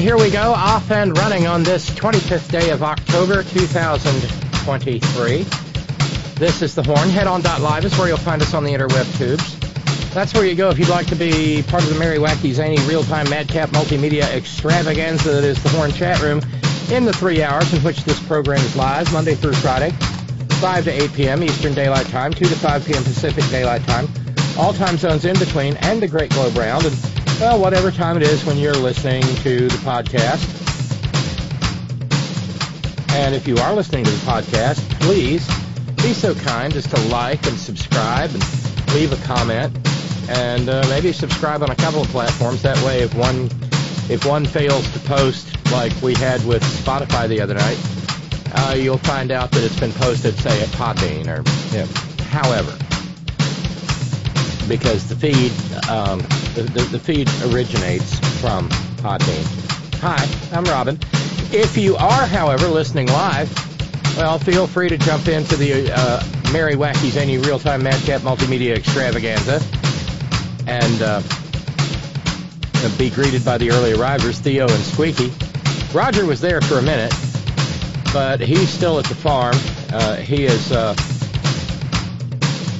Here we go, off and running on this 25th day of October 2023. This is The Horn. Head on .live is where you'll find us on the interweb tubes. That's where you go if you'd like to be part of the Merry Wacky Zany real-time madcap multimedia extravaganza that is The Horn chat room in the three hours in which this program is live, Monday through Friday, 5 to 8 p.m. Eastern Daylight Time, 2 to 5 p.m. Pacific Daylight Time, all time zones in between, and the Great Globe Round. And well, whatever time it is when you're listening to the podcast. And if you are listening to the podcast, please be so kind as to like and subscribe and leave a comment and uh, maybe subscribe on a couple of platforms. That way, if one if one fails to post like we had with Spotify the other night, uh, you'll find out that it's been posted, say, at Podbean or you know, however because the feed um, the, the, feed originates from Podbean. Hi, I'm Robyn. If you are, however, listening live, well, feel free to jump into the uh, Merry Wacky Zany Real Time Madcap Multimedia Extravaganza and uh, be greeted by the early arrivers, Theo and Squeaky. Roger was there for a minute, but he's still at the farm. Uh, he is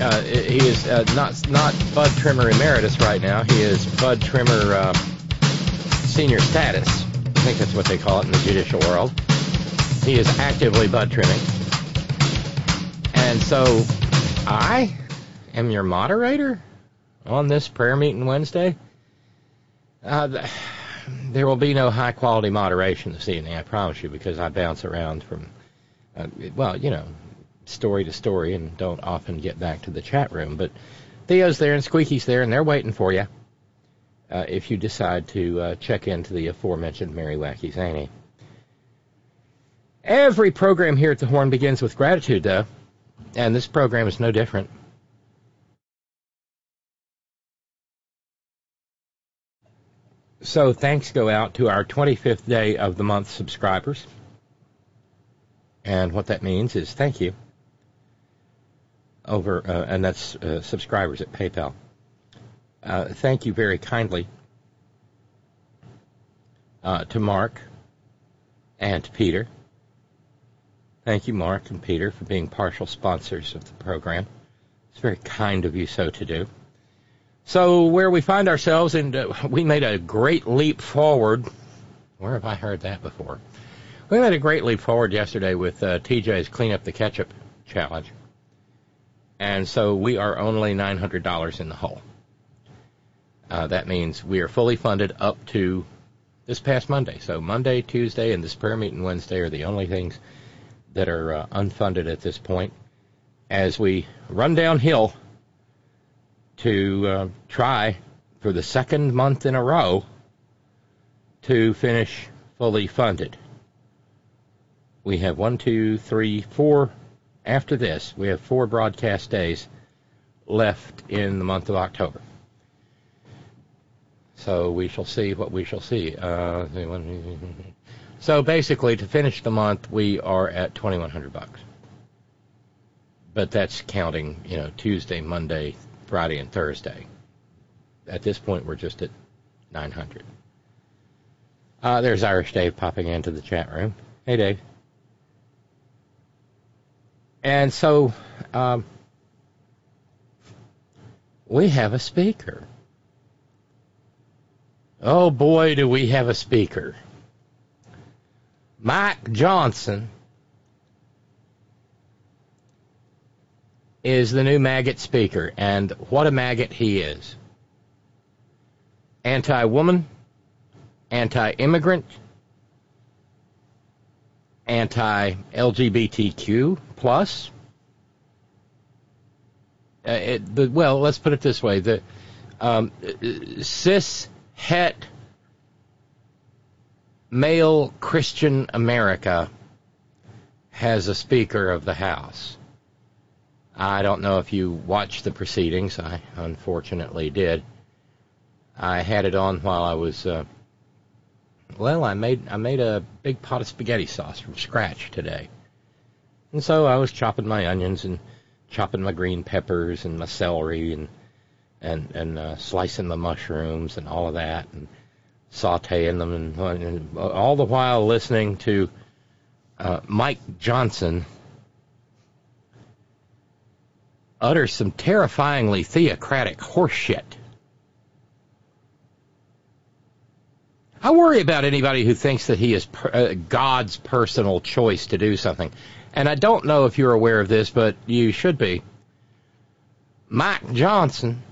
uh, he is uh, not not bud trimmer emeritus right now. He is bud trimmer uh, senior status. I think that's what they call it in the judicial world. He is actively bud trimming, and so I am your moderator on this prayer meeting Wednesday. Uh, there will be no high quality moderation this evening, I promise you, because I bounce around from, uh, well, you know, story to story and don't often get back to the chat room. But Theo's there and Squeaky's there, and they're waiting for you uh, if you decide to uh, check into the aforementioned Merry Wacky Zany. Every program here at the Horn begins with gratitude, though, and this program is no different. So thanks go out to our 25th day of the month subscribers. And what that means is thank you over, uh, and that's uh, subscribers at PayPal. Uh, thank you very kindly uh, to Mark and Peter. Thank you, Mark and Peter, for being partial sponsors of the program. It's very kind of you so to do. So, where we find ourselves, and uh, we made a great leap forward. Where have I heard that before? We made a great leap forward yesterday with uh, TJ's Clean Up the Ketchup Challenge and so we are only $900 in the hole. Uh, that means we are fully funded up to this past Monday. So Monday, Tuesday, and this prayer meeting Wednesday are the only things that are uh, unfunded at this point. As we run downhill to uh, try for the second month in a row to finish fully funded. We have one, two, three, four after this, we have four broadcast days left in the month of October. So we shall see what we shall see. Uh, So basically, to finish the month, we are at 2,100 bucks. But that's counting, you know, Tuesday, Monday, Friday, and Thursday. At this point, we're just at 900. Uh, there's Irish Dave popping into the chat room. Hey, Dave. And so, um, we have a speaker. Oh boy, do we have a speaker. Mike Johnson is the new maggot speaker, and what a maggot he is. Anti woman, anti immigrant, anti LGBTQ plus. Uh, it, the, well, let's put it this way: the um, cis het male Christian America has a Speaker of the House. I don't know if you watched the proceedings. I unfortunately did. I had it on while I was. Uh, well, I made I made a big pot of spaghetti sauce from scratch today, and so I was chopping my onions and chopping my green peppers and my celery and and and uh, slicing the mushrooms and all of that and sautéing them and, and all the while listening to uh, Mike Johnson utter some terrifyingly theocratic horseshit. I worry about anybody who thinks that he is per, uh, God's personal choice to do something. And I don't know if you're aware of this, but you should be. Mike Johnson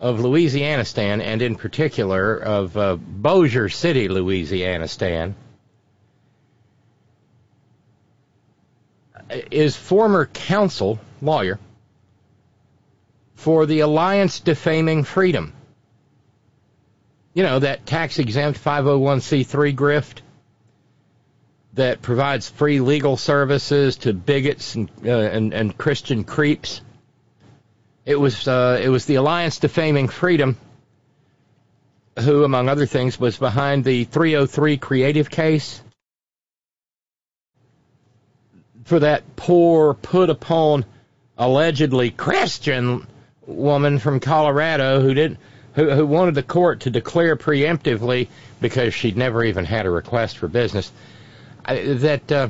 of Louisiana Louisianistan, and in particular of uh, Bossier City, Louisianistan, is former counsel, lawyer, for the Alliance Defaming Freedom. You know, that tax exempt 501c3 grift that provides free legal services to bigots and, uh, and, and Christian creeps. It was uh, it was the Alliance Defaming Freedom, who, among other things, was behind the 303 Creative case for that poor, put upon, allegedly Christian woman from Colorado who didn't who, who wanted the court to declare preemptively because she'd never even had a request for business that uh,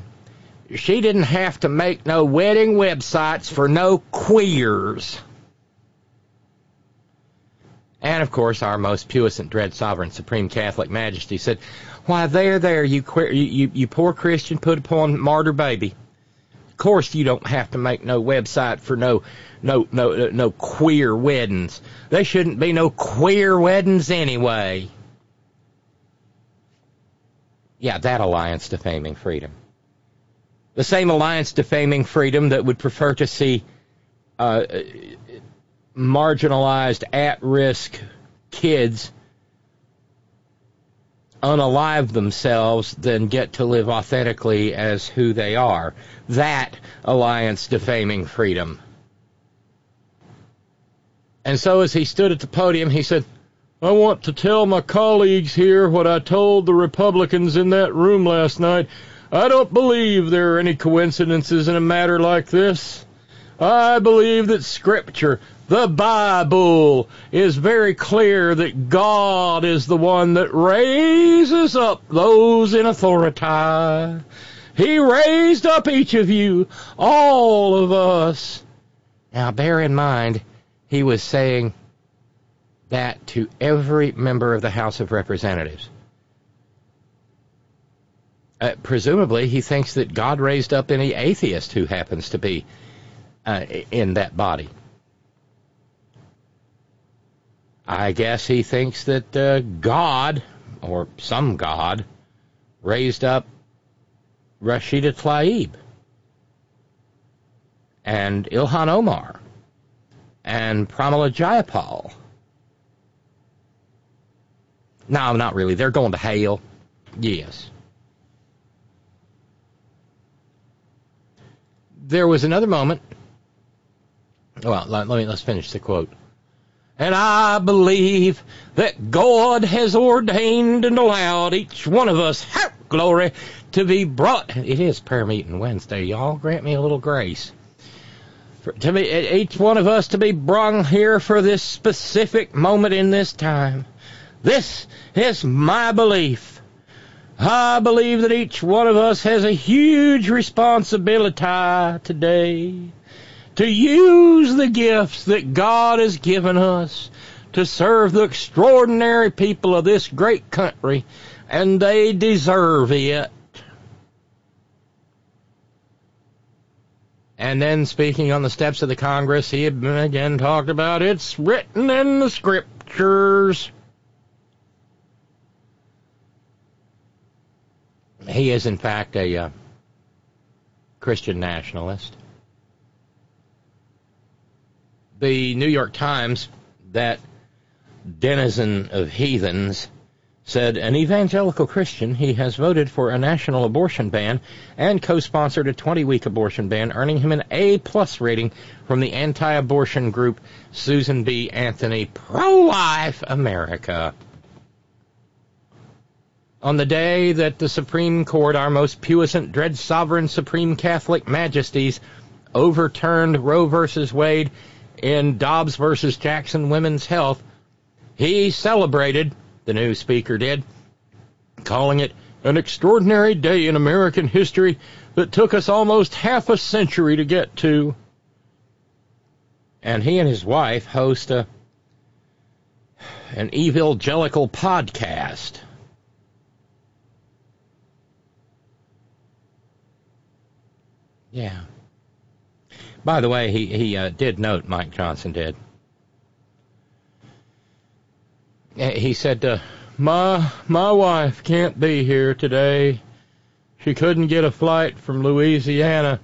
she didn't have to make no wedding websites for no queers. And of course, our most puissant, dread, sovereign, supreme Catholic Majesty said, "Why, there, there, you, queer, you, you, you poor Christian, put upon martyr baby. Of course, you don't have to make no website for no, no, no, no queer weddings. There shouldn't be no queer weddings anyway." Yeah, that alliance defaming freedom. The same alliance defaming freedom that would prefer to see uh, marginalized, at risk kids unalive themselves than get to live authentically as who they are. That alliance defaming freedom. And so as he stood at the podium, he said, I want to tell my colleagues here what I told the Republicans in that room last night. I don't believe there are any coincidences in a matter like this. I believe that Scripture, the Bible, is very clear that God is the one that raises up those in authority. He raised up each of you, all of us. Now bear in mind, he was saying that to every member of the House of Representatives. Uh, presumably, he thinks that God raised up any atheist who happens to be uh, in that body. I guess he thinks that uh, God, or some God, raised up Rashida Tlaib and Ilhan Omar and Pramila Jayapal no, not really. They're going to hell. Yes. There was another moment. Well, let, let me let's finish the quote. And I believe that God has ordained and allowed each one of us, glory, to be brought. It is prayer meeting Wednesday, y'all. Grant me a little grace. For, to be, each one of us to be brung here for this specific moment in this time. This is my belief. I believe that each one of us has a huge responsibility today to use the gifts that God has given us to serve the extraordinary people of this great country, and they deserve it. And then, speaking on the steps of the Congress, he again talked about it's written in the scriptures. He is, in fact, a uh, Christian nationalist the New York Times, that denizen of heathens, said an evangelical Christian, he has voted for a national abortion ban and co-sponsored a 20-week abortion ban, earning him an A plus rating from the anti-abortion group Susan B. Anthony Pro-Life America. On the day that the Supreme Court, our most puissant, dread sovereign supreme Catholic majesties, overturned Roe versus Wade in Dobbs versus Jackson Women's Health, he celebrated, the new speaker did, calling it an extraordinary day in American history that took us almost half a century to get to. And he and his wife host a an evangelical podcast. Yeah. By the way, he he uh, did note Mike Johnson did. He said, uh, "My my wife can't be here today. She couldn't get a flight from Louisiana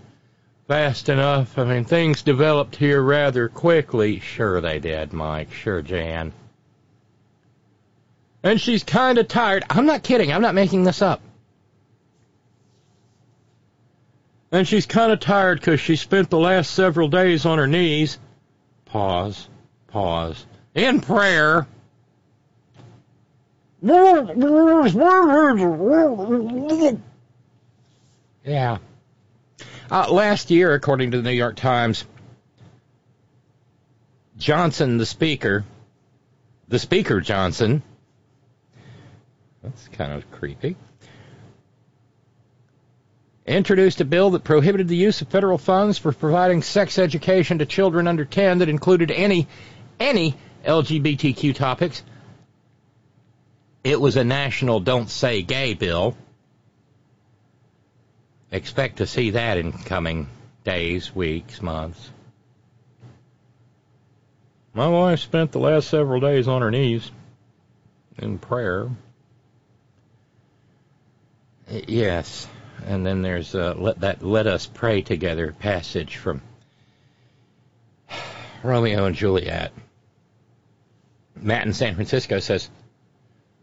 fast enough. I mean, things developed here rather quickly. Sure they did, Mike. Sure, Jan. And she's kind of tired. I'm not kidding. I'm not making this up. And she's kind of tired because she spent the last several days on her knees. Pause. Pause. In prayer. Yeah. Uh, last year, according to the New York Times, Johnson, the speaker, the speaker Johnson, that's kind of creepy, introduced a bill that prohibited the use of federal funds for providing sex education to children under 10 that included any any LGBTQ topics. It was a national don't say gay bill. Expect to see that in coming days, weeks, months. My wife spent the last several days on her knees in prayer. Yes. And then there's uh, let that let us pray together passage from Romeo and Juliet. Matt in San Francisco says,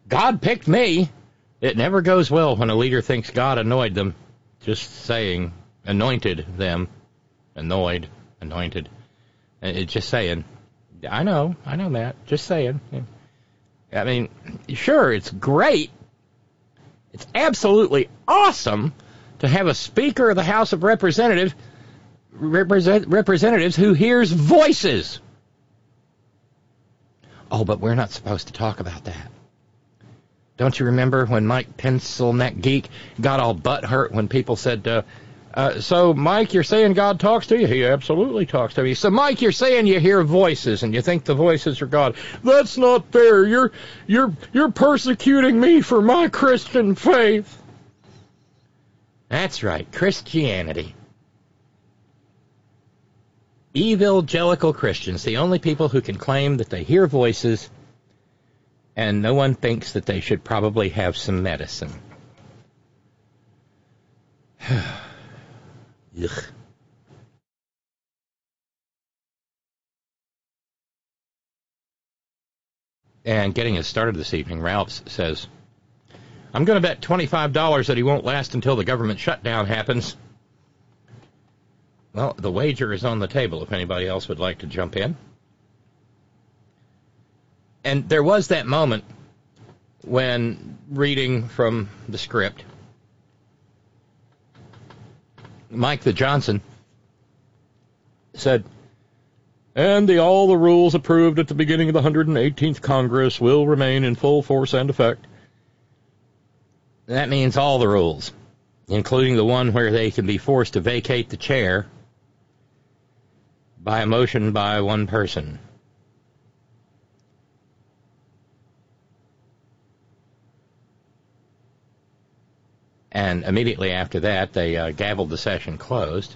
God picked me. It never goes well when a leader thinks God annoyed them. Just saying, anointed them. Annoyed, anointed. Uh, it's just saying. I know, I know, Matt. Just saying. I mean, sure, it's great. It's absolutely awesome to have a Speaker of the House of Representatives represent, representatives who hears voices. Oh, but we're not supposed to talk about that. Don't you remember when Mike Pencil Neck Geek got all butt hurt when people said, uh, uh, "So, Mike, you're saying God talks to you? He absolutely talks to me." So, Mike, you're saying you hear voices and you think the voices are God. That's not fair. You're you're you're persecuting me for my Christian faith. That's right, Christianity. Evangelical Christians, the only people who can claim that they hear voices and no one thinks that they should probably have some medicine. Ugh. And getting us started this evening, Ralphs says, I'm going to bet $25 that he won't last until the government shutdown happens. Well, the wager is on the table if anybody else would like to jump in. and there was that moment when reading from the script, Mike the Johnson said, and the, all the rules approved at the beginning of the 118th Congress will remain in full force and effect. That means all the rules, including the one where they can be forced to vacate the chair by a motion by one person. And immediately after that, they uh, gavelled the session closed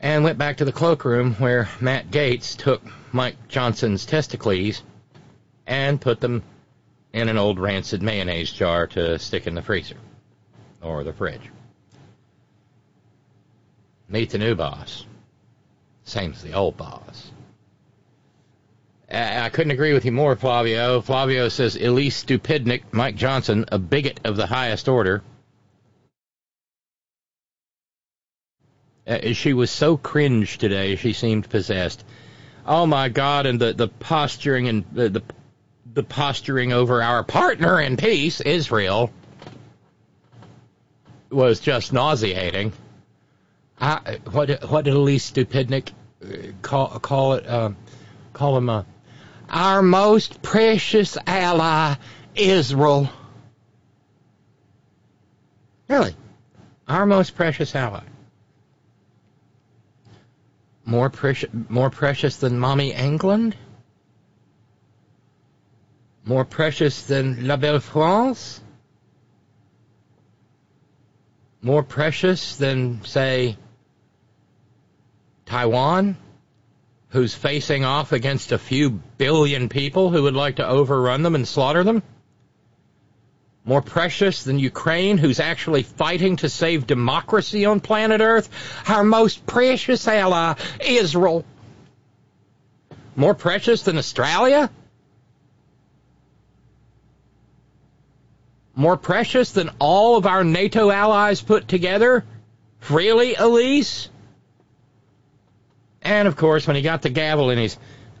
and went back to the cloakroom where Matt Gaetz took Mike Johnson's testicles and put them in an old rancid mayonnaise jar to stick in the freezer or the fridge. Meet the new boss. Same as the old boss. I couldn't agree with you more, Flavio. Flavio says Elise Stupidnik, Mike Johnson, a bigot of the highest order. Uh, she was so cringe today, she seemed possessed. Oh my God! And the the posturing and the the, the posturing over our partner in peace, Israel, was just nauseating. I, what what did Elise Stupidnik uh, call call it? Uh, call him a our most precious ally, Israel. Really, our most precious ally. More precious, more precious than Mommy England? More precious than La Belle France? More precious than, say, Taiwan? who's facing off against a few billion people who would like to overrun them and slaughter them? More precious than Ukraine, who's actually fighting to save democracy on planet Earth? Our most precious ally, Israel. More precious than Australia? More precious than all of our NATO allies put together? Really, Elise? And of course, when he got the gavel in his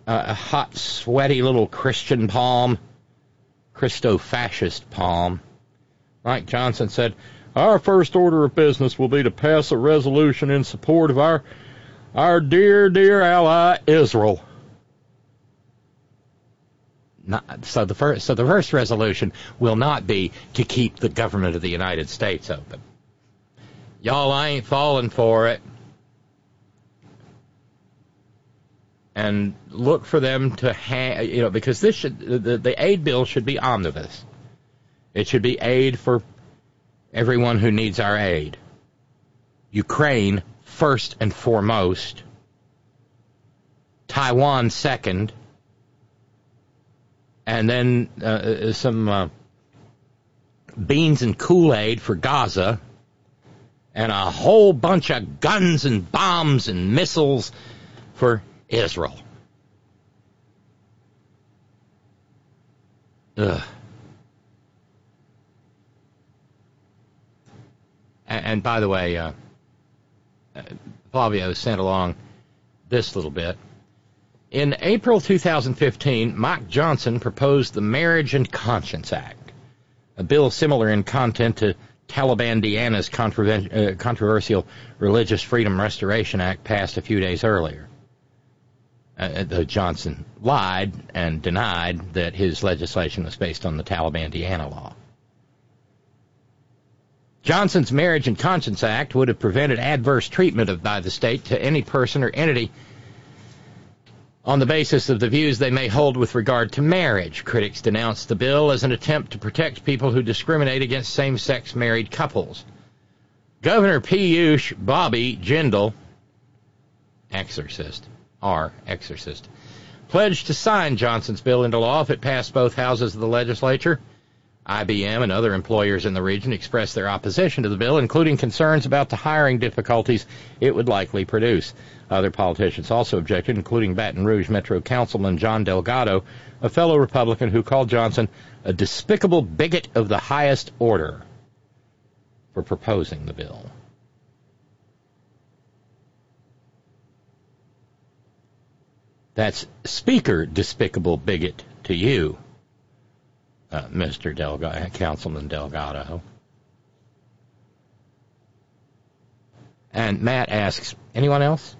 uh, hot, sweaty little Christian palm, Christo fascist palm, Mike Johnson said, Our first order of business will be to pass a resolution in support of our, our dear, dear ally, Israel. Not, so the first, so the first resolution will not be to keep the government of the United States open. Y'all, I ain't falling for it. and look for them to have, you know, because this should, the, the aid bill should be omnibus. It should be aid for everyone who needs our aid. Ukraine, first and foremost. Taiwan, second. And then uh, uh some uh, beans and Kool Aid for Gaza. And a whole bunch of guns and bombs and missiles for Israel. Ugh. And, and by the way, uh, uh, Flavio sent along this little bit. In April 2015, Mike Johnson proposed the Marriage and Conscience Act, a bill similar in content to Talibandiana's uh, controversial Religious Freedom Restoration Act passed a few days earlier uh, though Johnson lied and denied that his legislation was based on the Taliban, Talibandiana law. Johnson's Marriage and Conscience Act would have prevented adverse treatment of, by the state to any person or entity on the basis of the views they may hold with regard to marriage. Critics denounced the bill as an attempt to protect people who discriminate against same-sex married couples. Governor Piyush Bobby Jindal, exorcist, R. Exorcist, pledged to sign Johnson's bill into law if it passed both houses of the legislature. IBM and other employers in the region expressed their opposition to the bill, including concerns about the hiring difficulties it would likely produce. Other politicians also objected, including Baton Rouge Metro Councilman John Delgado, a fellow Republican who called Johnson a despicable bigot of the highest order for proposing the bill. That's speaker despicable bigot to you, uh, Mr. Delgado, Councilman Delgado. And Matt asks, anyone else?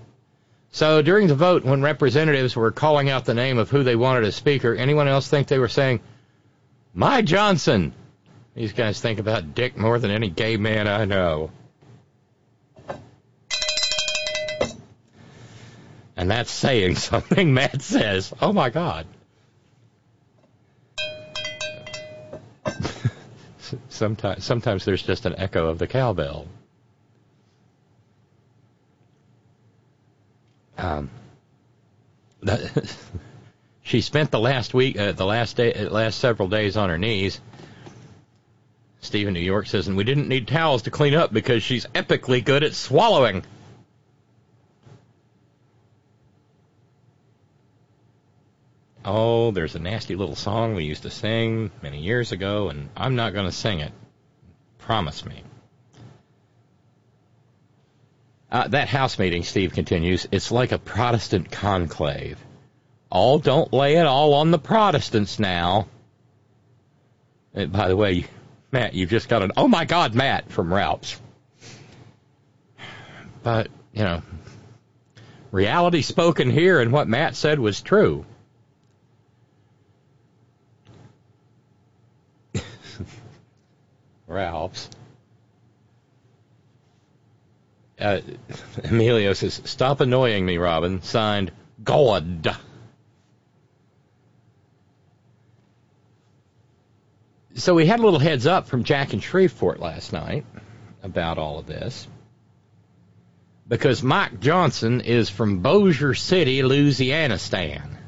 So during the vote, when representatives were calling out the name of who they wanted as speaker, anyone else think they were saying, My Johnson? These guys think about dick more than any gay man I know. And that's saying something, Matt says. Oh my God. Sometimes, sometimes there's just an echo of the cowbell. Um, that, she spent the last week, uh, the last day, uh, last several days on her knees. Stephen New York says, and we didn't need towels to clean up because she's epically good at swallowing. Oh, there's a nasty little song we used to sing many years ago, and I'm not going to sing it. Promise me. Uh, that House meeting, Steve continues, it's like a Protestant conclave. All don't lay it all on the Protestants now. And by the way, Matt, you've just got an oh my God, Matt from Ralph's. But, you know, reality spoken here, and what Matt said was true. Ralph's. Uh, Emilio says, "Stop annoying me, Robyn." Signed, God. So we had a little heads up from Jack in Shreveport last night about all of this because Mike Johnson is from Bossier City, Louisiana, Stan.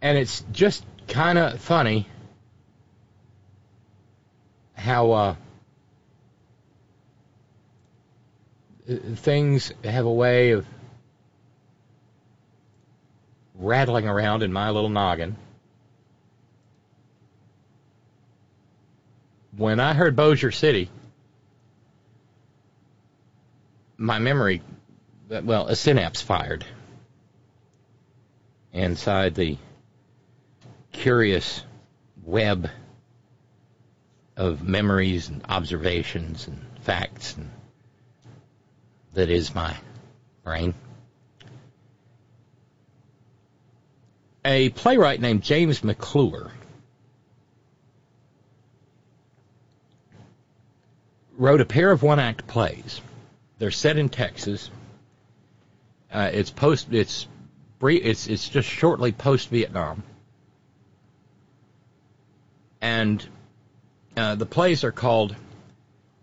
And it's just kind of funny how uh, things have a way of rattling around in my little noggin. When I heard Bossier City, my memory, well, a synapse fired inside the curious web of memories and observations and facts and that is my brain. A playwright named James McLure wrote a pair of one act plays. They're set in Texas. Uh, it's post it's brief it's it's just shortly post Vietnam. And uh, the plays are called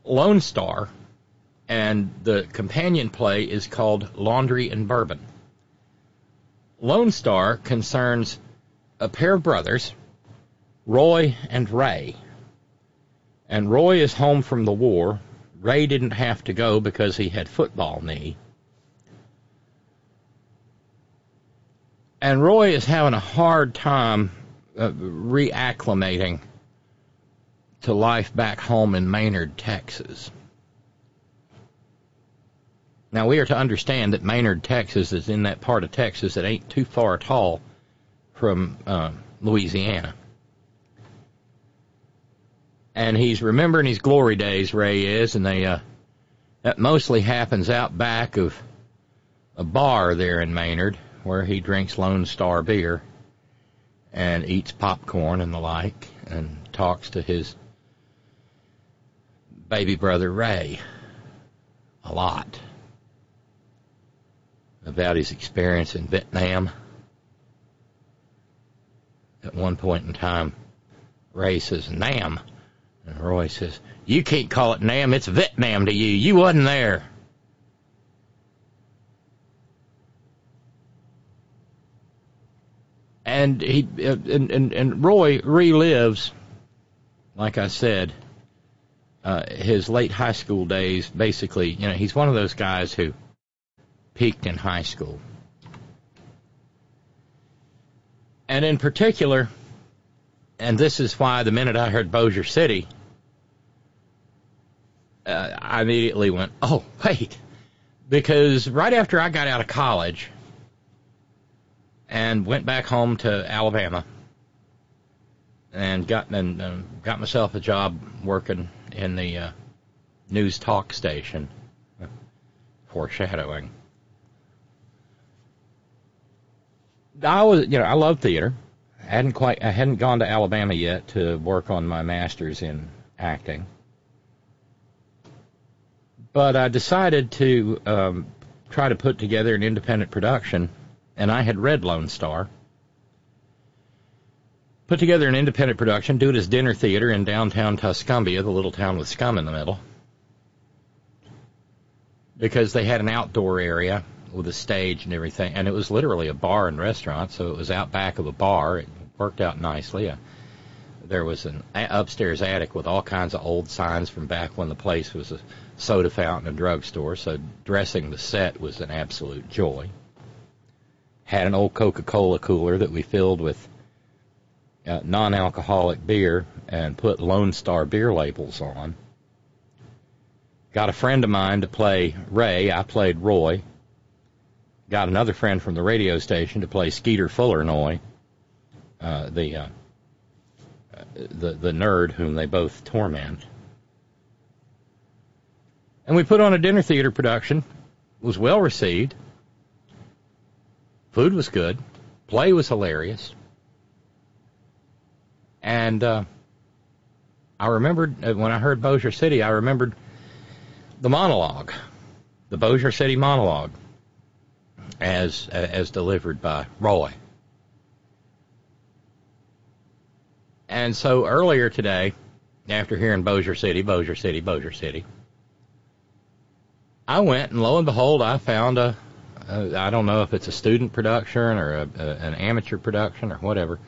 Lone Star and the companion play is called Laundry and Bourbon. Lone Star concerns a pair of brothers, Roy and Ray. And Roy is home from the war. Ray didn't have to go because he had football knee. And Roy is having a hard time uh, reacclimating to life back home in Maynard, Texas. Now we are to understand that Maynard, Texas, is in that part of Texas that ain't too far at all from uh, Louisiana. And he's remembering his glory days, Ray is, and they uh, that mostly happens out back of a bar there in Maynard where he drinks Lone Star beer and eats popcorn and the like and talks to his baby brother Ray a lot about his experience in Vietnam. At one point in time, Ray says, Nam. And Roy says, You can't call it Nam, it's Vietnam to you. You wasn't there. And he and, and, and Roy relives, like I said, uh, his late high school days. Basically, you know, he's one of those guys who peaked in high school. And in particular, and this is why the minute I heard Bossier City, uh, I immediately went, oh, wait. because right after I got out of college and went back home to Alabama and got and um, got myself a job working in the uh, news talk station. Foreshadowing. I was, you know, I love theater. I hadn't quite, I hadn't gone to Alabama yet to work on my master's in acting. But I decided to um, try to put together an independent production, and I had read Lone Star. Put together an independent production, do it as dinner theater in downtown Tuscumbia, the little town with scum in the middle because they had an outdoor area with a stage and everything, and it was literally a bar and restaurant. So it was out back of a bar. It worked out nicely. Uh, there was an upstairs attic with all kinds of old signs from back when the place was a soda fountain and drugstore. So dressing the set was an absolute joy. Had an old Coca-Cola cooler that we filled with uh, non-alcoholic beer and put Lone Star beer labels on Got a friend of mine to play Ray. I played Roy. Got another friend from the radio station to play Skeeter Fullernoy, uh, the uh, the the nerd whom they both torment. And we put on a dinner theater production. It was well received. Food was good. Play was hilarious. And uh, I remembered uh, when I heard Bossier City, I remembered the monologue, the Bossier City monologue, as as delivered by Roy. And so earlier today, after hearing Bossier City, Bossier City, Bossier City, I went and lo and behold, I found a, a I don't know if it's a student production or a, a, an amateur production or whatever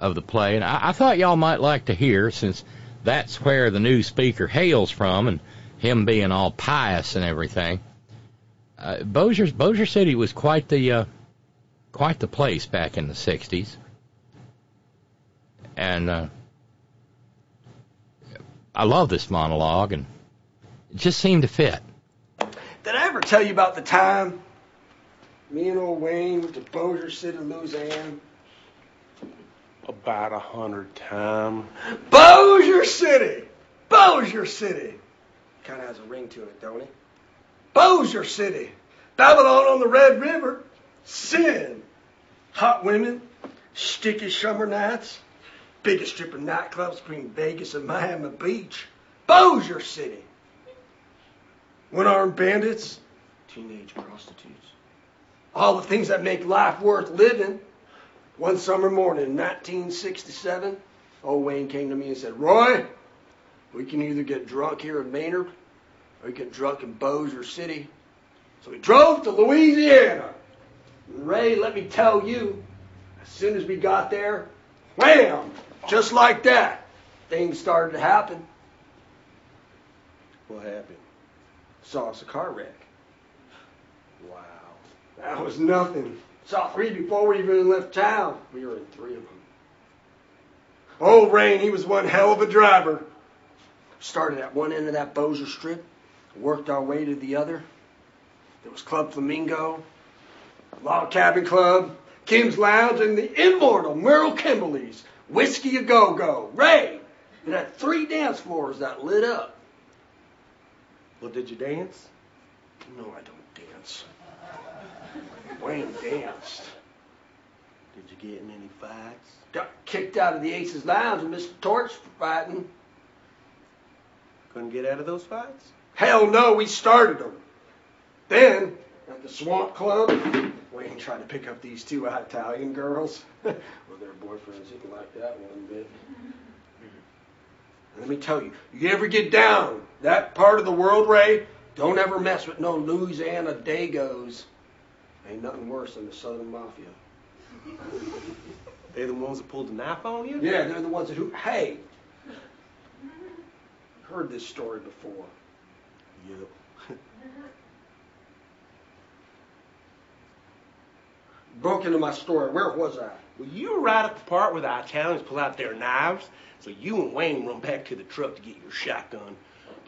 of the play, and I, I thought y'all might like to hear since that's where the new speaker hails from, and him being all pious and everything. Uh, Bossier City was quite the uh, quite the place back in the '60s, and uh, I love this monologue, and it just seemed to fit. Did I ever tell you about the time me and old Wayne went to Bossier City, Louisiana? About a hundred times. Bossier City! Bossier City! Kind of has a ring to it, don't it? Bossier City! Babylon on the Red River! Sin! Hot women, sticky summer nights, biggest strip of nightclubs between Vegas and Miami Beach. Bossier City! One armed bandits, teenage prostitutes. All the things that make life worth living. One summer morning in 1967, old Wayne came to me and said, Roy, we can either get drunk here in Maynard or we can get drunk in Bossier City. So we drove to Louisiana. Ray, let me tell you, as soon as we got there, wham, just like that, things started to happen. What happened? Saw us a car wreck. Wow. That was nothing. Saw three before we even left town. We were in three of them. Old Rain, he was one hell of a driver. Started at one end of that Bossier Strip, worked our way to the other. There was Club Flamingo, Log Cabin Club, Kim's Lounge, and the immortal Merle Kimberly's Whiskey A Go Go. Ray! It had three dance floors that lit up. Well, did you dance? No, I don't dance. Wayne danced. Did you get in any fights? Got kicked out of the Aces Lounge and Mr. Torch for fighting. Couldn't get out of those fights? Hell no, we started them. Then, at the Swamp Club, Wayne tried to pick up these two Italian girls. well, their boyfriends didn't like that one bit. Let me tell you, you ever get down that part of the world, Ray, don't ever mess with no Louisiana Dagos. Ain't nothing worse than the Southern Mafia. They the ones that pulled the knife on you? Yeah, they're the ones that who. Hey, heard this story before. Yep. Broke into my store. Where was I? Well, you were right at the part where the Italians pull out their knives, so you and Wayne run back to the truck to get your shotgun.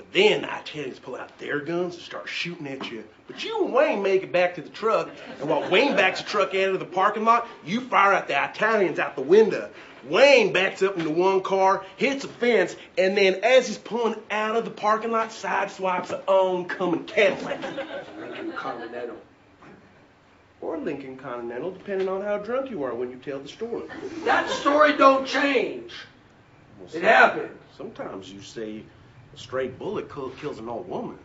But then the Italians pull out their guns and start shooting at you. But you and Wayne make it back to the truck, and while Wayne backs the truck out of the parking lot, you fire at the Italians out the window. Wayne backs up into one car, hits a fence, and then as he's pulling out of the parking lot, sideswipes an oncoming Cadillac. Lincoln Continental. Or Lincoln Continental, depending on how drunk you are when you tell the story. That story don't change. Well, It happened. Sometimes you say a stray bullet kill- kills an old woman.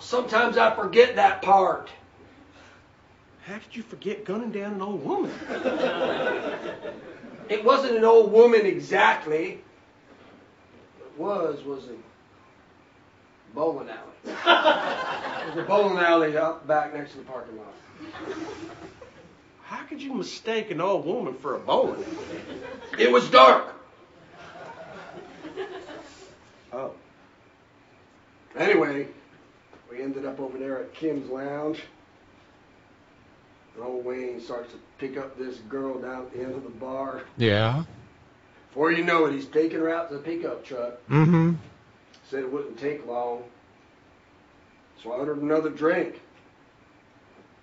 Sometimes I forget that part. How could you forget gunning down an old woman? It wasn't an old woman exactly. It was, was a bowling alley. It was a bowling alley out back next to the parking lot. How could you mistake an old woman for a bowling? It was dark. Oh. Anyway, we ended up over there at Kim's Lounge. And old Wayne starts to pick up this girl down at the end of the bar. Yeah. Before you know it, he's taking her out to the pickup truck. Mm-hmm. Said it wouldn't take long. So I ordered another drink.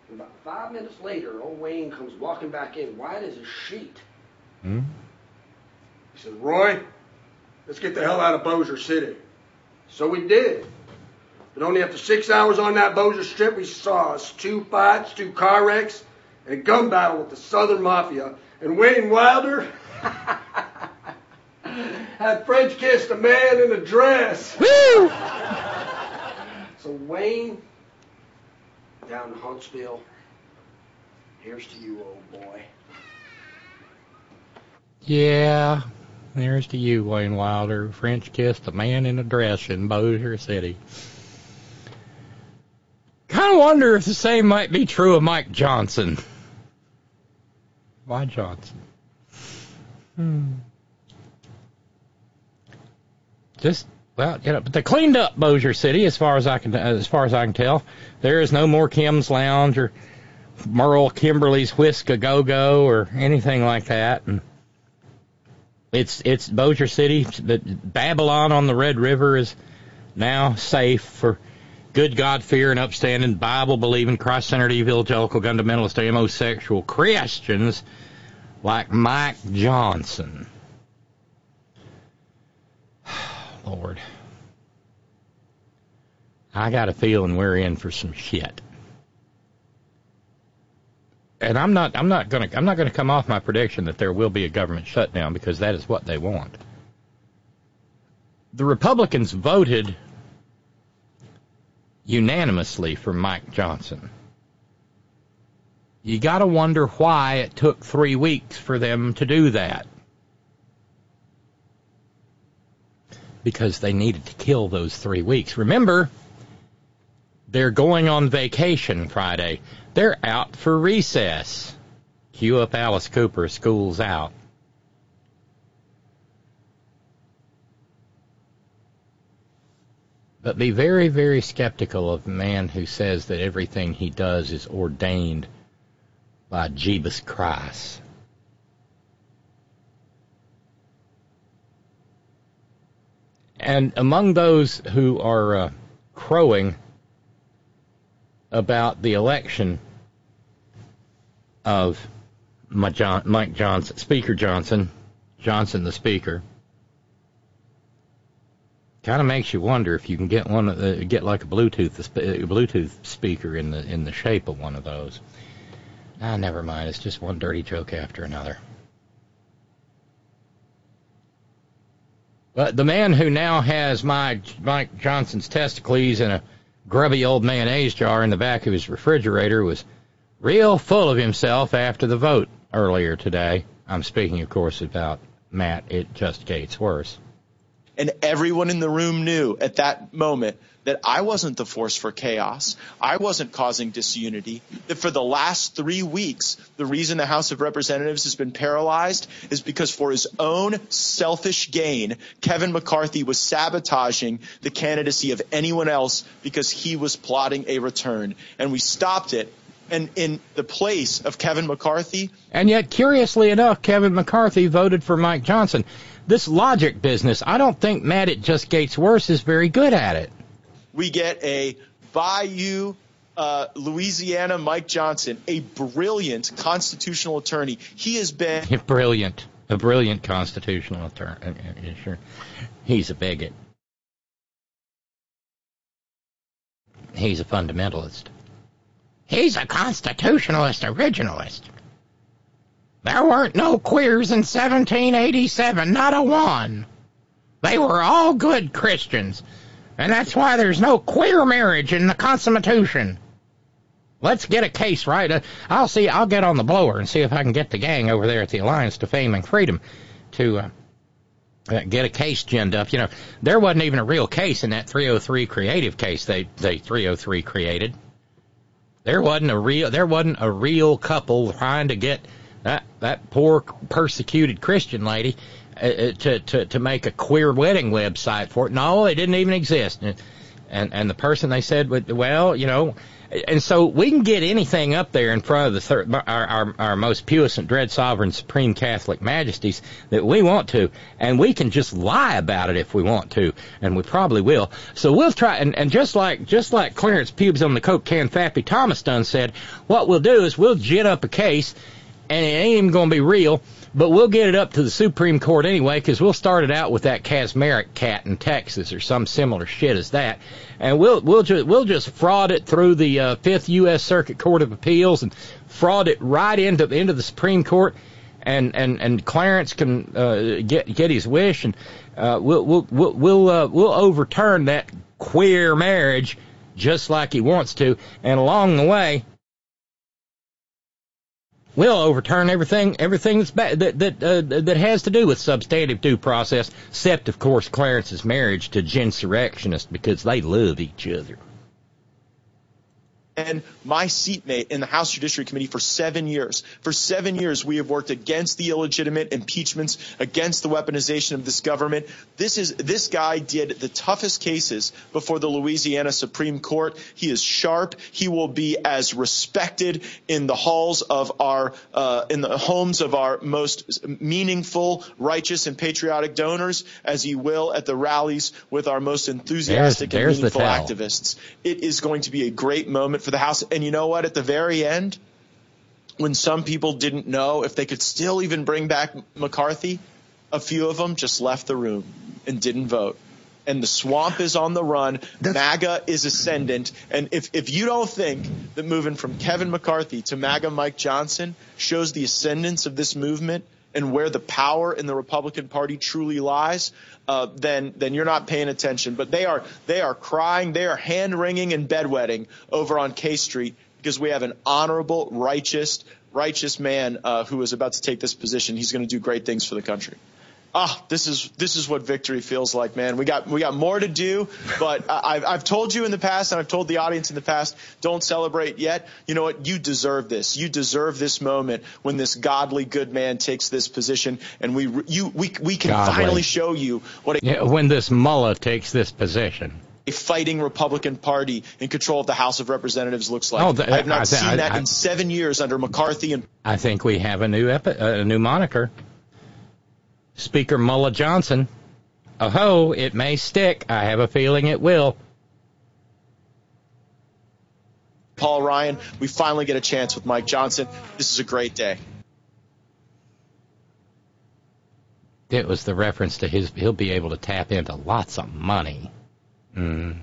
And about five minutes later, old Wayne comes walking back in, white as a sheet. Hmm? He said, Roy, let's get the hell out of Bossier City. So we did. But only after six hours on that Bossier Strip, we saw us two fights, two car wrecks, and a gun battle with the Southern Mafia. And Wayne Wilder had French kissed a man in a dress. Woo! So Wayne, down in Huntsville, here's to you, old boy. Yeah. There's to you, Wayne Wilder. French kissed a man in a dress in Bossier City. Kind of wonder if the same might be true of Mike Johnson. Why Johnson? Hmm. Just well, you know, but they cleaned up Bossier City as far as I can as far as I can tell. There is no more Kim's Lounge or Merle Kimberly's Whisk a Go Go or anything like that. And it's it's Bossier City. But Babylon on the Red River is now safe for good God fearing, upstanding, Bible believing, Christ centered evangelical fundamentalist homosexual Christians like Mike Johnson. Lord. I got a feeling we're in for some shit. And I'm not I'm not gonna I'm not gonna come off my prediction that there will be a government shutdown because that is what they want. The Republicans voted unanimously for Mike Johnson. You gotta wonder why it took three weeks for them to do that. because they needed to kill those three weeks. Remember, they're going on vacation Friday. They're out for recess. Cue up Alice Cooper, school's out. But be very, very skeptical of a man who says that everything he does is ordained by Jeebus Christ. And among those who are uh, crowing about the election of John, Mike Johnson, Speaker Johnson, Johnson the Speaker, kind of makes you wonder if you can get one, uh, get like a Bluetooth, a Bluetooth speaker in the in the shape of one of those. Ah, never mind. It's just one dirty joke after another. But the man who now has Mike, Mike Johnson's testicles in a grubby old mayonnaise jar in the back of his refrigerator was real full of himself after the vote earlier today. I'm speaking, of course, about Matt. It just gets worse. And everyone in the room knew at that moment that I wasn't the force for chaos. I wasn't causing disunity. That for the last three weeks, the reason the House of Representatives has been paralyzed is because for his own selfish gain, Kevin McCarthy was sabotaging the candidacy of anyone else because he was plotting a return. And we stopped it and in the place of Kevin McCarthy. And yet, curiously enough, Kevin McCarthy voted for Mike Johnson. This logic business, I don't think Matt at just gets worse is very good at it. We get a Bayou, uh, Louisiana Mike Johnson, a brilliant constitutional attorney. He has been brilliant, a brilliant constitutional attorney. Uh, sure, he's a bigot. He's a fundamentalist. He's a constitutionalist originalist. There weren't no queers in 1787, not a one. They were all good Christians, and that's why there's no queer marriage in the Constitution. Let's get a case right. Uh, I'll see. I'll get on the blower and see if I can get the gang over there at the Alliance to Fame and Freedom to uh, uh, get a case ginned up. You know, there wasn't even a real case in that 303 creative case they they 303 created. There wasn't a real there wasn't a real couple trying to get that that poor persecuted Christian lady Uh, uh, to to to make a queer wedding website for it. No, it didn't even exist. And and, and the person they said, well, you know, and so we can get anything up there in front of the third, our, our, our most puissant, dread, sovereign, supreme Catholic majesties that we want to, and we can just lie about it if we want to, and we probably will. So we'll try, and, and just like just like Clarence Pubes on the Coke can, Fappy Thomas done said, what we'll do is we'll gin up a case, and it ain't even going to be real but we'll get it up to the Supreme Court anyway, because we'll start it out with that Kacsmaryk cat in Texas or some similar shit as that, and we'll we'll just we'll just fraud it through the uh, Fifth U.S. Circuit Court of Appeals and fraud it right into into the Supreme Court, and and and Clarence can uh, get get his wish, and uh, we'll we'll we'll we'll, uh, we'll overturn that queer marriage just like he wants to, and along the way will overturn everything everything that's ba- that that uh, that has to do with substantive due process, except of course Clarence's marriage to Gensurrectionist because they love each other and my seatmate in the House Judiciary Committee for seven years. For seven years, we have worked against the illegitimate impeachments, against the weaponization of this government. This is this guy did the toughest cases before the Louisiana Supreme Court. He is sharp. He will be as respected in the halls of our uh, in the homes of our most meaningful, righteous, and patriotic donors as he will at the rallies with our most enthusiastic there's, there's and meaningful activists. It is going to be a great moment for the House. And you know what? At the very end, when some people didn't know if they could still even bring back McCarthy, a few of them just left the room and didn't vote. And the swamp is on the run. That's, MAGA is ascendant. And if, if you don't think that moving from Kevin McCarthy to MAGA Mike Johnson shows the ascendance of this movement and where the power in the Republican Party truly lies, uh, then then you're not paying attention. But they are they are crying, they are hand wringing and bedwetting over on K Street because we have an honorable, righteous, righteous man uh, who is about to take this position. He's going to do great things for the country ah, this is this is what victory feels like, man. We got we got more to do, but I've I've told you in the past, and I've told the audience in the past, don't celebrate yet. You know what? You deserve this. You deserve this moment when this godly good man takes this position, and we you we we can godly. finally show you what. A, yeah, when this mullah takes this position a fighting Republican Party in control of the House of Representatives looks like. Oh, the, I have not I, seen I, that I, in seven years under McCarthy and. I think we have a new epi- a new moniker. Speaker Mullah Johnson. Oh, it may stick. I have a feeling it will. Paul Ryan, we finally get a chance with Mike Johnson. This is a great day. It was the reference to his, he'll be able to tap into lots of money. Mm.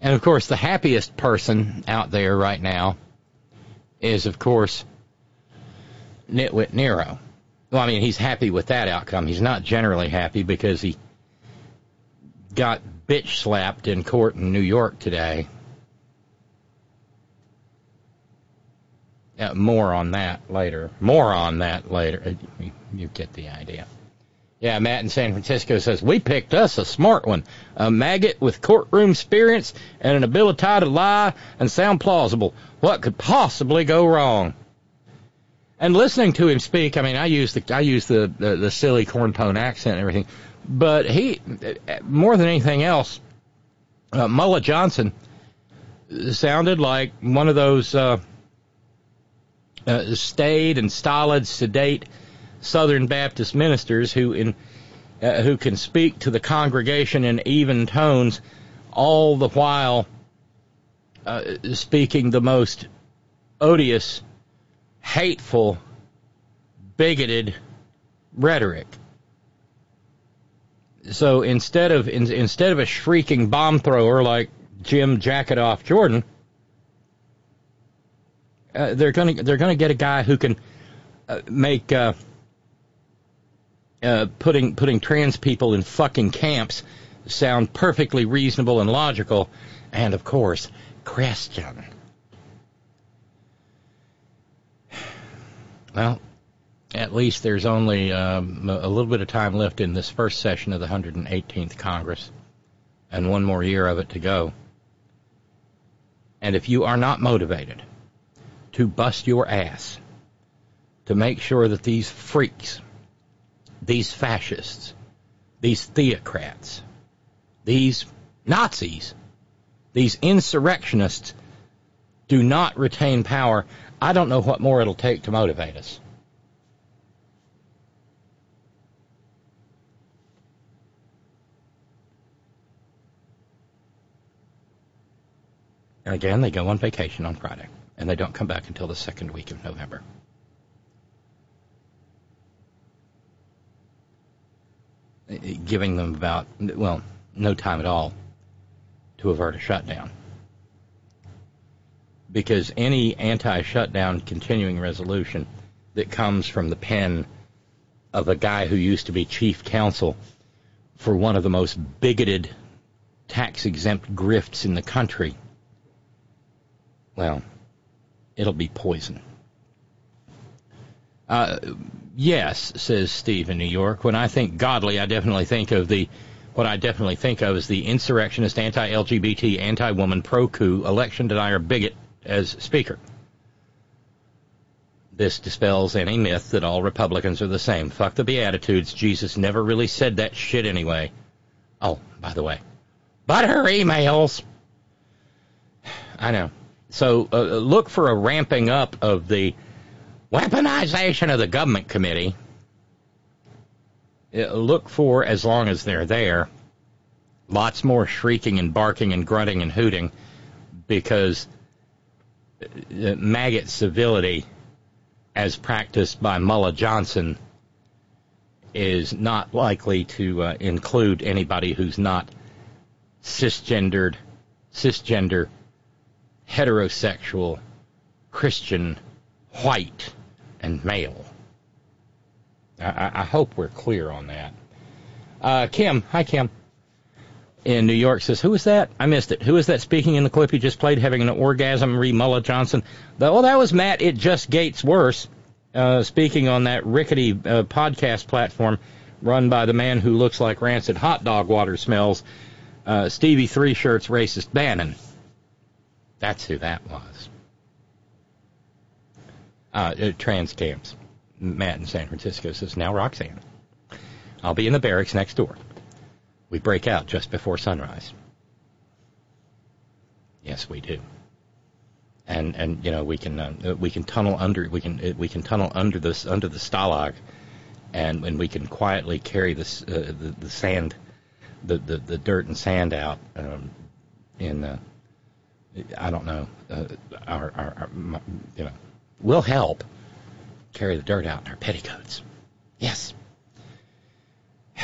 And of course, the happiest person out there right now is, of course, Nitwit Nero. Well, I mean, he's happy with that outcome. He's not generally happy because he got bitch slapped in court in New York today. Uh, more on that later. More on that later. Uh, you get the idea. Yeah, Matt in San Francisco says, We picked us a smart one. A maggot with courtroom experience and an ability to lie and sound plausible. What could possibly go wrong? And listening to him speak, I mean, I use the I use the the, the silly corn tone accent and everything, but he more than anything else, uh, Mullah Johnson sounded like one of those uh, uh, staid and stolid, sedate Southern Baptist ministers who in uh, who can speak to the congregation in even tones, all the while uh, speaking the most odious, hateful, bigoted rhetoric. So instead of in, instead of a shrieking bomb thrower like Jim Jacket off Jordan, uh, they're going to they're to get a guy who can uh, make uh, uh, putting putting trans people in fucking camps sound perfectly reasonable and logical, and of course Christian. Well, at least there's only um, a little bit of time left in this first session of the 118th Congress, and one more year of it to go. And if you are not motivated to bust your ass to make sure that these freaks, these fascists, these theocrats, these Nazis, these insurrectionists do not retain power, I don't know what more it'll take to motivate us. And again, they go on vacation on Friday, and they don't come back until the second week of November. Eh, eh, giving them about, well, no time at all to avert a shutdown. Because any anti shutdown continuing resolution that comes from the pen of a guy who used to be chief counsel for one of the most bigoted tax exempt grifts in the country well, it'll be poison. Uh, yes, says Steve in New York. When I think godly, I definitely think of the what I definitely think of is the insurrectionist, anti-LGBT, anti-woman, pro-coup, election denier, bigot as speaker. This dispels any myth that all Republicans are the same. Fuck the Beatitudes. Jesus never really said that shit anyway. Oh, by the way. But her emails. I know. So uh, look for a ramping up of the weaponization of the government committee. Uh, look for, as long as they're there, lots more shrieking and barking and grunting and hooting because maggot civility, as practiced by Mullah Johnson, is not likely to uh, include anybody who's not cisgendered, cisgender heterosexual, Christian, white, and male. I, I hope we're clear on that. Uh, Kim, hi Kim, in New York says, "Who is that? I missed it. Who is that speaking in the clip you just played, having an orgasm?" Re Mullah Johnson. Oh, that was Matt. It just gates worse. Uh, speaking on that rickety uh, podcast platform run by the man who looks like rancid hot dog water smells, uh, Stevie Three Shirts racist Bannon. That's who that was. Uh, uh, trans camps. Matt in San Francisco says, now Roxanne. I'll be in the barracks next door. We break out just before sunrise. Yes, we do. And and you know we can uh, we can tunnel under we can we can tunnel under this under the stalag, and and we can quietly carry this uh, the the sand, the, the the dirt and sand out um, in uh, I don't know, uh, our, our, our, you know, we'll help carry the dirt out in our petticoats. Yes.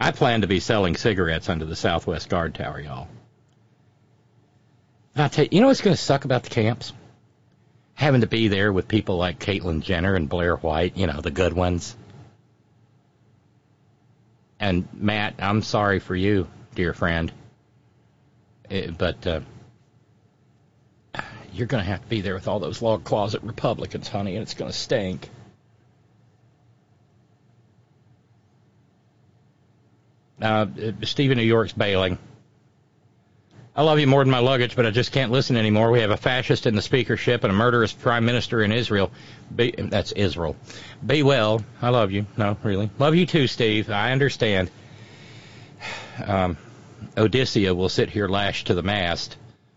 I plan to be selling cigarettes under the Southwest Guard Tower, y'all. I tell you, you know what's going to suck about the camps? Having to be there with people like Caitlyn Jenner and Blair White, you know, the good ones. And Matt, I'm sorry for you, dear friend. It, eh, but uh, you're going to have to be there with all those log closet Republicans, honey, and it's going to stink. Uh, Stephen New York's bailing. I love you more than my luggage, but I just can't listen anymore. We have a fascist in the speakership and a murderous prime minister in Israel. Be, that's Israel. Be well. I love you. No, really. Love you too, Steve. I understand. Um, Odysseus will sit here lashed to the mast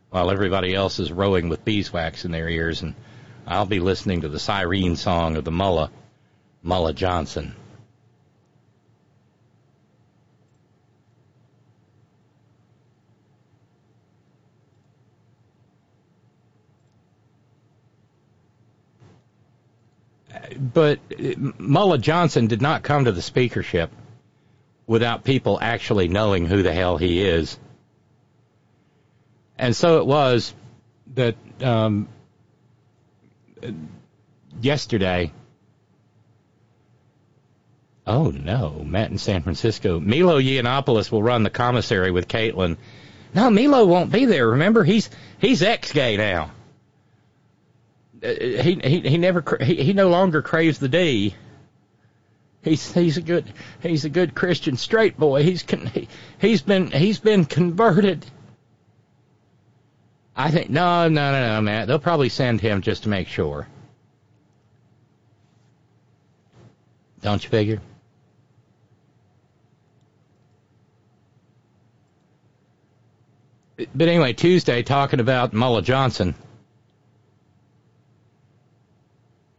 while everybody else is rowing with beeswax in their ears, and I'll be listening to the siren song of the Mullah, Mullah Johnson. But Mullah Johnson did not come to the speakership without people actually knowing who the hell he is. And so it was that um, yesterday. Oh no, Matt in San Francisco. Milo Yiannopoulos will run the commissary with Caitlyn. No, Milo won't be there. Remember, he's he's ex-gay now. Uh, he he he never he, he no longer craves the D. He's he's a good he's a good Christian straight boy. He's con, he, he's been he's been converted. I think no no no no Matt. They'll probably send him just to make sure. Don't you figure? But anyway, Tuesday talking about Mullah Johnson.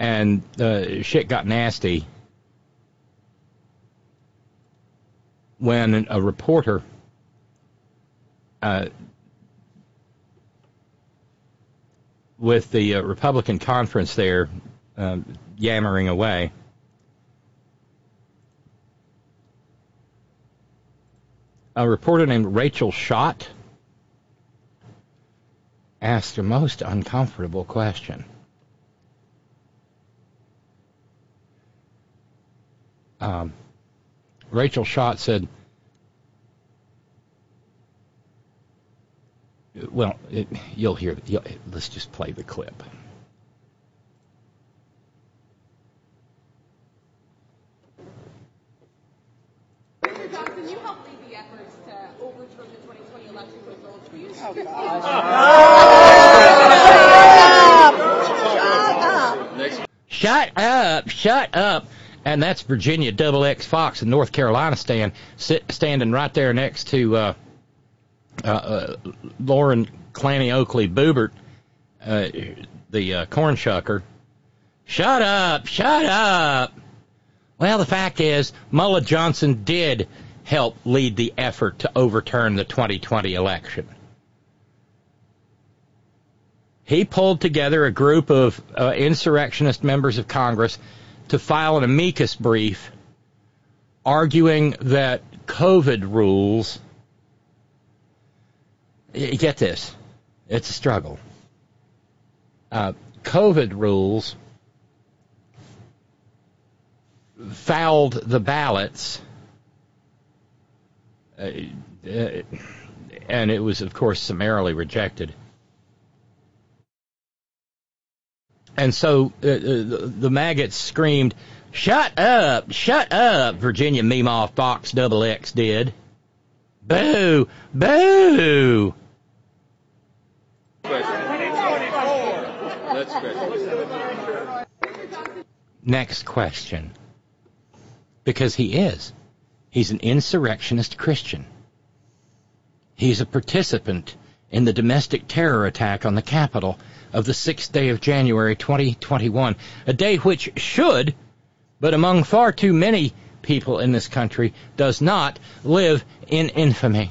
And uh, shit got nasty when a reporter uh, with the uh, Republican conference there um, yammering away. A reporter named Rachel Schott asked a most uncomfortable question. Um, Rachel Schott said, well, it, you'll hear, you'll, let's just play the clip. Mr. Johnson, you helped lead the efforts to overturn the 2020 election results. Will you speak Shut up! Shut up! And that's Virginia Double X Fox in North Carolina stand sit, standing right there next to uh, uh, uh, Lauren Clanny Oakley Boobert, uh, the uh, corn shucker. Shut up! Shut up! Well, the fact is, Mullah Johnson did help lead the effort to overturn the 2020 election. He pulled together a group of uh, insurrectionist members of Congress to file an amicus brief arguing that COVID rules. Get this, it's a struggle. Uh, COVID rules fouled the ballots, uh, uh, and it was, of course, summarily rejected. And so uh, the, the maggots screamed, "Shut up! Shut up!" Virginia Meemaw Fox Double X did. Boo! Boo! Next question. Because he is. He's an insurrectionist Christian. He's a participant in the domestic terror attack on the Capitol of the 6th day of January 2021, a day which should, but among far too many people in this country, does not live in infamy.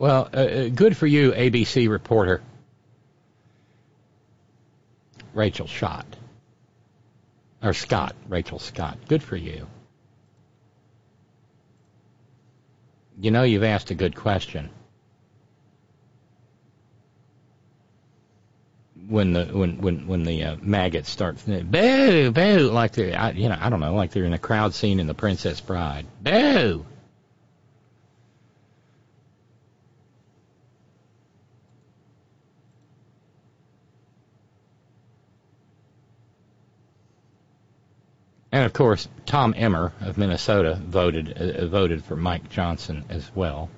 Well, uh, uh, good for you, ABC reporter Rachel Schott. Or Scott, Rachel Scott. Good for you. You know you've asked a good question. When the when when when the uh, maggots start boo boo like they're I, you know I don't know like they're in a crowd scene in The Princess Bride boo And of course, Tom Emmer of Minnesota voted uh, voted for Mike Johnson as well.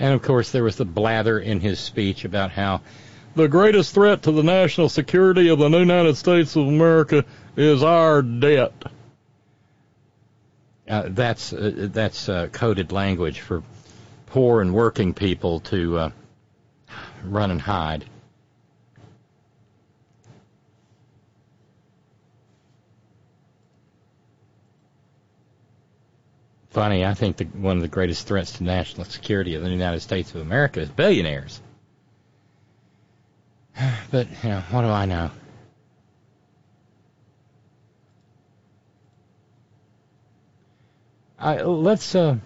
And of course, there was the blather in his speech about how the greatest threat to the national security of the United States of America is our debt. Uh, that's uh, that's uh, coded language for poor and working people to uh, run and hide. Funny, I think the, one of the greatest threats to national security of the United States of America is billionaires. But, you know, what do I know? I, let's uh,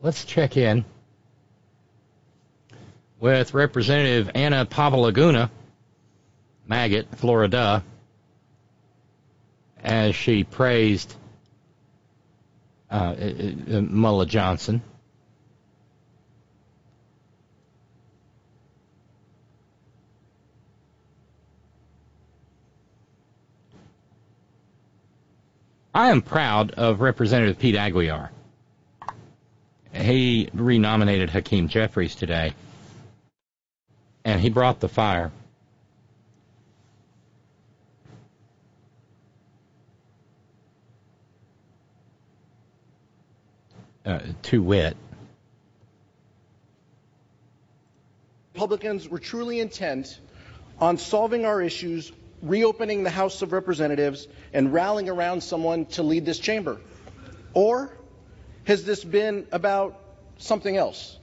let's check in with Representative Anna Papalaguna, maggot, Florida, as she praised uh, uh, uh Mullah Johnson. I am proud of Representative Pete Aguilar. He renominated Hakeem Jeffries today, and he brought the fire. Uh, to wit. Republicans were truly intent on solving our issues reopening the House of Representatives and rallying around someone to lead this chamber? Or has this been about something else?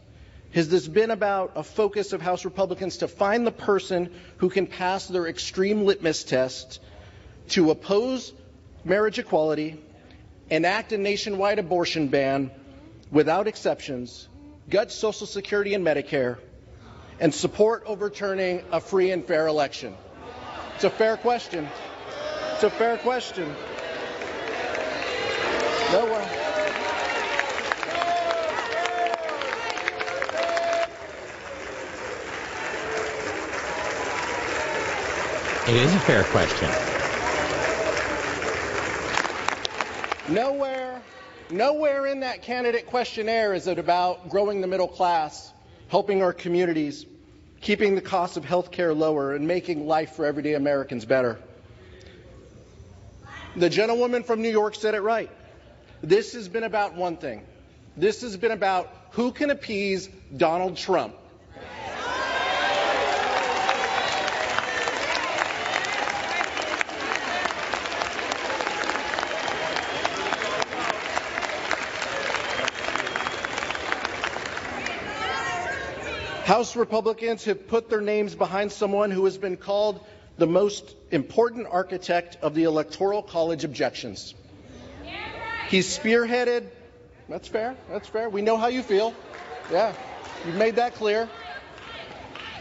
Has this been about a focus of House Republicans to find the person who can pass their extreme litmus test to oppose marriage equality, enact a nationwide abortion ban without exceptions, gut Social Security and Medicare, and support overturning a free and fair election? It's a fair question. It's a fair question. No one. It is a fair question. Nowhere, nowhere in that candidate questionnaire is it about growing the middle class, helping our communities, keeping the cost of health care lower, and making life for everyday Americans better. The gentlewoman from New York said it right. This has been about one thing. This has been about who can appease Donald Trump. House Republicans have put their names behind someone who has been called the most important architect of the Electoral College objections. He's spearheaded, that's fair, that's fair. We know how you feel. Yeah, you've made that clear.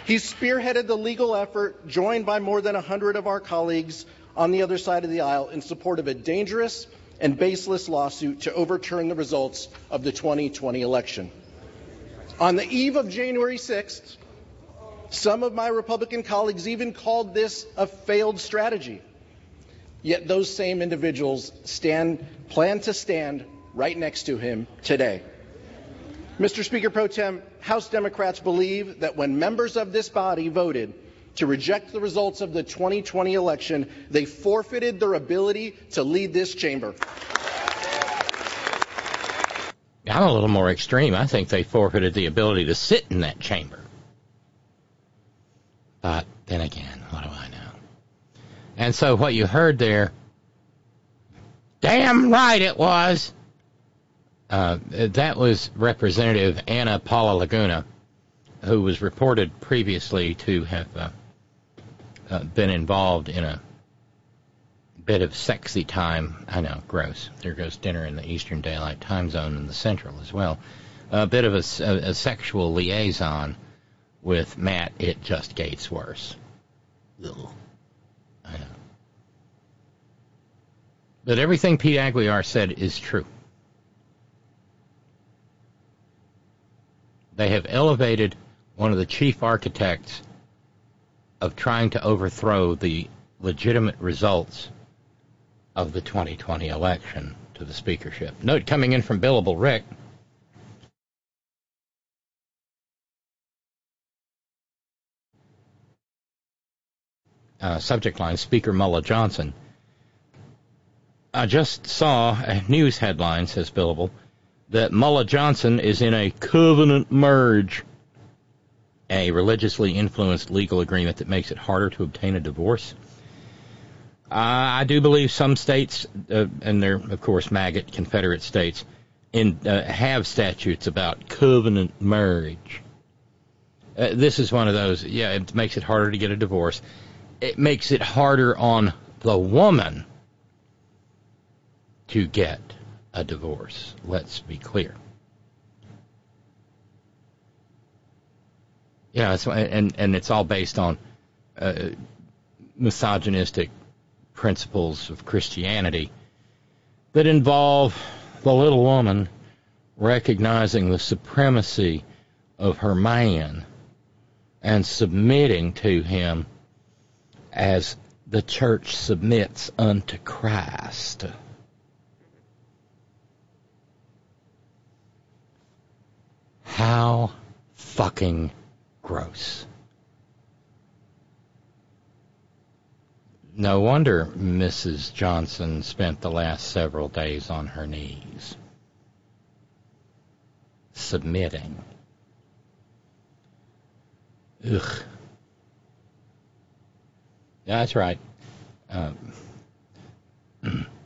He's spearheaded the legal effort, joined by more than 100 of our colleagues on the other side of the aisle, in support of a dangerous and baseless lawsuit to overturn the results of the 2020 election. On the eve of January 6th, some of my Republican colleagues even called this a failed strategy. Yet those same individuals stand, plan to stand right next to him today. Mr. Speaker Pro Tem, House Democrats believe that when members of this body voted to reject the results of the 2020 election, they forfeited their ability to lead this chamber. I'm a little more extreme. I think they forfeited the ability to sit in that chamber. But then again, what do I know? And so what you heard there, damn right it was. Uh, that was Representative Anna Paula Laguna, who was reported previously to have uh, uh, been involved in a bit of sexy time. I know, gross. There goes dinner in the Eastern Daylight Time Zone and the Central as well. A bit of a, a, a sexual liaison with Matt, it just gets worse. Ugh. I know. But everything Pete Aguilar said is true. They have elevated one of the chief architects of trying to overthrow the legitimate results of the 2020 election to the speakership. Note coming in from Billable Rick. Uh, subject line Speaker Mullah Johnson. I just saw a news headline, says Billable, that Mullah Johnson is in a covenant merge, a religiously influenced legal agreement that makes it harder to obtain a divorce. Uh, I do believe some states, uh, and they're of course maggot Confederate states, in, uh, have statutes about covenant marriage. Uh, this is one of those. Yeah, it makes it harder to get a divorce. It makes it harder on the woman to get a divorce. Let's be clear. Yeah, and and it's all based on uh, misogynistic principles of Christianity that involve the little woman recognizing the supremacy of her man and submitting to him as the church submits unto Christ. How fucking gross. No wonder Mrs. Johnson spent the last several days on her knees, submitting. Ugh. That's right. Um,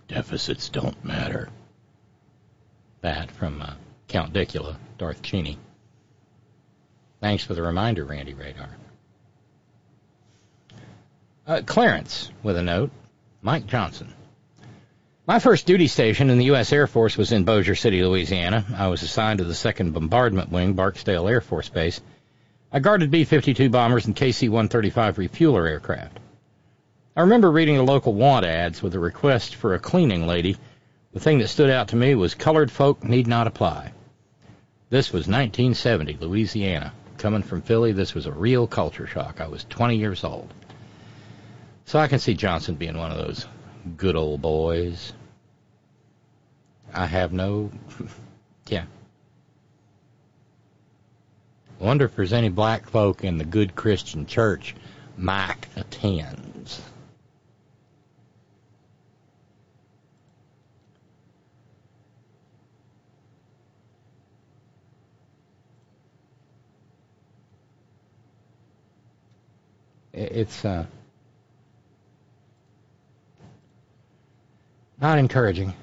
deficits don't matter. That from uh, Count Dicula, Darth Cheney. Thanks for the reminder, Randy Radar. Uh, Clarence with a note. Mike Johnson. My first duty station in the U.S. Air Force was in Bossier City, Louisiana. I was assigned to the 2nd Bombardment Wing, Barksdale Air Force Base. I guarded B 52 bombers and KC 135 refueler aircraft. I remember reading the local want ads with a request for a cleaning lady. The thing that stood out to me was colored folk need not apply. This was 1970, Louisiana. Coming from Philly, this was a real culture shock. I was 20 years old. So I can see Johnson being one of those good old boys. I have no. yeah. Wonder if there's any black folk in the good Christian church Mike attends. it's uh, not encouraging.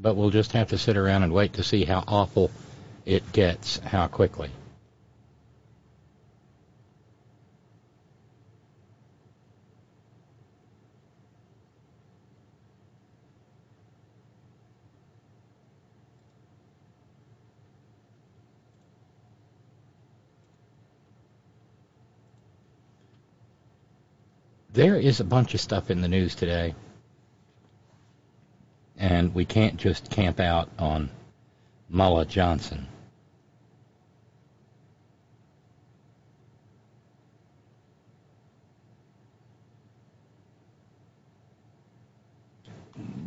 But we'll just have to sit around and wait to see how awful it gets, how quickly. There is a bunch of stuff in the news today, and we can't just camp out on Mullah Johnson.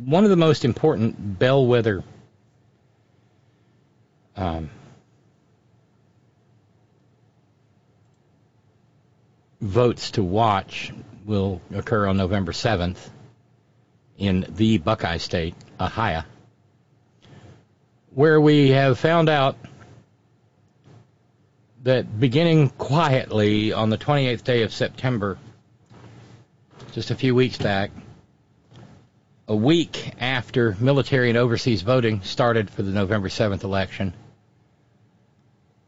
One of the most important bellwether um, votes to watch will occur on November 7th in the Buckeye State, Ohio, where we have found out that beginning quietly on the 28th day of September, just a few weeks back, a week after military and overseas voting started for the November 7th election,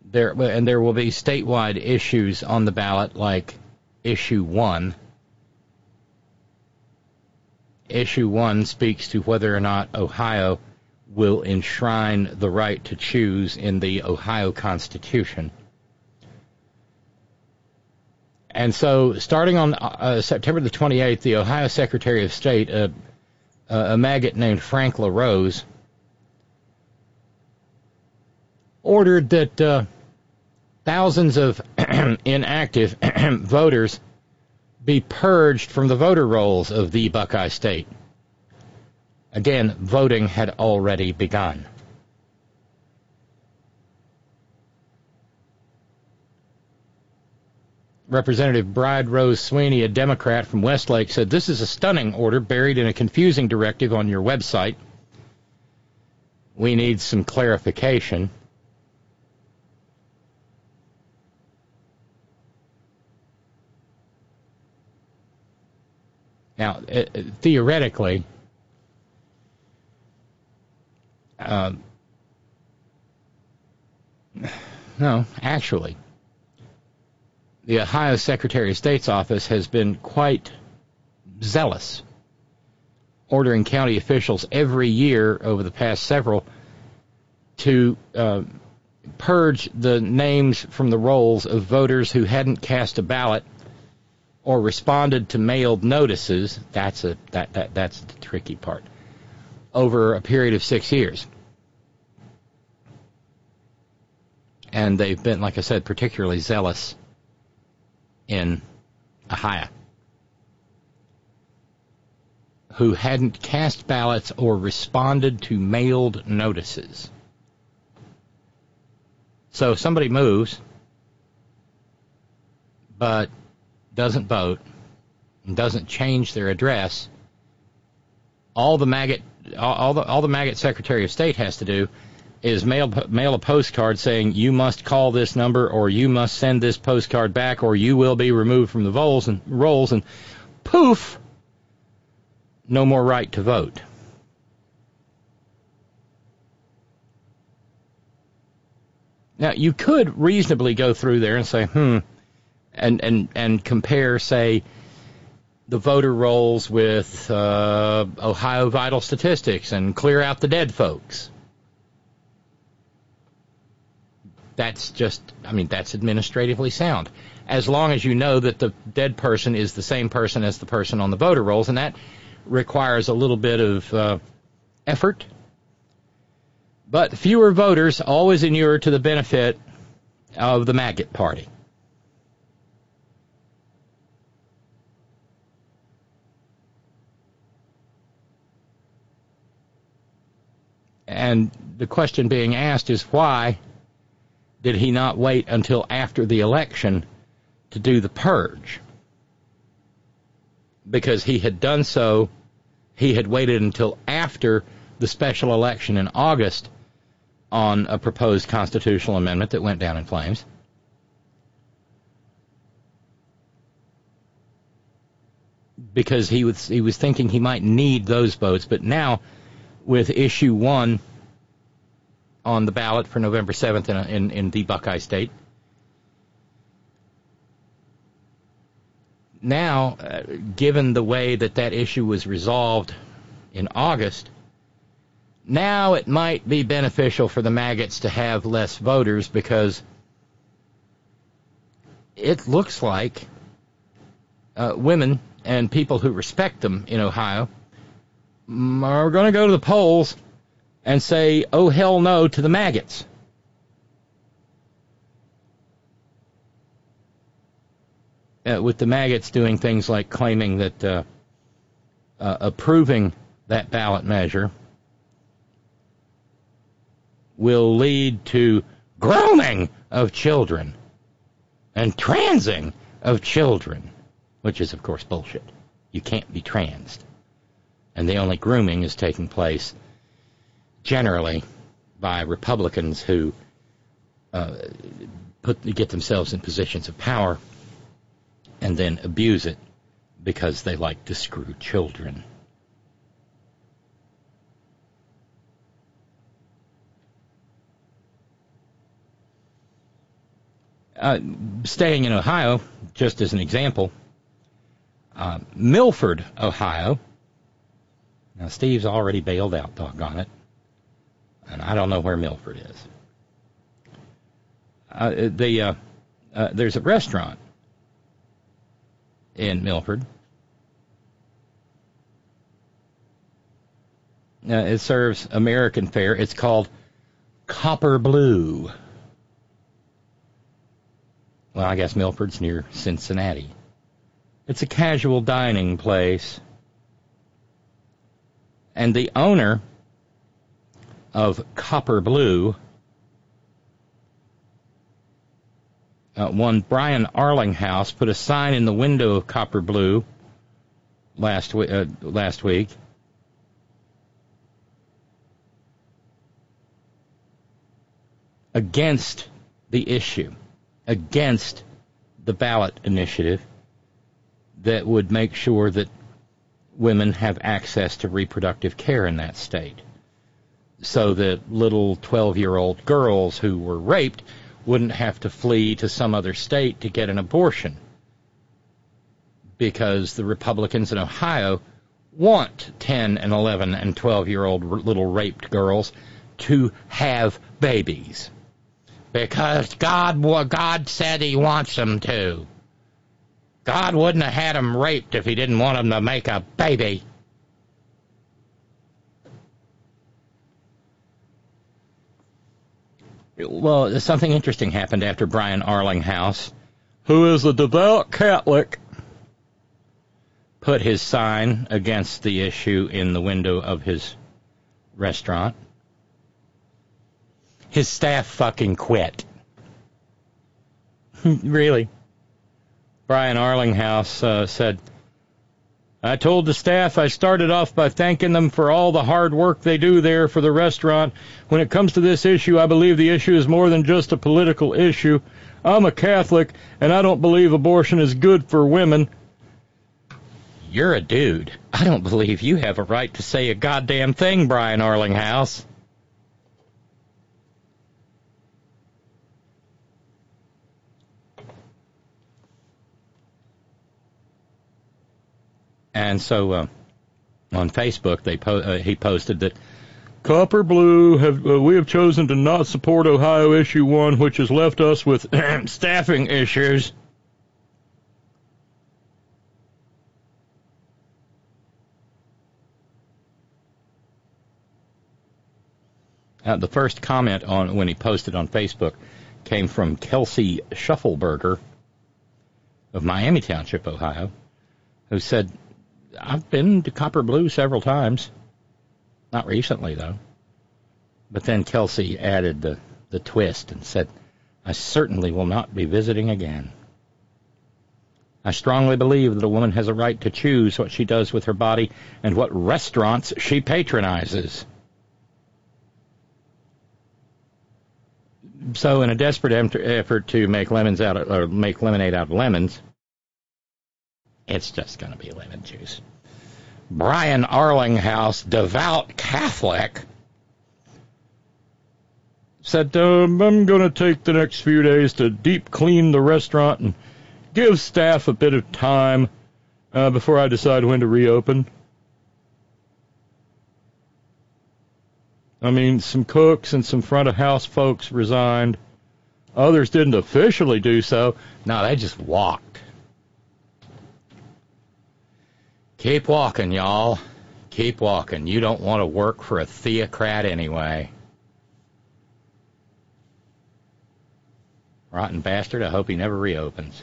there and there will be statewide issues on the ballot like issue 1 issue one speaks to whether or not Ohio will enshrine the right to choose in the Ohio Constitution. And so, starting on uh, September the 28th, the Ohio Secretary of State, uh, uh, a maggot named Frank LaRose, ordered that uh, thousands of inactive voters be purged from the voter rolls of the Buckeye State. Again, voting had already begun. Representative Bride Rose Sweeney, a Democrat from Westlake, said this is a stunning order buried in a confusing directive on your website. We need some clarification. Now, uh, theoretically, um, no, actually, the Ohio Secretary of State's office has been quite zealous, ordering county officials every year over the past several to uh, purge the names from the rolls of voters who hadn't cast a ballot or responded to mailed notices. That's a that, that that's the tricky part. Over a period of six years. And they've been, like I said, particularly zealous in Ohio who hadn't cast ballots or responded to mailed notices. So somebody moves, but doesn't vote and doesn't change their address, all the maggot, all the all the maggot Secretary of State has to do is mail mail a postcard saying you must call this number or you must send this postcard back or you will be removed from the rolls and rolls and poof no more right to vote. Now you could reasonably go through there and say, hmm, and and and compare, say, the voter rolls with uh, Ohio vital statistics and clear out the dead folks. That's just, I mean, that's administratively sound. As long as you know that the dead person is the same person as the person on the voter rolls, and that requires a little bit of uh, effort. But fewer voters always inure to the benefit of the maggot party. And the question being asked is why did he not wait until after the election to do the purge? Because he had done so, he had waited until after the special election in August on a proposed constitutional amendment that went down in flames. Because he was he was thinking he might need those votes, but now with issue one on the ballot for November 7th in, in, in the Buckeye State. Now, uh, given the way that that issue was resolved in August, now it might be beneficial for the maggots to have less voters because it looks like uh, women and people who respect them in Ohio are going to go to the polls and say, oh, hell no to the maggots. Uh, with the maggots doing things like claiming that uh, uh, approving that ballot measure will lead to grooming of children and transing of children, which is, of course, bullshit. You can't be transed and the only grooming is taking place generally by Republicans who uh, put get themselves in positions of power and then abuse it because they like to screw children. Uh, staying in Ohio, just as an example, uh, Milford, Ohio, Now, Steve's already bailed out, doggone it. And I don't know where Milford is. Uh, the, uh, uh, there's a restaurant in Milford. Uh, it serves American fare. It's called Copper Blue. Well, I guess Milford's near Cincinnati. It's a casual dining place. And the owner of Copper Blue, uh, one Brian Arlinghaus, put a sign in the window of Copper Blue last, uh, last week. Against the issue, against the ballot initiative that would make sure that women have access to reproductive care in that state. So that little 12 year old girls who were raped wouldn't have to flee to some other state to get an abortion. Because the Republicans in Ohio want 10 and 11 and 12 year old little raped girls to have babies. Because God, God said He wants them to. God wouldn't have had them raped if He didn't want them to make a baby. Well, something interesting happened after Brian Arlinghaus, who is a devout Catholic, put his sign against the issue in the window of his restaurant. His staff fucking quit. really. Brian Arlinghaus uh, said, I told the staff I started off by thanking them for all the hard work they do there for the restaurant. When it comes to this issue, I believe the issue is more than just a political issue. I'm a Catholic, and I don't believe abortion is good for women. You're a dude. I don't believe you have a right to say a goddamn thing, Brian Arlinghaus. And so uh, on Facebook, they po- uh, he posted that Copper Blue have uh, we have chosen to not support Ohio issue one, which has left us with staffing issues. Uh, the first comment on when he posted on Facebook came from Kelsey Shuffleberger of Miami Township, Ohio, who said, I've been to Copper Blue several times. Not recently, though. But then Kelsey added the, the twist and said, I certainly will not be visiting again. I strongly believe that a woman has a right to choose what she does with her body and what restaurants she patronizes. So, in a desperate effort to make lemons out of, or make lemonade out of lemons, it's just going to be lemon juice. Brian Arlinghaus, devout Catholic, said, um, I'm going to take the next few days to deep clean the restaurant and give staff a bit of time uh, before I decide when to reopen. I mean, some cooks and some front of house folks resigned. Others didn't officially do so. No, they just walked. Keep walking, y'all. Keep walking. You don't want to work for a theocrat anyway. Rotten bastard. I hope he never reopens.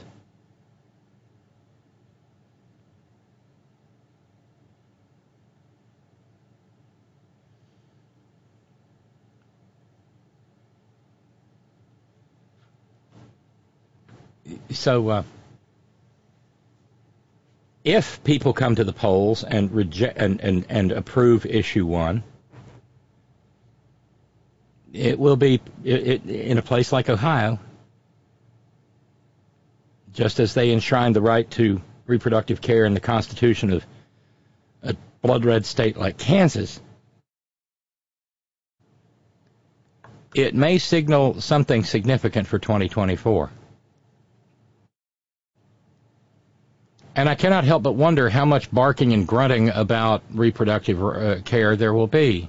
So, uh, if people come to the polls and reject and, and, and approve issue one, it will be it, it, in a place like Ohio, just as they enshrined the right to reproductive care in the Constitution of a blood red state like Kansas. It may signal something significant for 2024. And I cannot help but wonder how much barking and grunting about reproductive uh, care there will be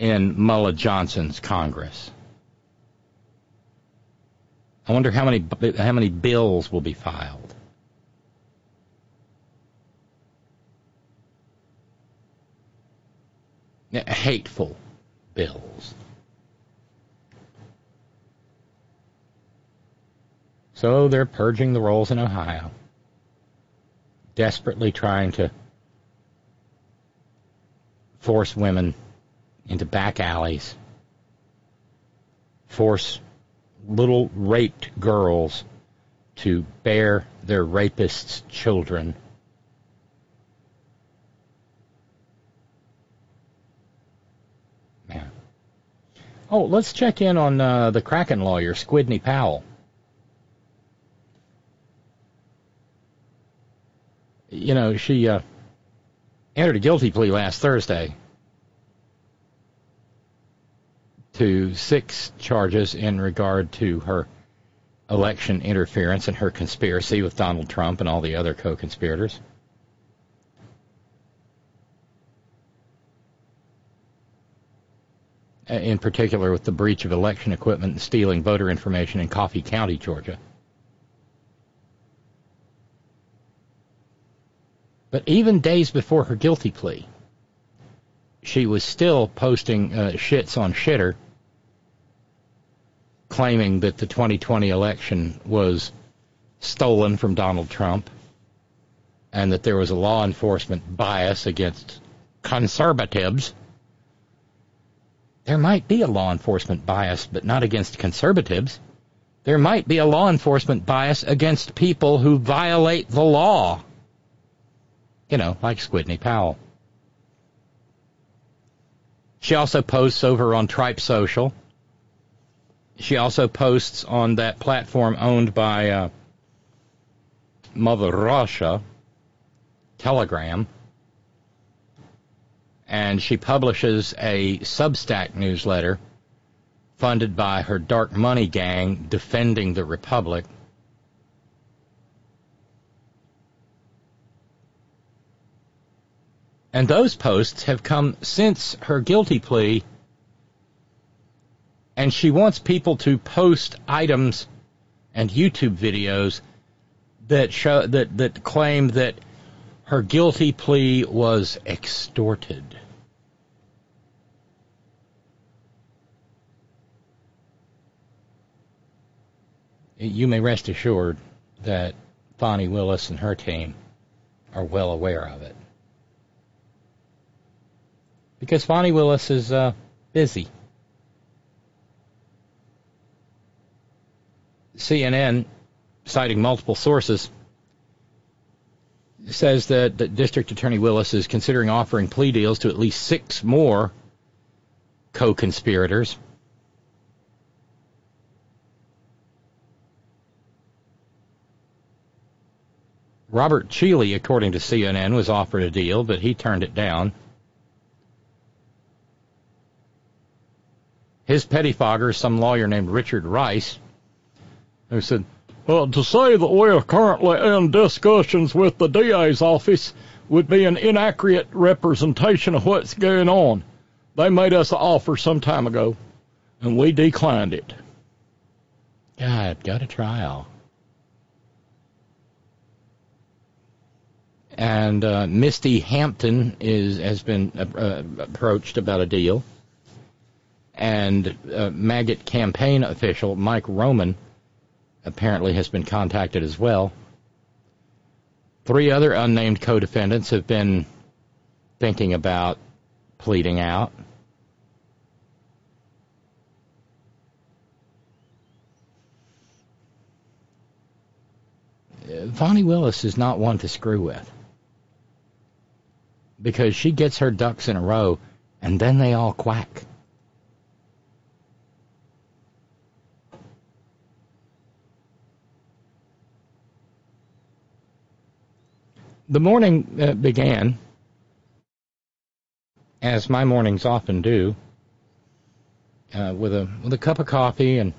in Mullah Johnson's Congress. I wonder how many how many bills will be filed. Hateful bills. So they're purging the rolls in Ohio, desperately trying to force women into back alleys, force little raped girls to bear their rapists' children. Man. Oh, let's check in on uh, the Kraken lawyer, Squidney Powell. You know, she uh, entered a guilty plea last Thursday to six charges in regard to her election interference and her conspiracy with Donald Trump and all the other co conspirators. In particular, with the breach of election equipment and stealing voter information in Coffee County, Georgia. But even days before her guilty plea, she was still posting uh, shits on shitter, claiming that the 2020 election was stolen from Donald Trump and that there was a law enforcement bias against conservatives. There might be a law enforcement bias, but not against conservatives. There might be a law enforcement bias against people who violate the law. You know, like Squidney Powell. She also posts over on Tripe Social. She also posts on that platform owned by uh, Mother Russia, Telegram. And she publishes a Substack newsletter funded by her dark money gang defending the Republic. And those posts have come since her guilty plea. And she wants people to post items and YouTube videos that show that, that claim that her guilty plea was extorted. You may rest assured that Fani Willis and her team are well aware of it because Fani Willis is uh, busy. CNN, citing multiple sources, says that, that District Attorney Willis is considering offering plea deals to at least six more co conspirators. Robert Cheeley, according to CNN, was offered a deal, but he turned it down. His pettifogger, some lawyer named Richard Rice, who said, well, to say that we are currently in discussions with the DA's office would be an inaccurate representation of what's going on. They made us an offer some time ago, and we declined it. God, got a trial. And uh, Misty Hampton is has been uh, approached about a deal and uh, maggot campaign official Mike Roman apparently has been contacted as well. Three other unnamed co defendants have been thinking about pleading out. Fani Willis is not one to screw with because she gets her ducks in a row and then they all quack. the morning uh, began, as my mornings often do, uh, with a with a cup of coffee and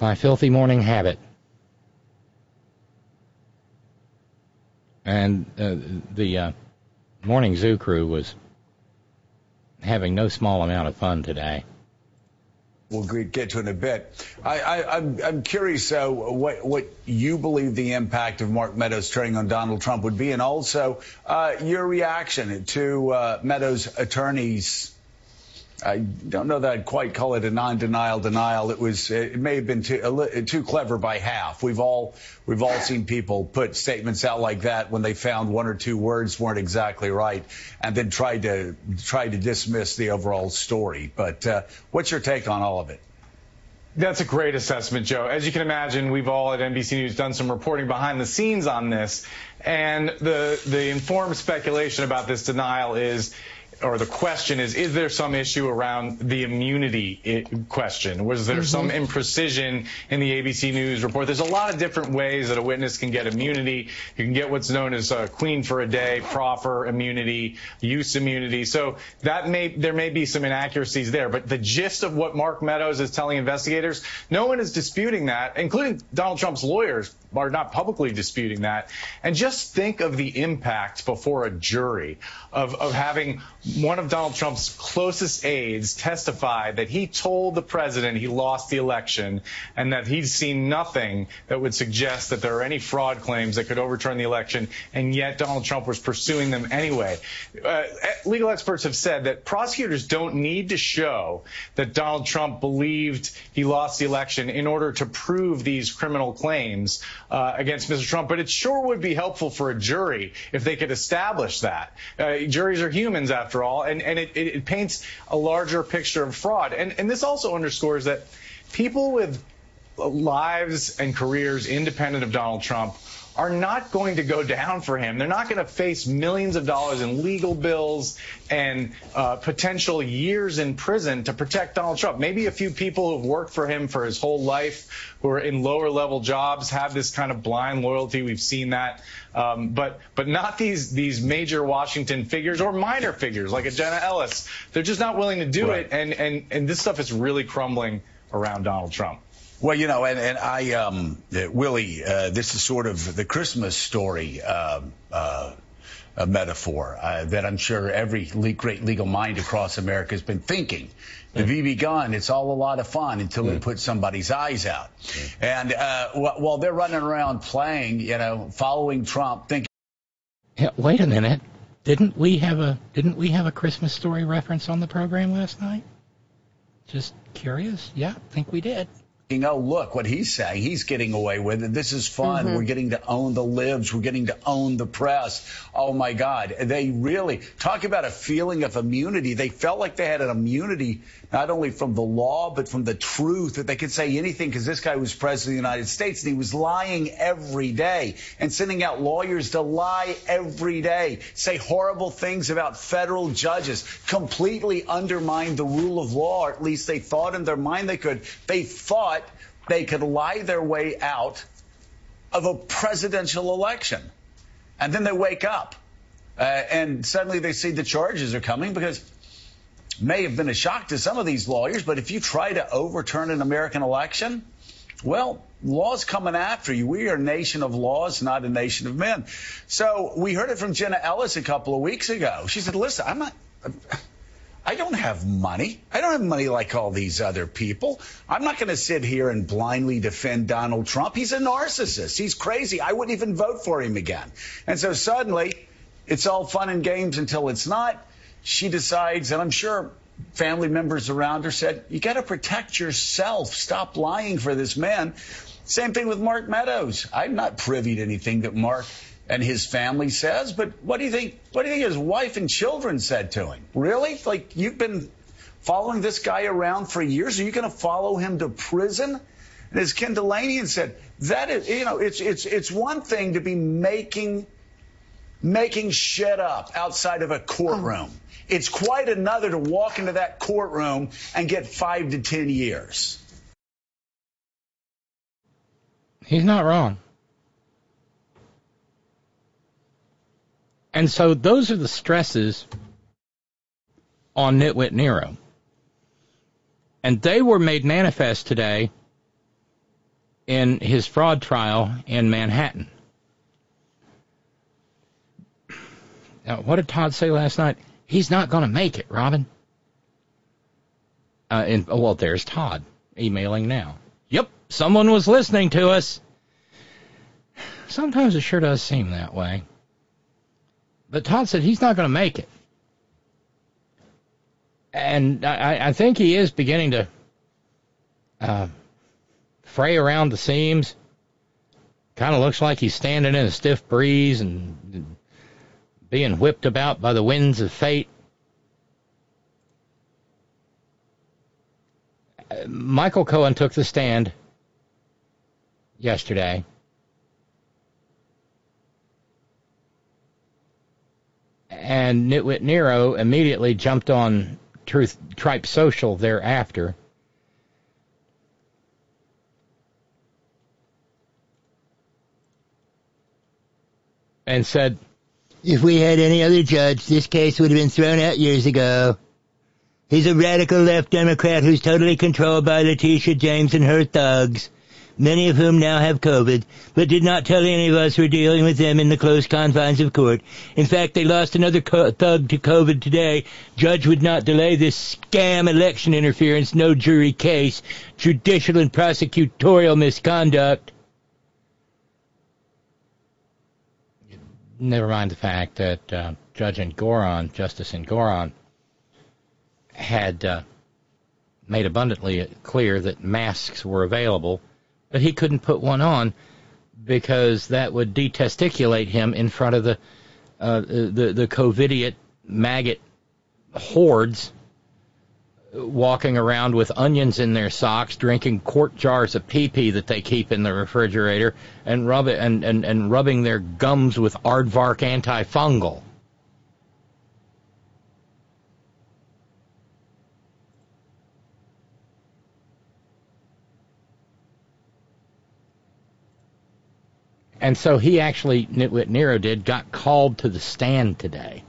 my filthy morning habit. And uh, the uh, morning zoo crew was having no small amount of fun today. We'll get to in a bit. I, I'm curious uh, what, what you believe the impact of Mark Meadows turning on Donald Trump would be, and also uh, your reaction to uh, Meadows' attorneys I don't know that I'd quite call it a non-denial denial. It was it may have been too too clever by half. We've all we've all seen people put statements out like that when they found one or two words weren't exactly right, and then tried to try to dismiss the overall story. But uh, what's your take on all of it? That's a great assessment, Joe. As you can imagine, we've all at NBC News done some reporting behind the scenes on this, and the the informed speculation about this denial is or the question is, is there some issue around the immunity question? Was there mm-hmm. some imprecision in the ABC News report? There's a lot of different ways that a witness can get immunity. You can get what's known as a queen for a day, proffer immunity, use immunity. So that may there may be some inaccuracies there, but the gist of what Mark Meadows is telling investigators, no one is disputing that, including Donald Trump's lawyers are not publicly disputing that. And just think of the impact before a jury of, of having one of Donald Trump's closest aides testify that he told the president he lost the election and that he'd seen nothing that would suggest that there are any fraud claims that could overturn the election, and yet Donald Trump was pursuing them anyway. Uh, legal experts have said that prosecutors don't need to show that Donald Trump believed he lost the election in order to prove these criminal claims uh, against Mr. Trump, but it sure would be helpful for a jury if they could establish that. Uh, juries are humans, after all, and, and it, it, it paints a larger picture of fraud. And, and this also underscores that people with lives and careers independent of Donald Trump are not going to go down for him. They're not going to face millions of dollars in legal bills and uh, potential years in prison to protect Donald Trump. Maybe a few people who've worked for him for his whole life, who are in lower level jobs, have this kind of blind loyalty. We've seen that, um, but but not these these major Washington figures or minor figures like a Jenna Ellis. They're just not willing to do right. it, and and and this stuff is really crumbling around Donald Trump. Well, you know, and, and I, um, uh, Willie, uh, this is sort of the Christmas story uh, uh, metaphor uh, that I'm sure every le- great legal mind across America has been thinking. The BB gun, it's all a lot of fun until mm. it puts somebody's eyes out. Mm. And uh, while they're running around playing, you know, following Trump, thinking. Yeah, wait a minute. Didn't we have a didn't we have a Christmas story reference on the program last night? Just curious. Yeah, I think we did oh, look what he's saying. He's getting away with it. This is fun. Mm-hmm. We're getting to own the libs. We're getting to own the press. Oh my God. They really talk about a feeling of immunity. They felt like they had an immunity, not only from the law, but from the truth that they could say anything because this guy was president of the United States and he was lying every day and sending out lawyers to lie every day, say horrible things about federal judges, completely undermine the rule of law, or at least they thought in their mind they could. They thought they could lie their way out of a presidential election. And then they wake up uh, and suddenly they see the charges are coming because may have been a shock to some of these lawyers, but if you try to overturn an American election, well, law's coming after you. We are a nation of laws, not a nation of men. So we heard it from Jenna Ellis a couple of weeks ago. She said, listen, I'm not. I don't have money. I don't have money like all these other people. I'm not going to sit here and blindly defend Donald Trump. He's a narcissist. He's crazy. I wouldn't even vote for him again. And so suddenly, it's all fun and games until it's not. She decides, and I'm sure family members around her said, You got to protect yourself. Stop lying for this man. Same thing with Mark Meadows. I'm not privy to anything that Mark and his family says, but what do you think? What do you think his wife and children said to him? Really? Like you've been following this guy around for years? Are you going to follow him to prison? And as Ken Dilanian said, that is, you know, it's it's it's one thing to be making making shit up outside of a courtroom. Mm-hmm. It's quite another to walk into that courtroom and get five to ten years. He's not wrong. And so those are the stresses on Nitwit Nero. And they were made manifest today in his fraud trial in Manhattan. Uh, what did Todd say last night? He's not going to make it, Robyn. Uh, and oh, well, there's Todd emailing now. Yep, someone was listening to us. Sometimes it sure does seem that way. But Todd said he's not going to make it. And I, I think he is beginning to uh, fray around the seams. Kind of looks like he's standing in a stiff breeze and being whipped about by the winds of fate. Michael Cohen took the stand yesterday. And Nitwit Nero immediately jumped on Truth Tripe Social thereafter. And said, If we had any other judge, this case would have been thrown out years ago. He's a radical left Democrat who's totally controlled by Letitia James and her thugs, many of whom now have COVID, but did not tell any of us we're dealing with them in the close confines of court. In fact, they lost another co- thug to COVID today. Judge would not delay this scam election interference, no jury case, judicial and prosecutorial misconduct. never mind the fact that uh, Judge Engoron, Justice Engoron, had uh, made abundantly clear that masks were available, but he couldn't put one on because that would detesticulate him in front of the uh, the the covidiot maggot hordes walking around with onions in their socks, drinking quart jars of pee pee that they keep in the refrigerator, and rub it and, and, and rubbing their gums with aardvark antifungal. And so he actually, what Nero did, got called to the stand today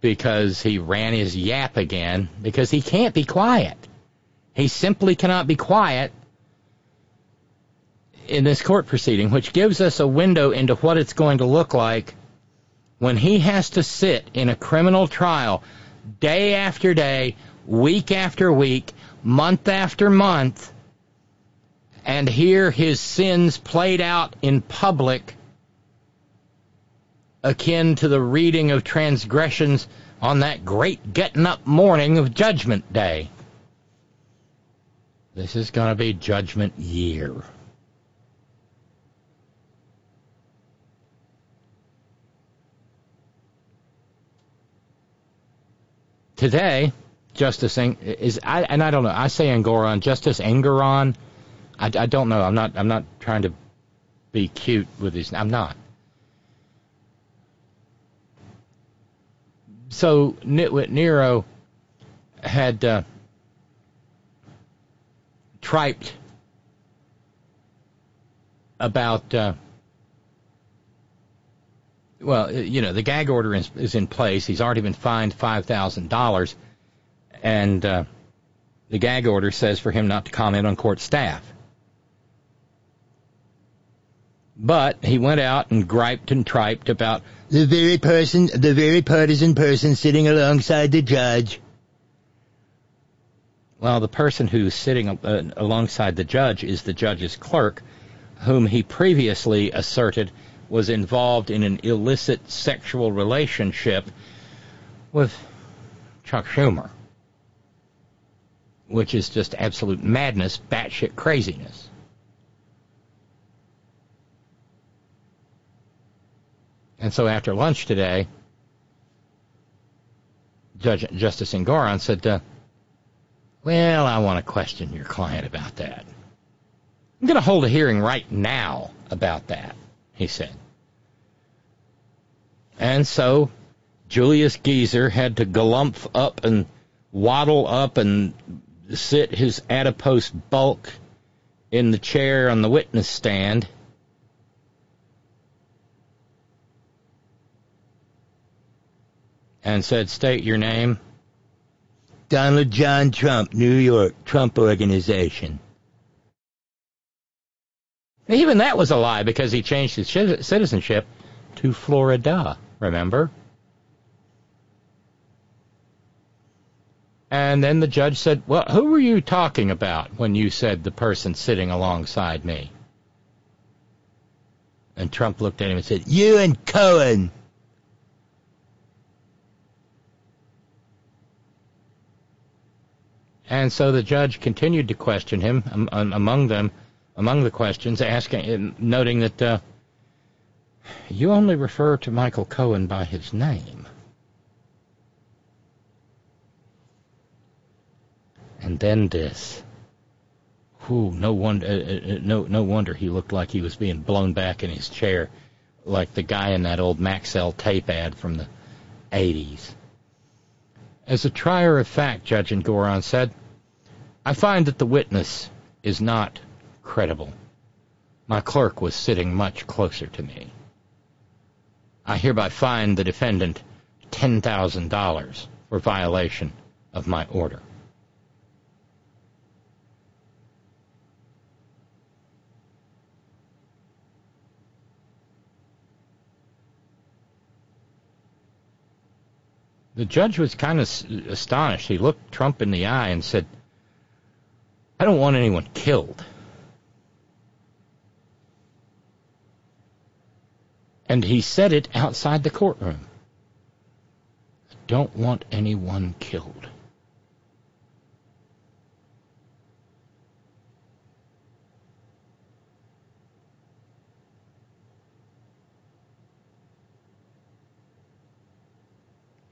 because he ran his yap again because he can't be quiet. He simply cannot be quiet in this court proceeding, which gives us a window into what it's going to look like when he has to sit in a criminal trial day after day, week after week, month after month, and hear his sins played out in public akin to the reading of transgressions on that great getting up morning of Judgment Day. This is going to be Judgment Year. Today, Justice Eng- is I, and I don't know. I say Engoron, Justice Engoron. I, I don't know. I'm not. I'm not trying to be cute with these. I'm not. so Nitwit Nero had uh, triped about, uh, well, you know, the gag order is, is, in place. He's already been fined $5,000, and uh, the gag order says for him not to comment on court staff. But he went out and griped and triped about the very person, the very partisan person sitting alongside the judge. Well, the person who's sitting uh, alongside the judge is the judge's clerk, whom he previously asserted was involved in an illicit sexual relationship with Chuck Schumer, which is just absolute madness, batshit craziness. And so after lunch today, Judge Justice Engoron said, uh, "Well, I want to question your client about that. I'm going to hold a hearing right now about that," he said. And so Julius Geezer had to galumph up and waddle up and sit his adipose bulk in the chair on the witness stand and said, State your name. Donald John Trump, New York, Trump Organization. Even that was a lie because he changed his citizenship to Florida, remember? And then the judge said, Well, who were you talking about when you said the person sitting alongside me? And Trump looked at him and said, You and Cohen. And so the judge continued to question him. Um, um, among them, among the questions, asking, noting that uh, you only refer to Michael Cohen by his name. And then this. Whew, no wonder, uh, uh, no, no wonder he looked like he was being blown back in his chair, like the guy in that old Maxell tape ad from the 80s. As a trier of fact, Judge Engoron said, I find that the witness is not credible. My clerk was sitting much closer to me. I hereby fine the defendant $10,000 for violation of my order. The judge was kind of astonished. He looked Trump in the eye and said, I don't want anyone killed. And he said it outside the courtroom. I don't want anyone killed.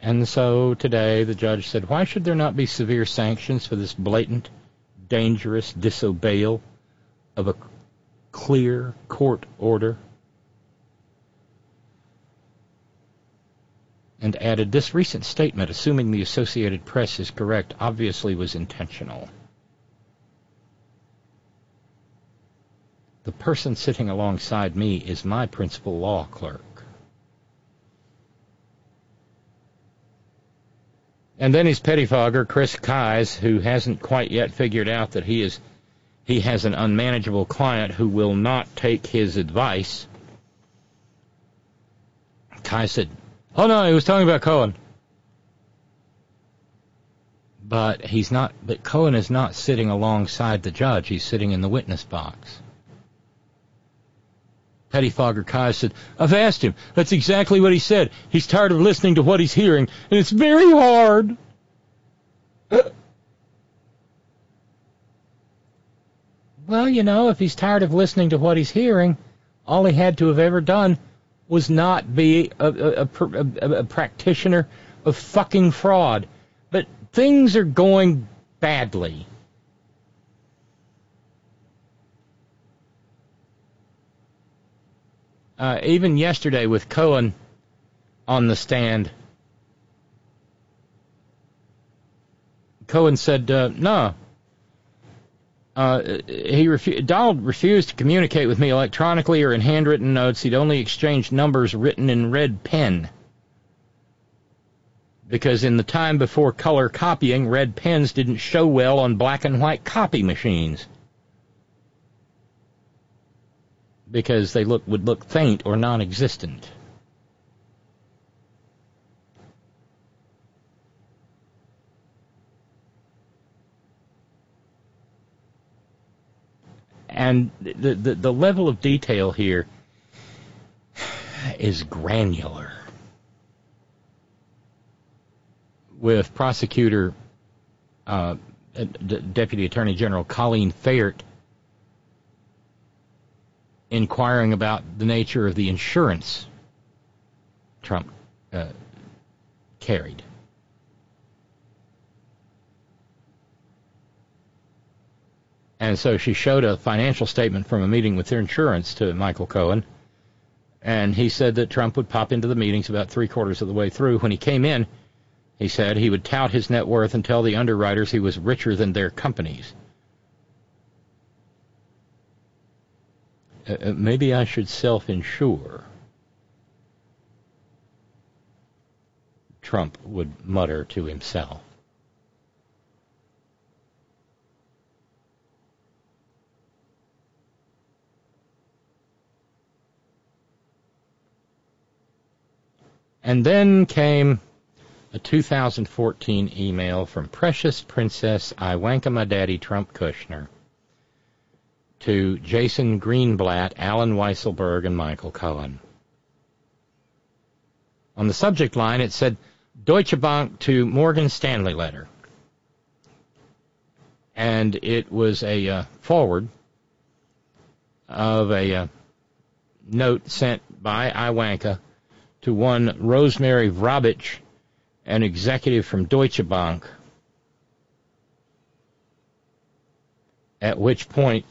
And so today the judge said, why should there not be severe sanctions for this blatant, dangerous disobeyal of a clear court order? And added, this recent statement, assuming the Associated Press is correct, obviously was intentional. The person sitting alongside me is my principal law clerk. And then his pettifogger, Chris Kise, who hasn't quite yet figured out that he is he has an unmanageable client who will not take his advice. Kise said, "Oh no, he was talking about Cohen." But he's not. But Cohen is not sitting alongside the judge. He's sitting in the witness box. Pettifogger Kai said, I've asked him. That's exactly what he said. He's tired of listening to what he's hearing, and it's very hard. well, you know, if he's tired of listening to what he's hearing, all he had to have ever done was not be a, a, a, a practitioner of fucking fraud. But things are going badly. Uh, even yesterday with Cohen on the stand, Cohen said, uh, no. Uh, he refu- Donald refused to communicate with me electronically or in handwritten notes. He'd only exchanged numbers written in red pen. Because in the time before color copying, red pens didn't show well on black and white copy machines. Because they look would look faint or non-existent. And the, the, the level of detail here is granular. With prosecutor, uh, Deputy Attorney General Colleen Faherty inquiring about the nature of the insurance Trump uh, carried. And so she showed a financial statement from a meeting with their insurance to Michael Cohen. And he said that Trump would pop into the meetings about three quarters of the way through. When he came in, he said he would tout his net worth and tell the underwriters he was richer than their companies. Uh, uh, maybe I should self insure. Trump would mutter to himself. And then came a 2014 email from Precious Princess Iwanka My Daddy Trump Kushner to Jason Greenblatt, Allen Weisselberg, and Michael Cohen. On the subject line, it said Deutsche Bank to Morgan Stanley letter. And it was a uh, forward of a uh, note sent by Iwanka to one Rosemary Vrablic, an executive from Deutsche Bank, at which point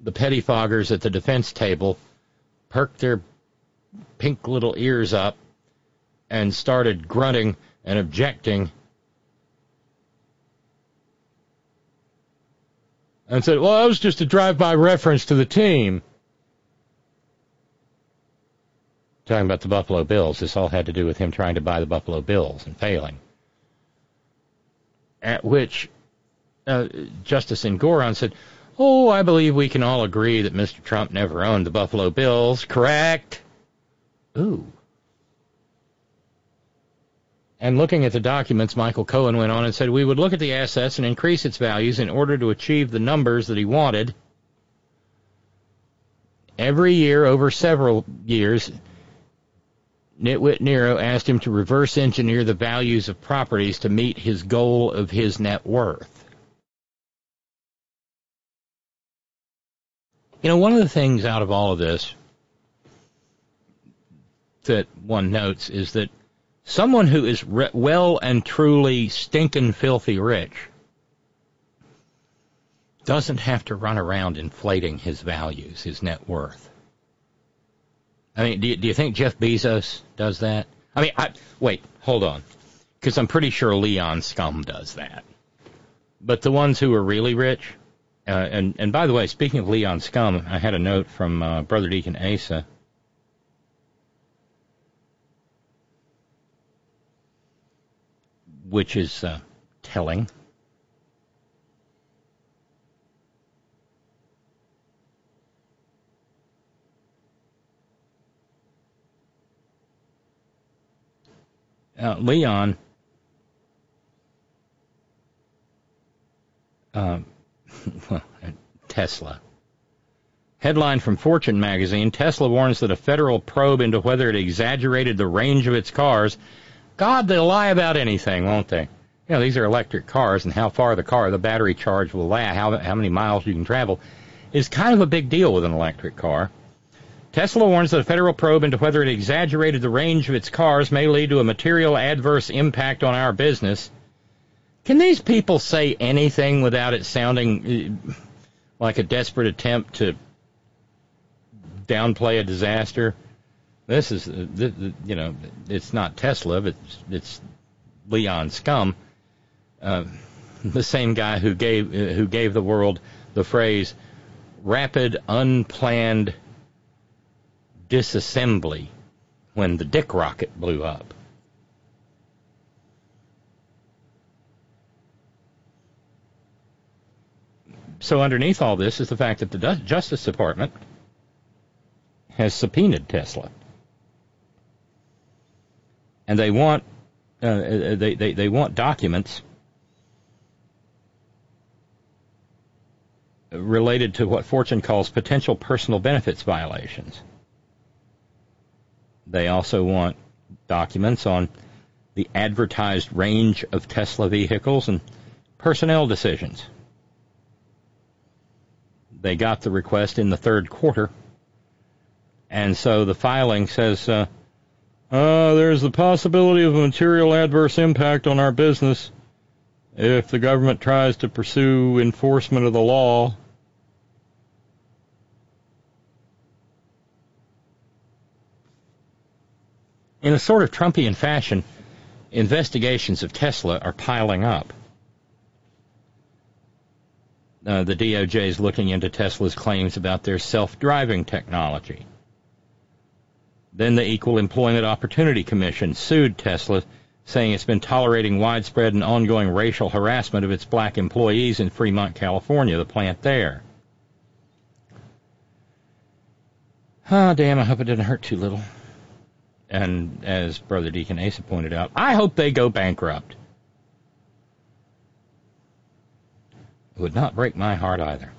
the pettifoggers at the defense table perked their pink little ears up and started grunting and objecting and said, well, that was just a drive-by reference to the team. Talking about the Buffalo Bills. This all had to do with him trying to buy the Buffalo Bills and failing. At which uh, Justice Engoron said, Oh, I believe we can all agree that Mr. Trump never owned the Buffalo Bills, correct? Ooh. And looking at the documents, Michael Cohen went on and said we would look at the assets and increase its values in order to achieve the numbers that he wanted. Every year, over several years, Nitwit Nero asked him to reverse engineer the values of properties to meet his goal of his net worth. You know, one of the things out of all of this that one notes is that someone who is re- well and truly stinking filthy rich doesn't have to run around inflating his values, his net worth. I mean, do you, do you think Jeff Bezos does that? I mean, I, wait, hold on, because I'm pretty sure Leon Scum does that. But the ones who are really rich, uh, and and by the way, speaking of Leon Scum, I had a note from uh, Brother Deacon Asa. Which is uh, telling. Uh, Leon uh, Tesla. Headline from Fortune magazine Tesla warns that a federal probe into whether it exaggerated the range of its cars. God, they'll lie about anything, won't they? You know, these are electric cars, and how far the car, the battery charge will last, how, how many miles you can travel, is kind of a big deal with an electric car. Tesla warns that a federal probe into whether it exaggerated the range of its cars may lead to a material adverse impact on our business. Can these people say anything without it sounding uh, like a desperate attempt to downplay a disaster? This is, uh, you know, it's not Tesla, it's, it's Leon Scum, uh, the same guy who gave uh, who gave the world the phrase "rapid, unplanned disassembly" when the Dick rocket blew up. So underneath all this is the fact that the Justice Department has subpoenaed Tesla, and they want uh, uh, they, they they want documents related to what Fortune calls potential personal benefits violations. They also want documents on the advertised range of Tesla vehicles and personnel decisions. They got the request in the third quarter. And so the filing says, uh, uh, there's the possibility of a material adverse impact on our business if the government tries to pursue enforcement of the law. In a sort of Trumpian fashion, investigations of Tesla are piling up. Uh, the DOJ is looking into Tesla's claims about their self-driving technology. Then the Equal Employment Opportunity Commission sued Tesla, saying it's been tolerating widespread and ongoing racial harassment of its black employees in Fremont, California, the plant there. Ah, oh, damn, I hope it didn't hurt too little. And as Brother Deacon Asa pointed out, I hope they go bankrupt. It would not break my heart either.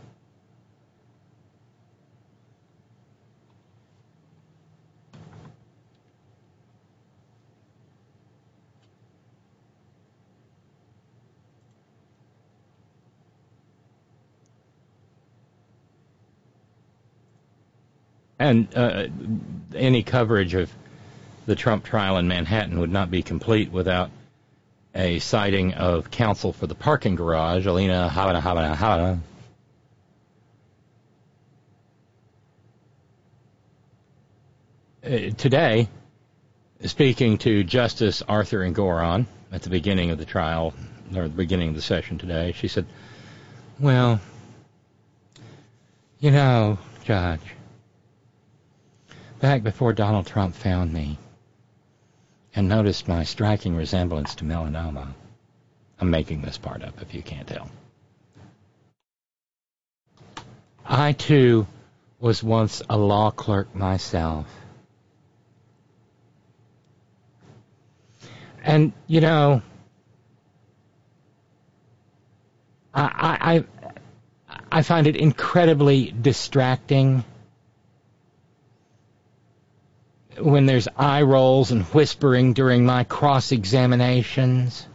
And uh, any coverage of the Trump trial in Manhattan would not be complete without a sighting of counsel for the parking garage, Alina Habba Habba Habba. Uh, today, speaking to Justice Arthur Engoron at the beginning of the trial, or the beginning of the session today, she said, Well, you know, Judge, back before Donald Trump found me and noticed my striking resemblance to melanoma. I'm making this part up if you can't tell. I too was once a law clerk myself. And, you know, I, I, I find it incredibly distracting when there's eye rolls and whispering during my cross examinations.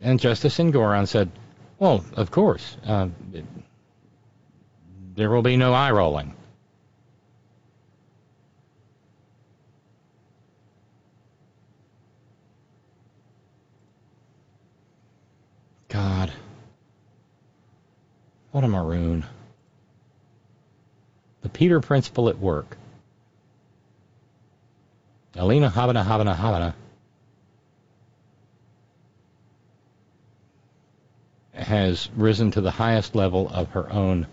And Justice Engoron said, Well, of course, uh, there will be no eye rolling. God. What a maroon. The Peter Principle at work. Alina Habba Habba Habba has risen to the highest level of her own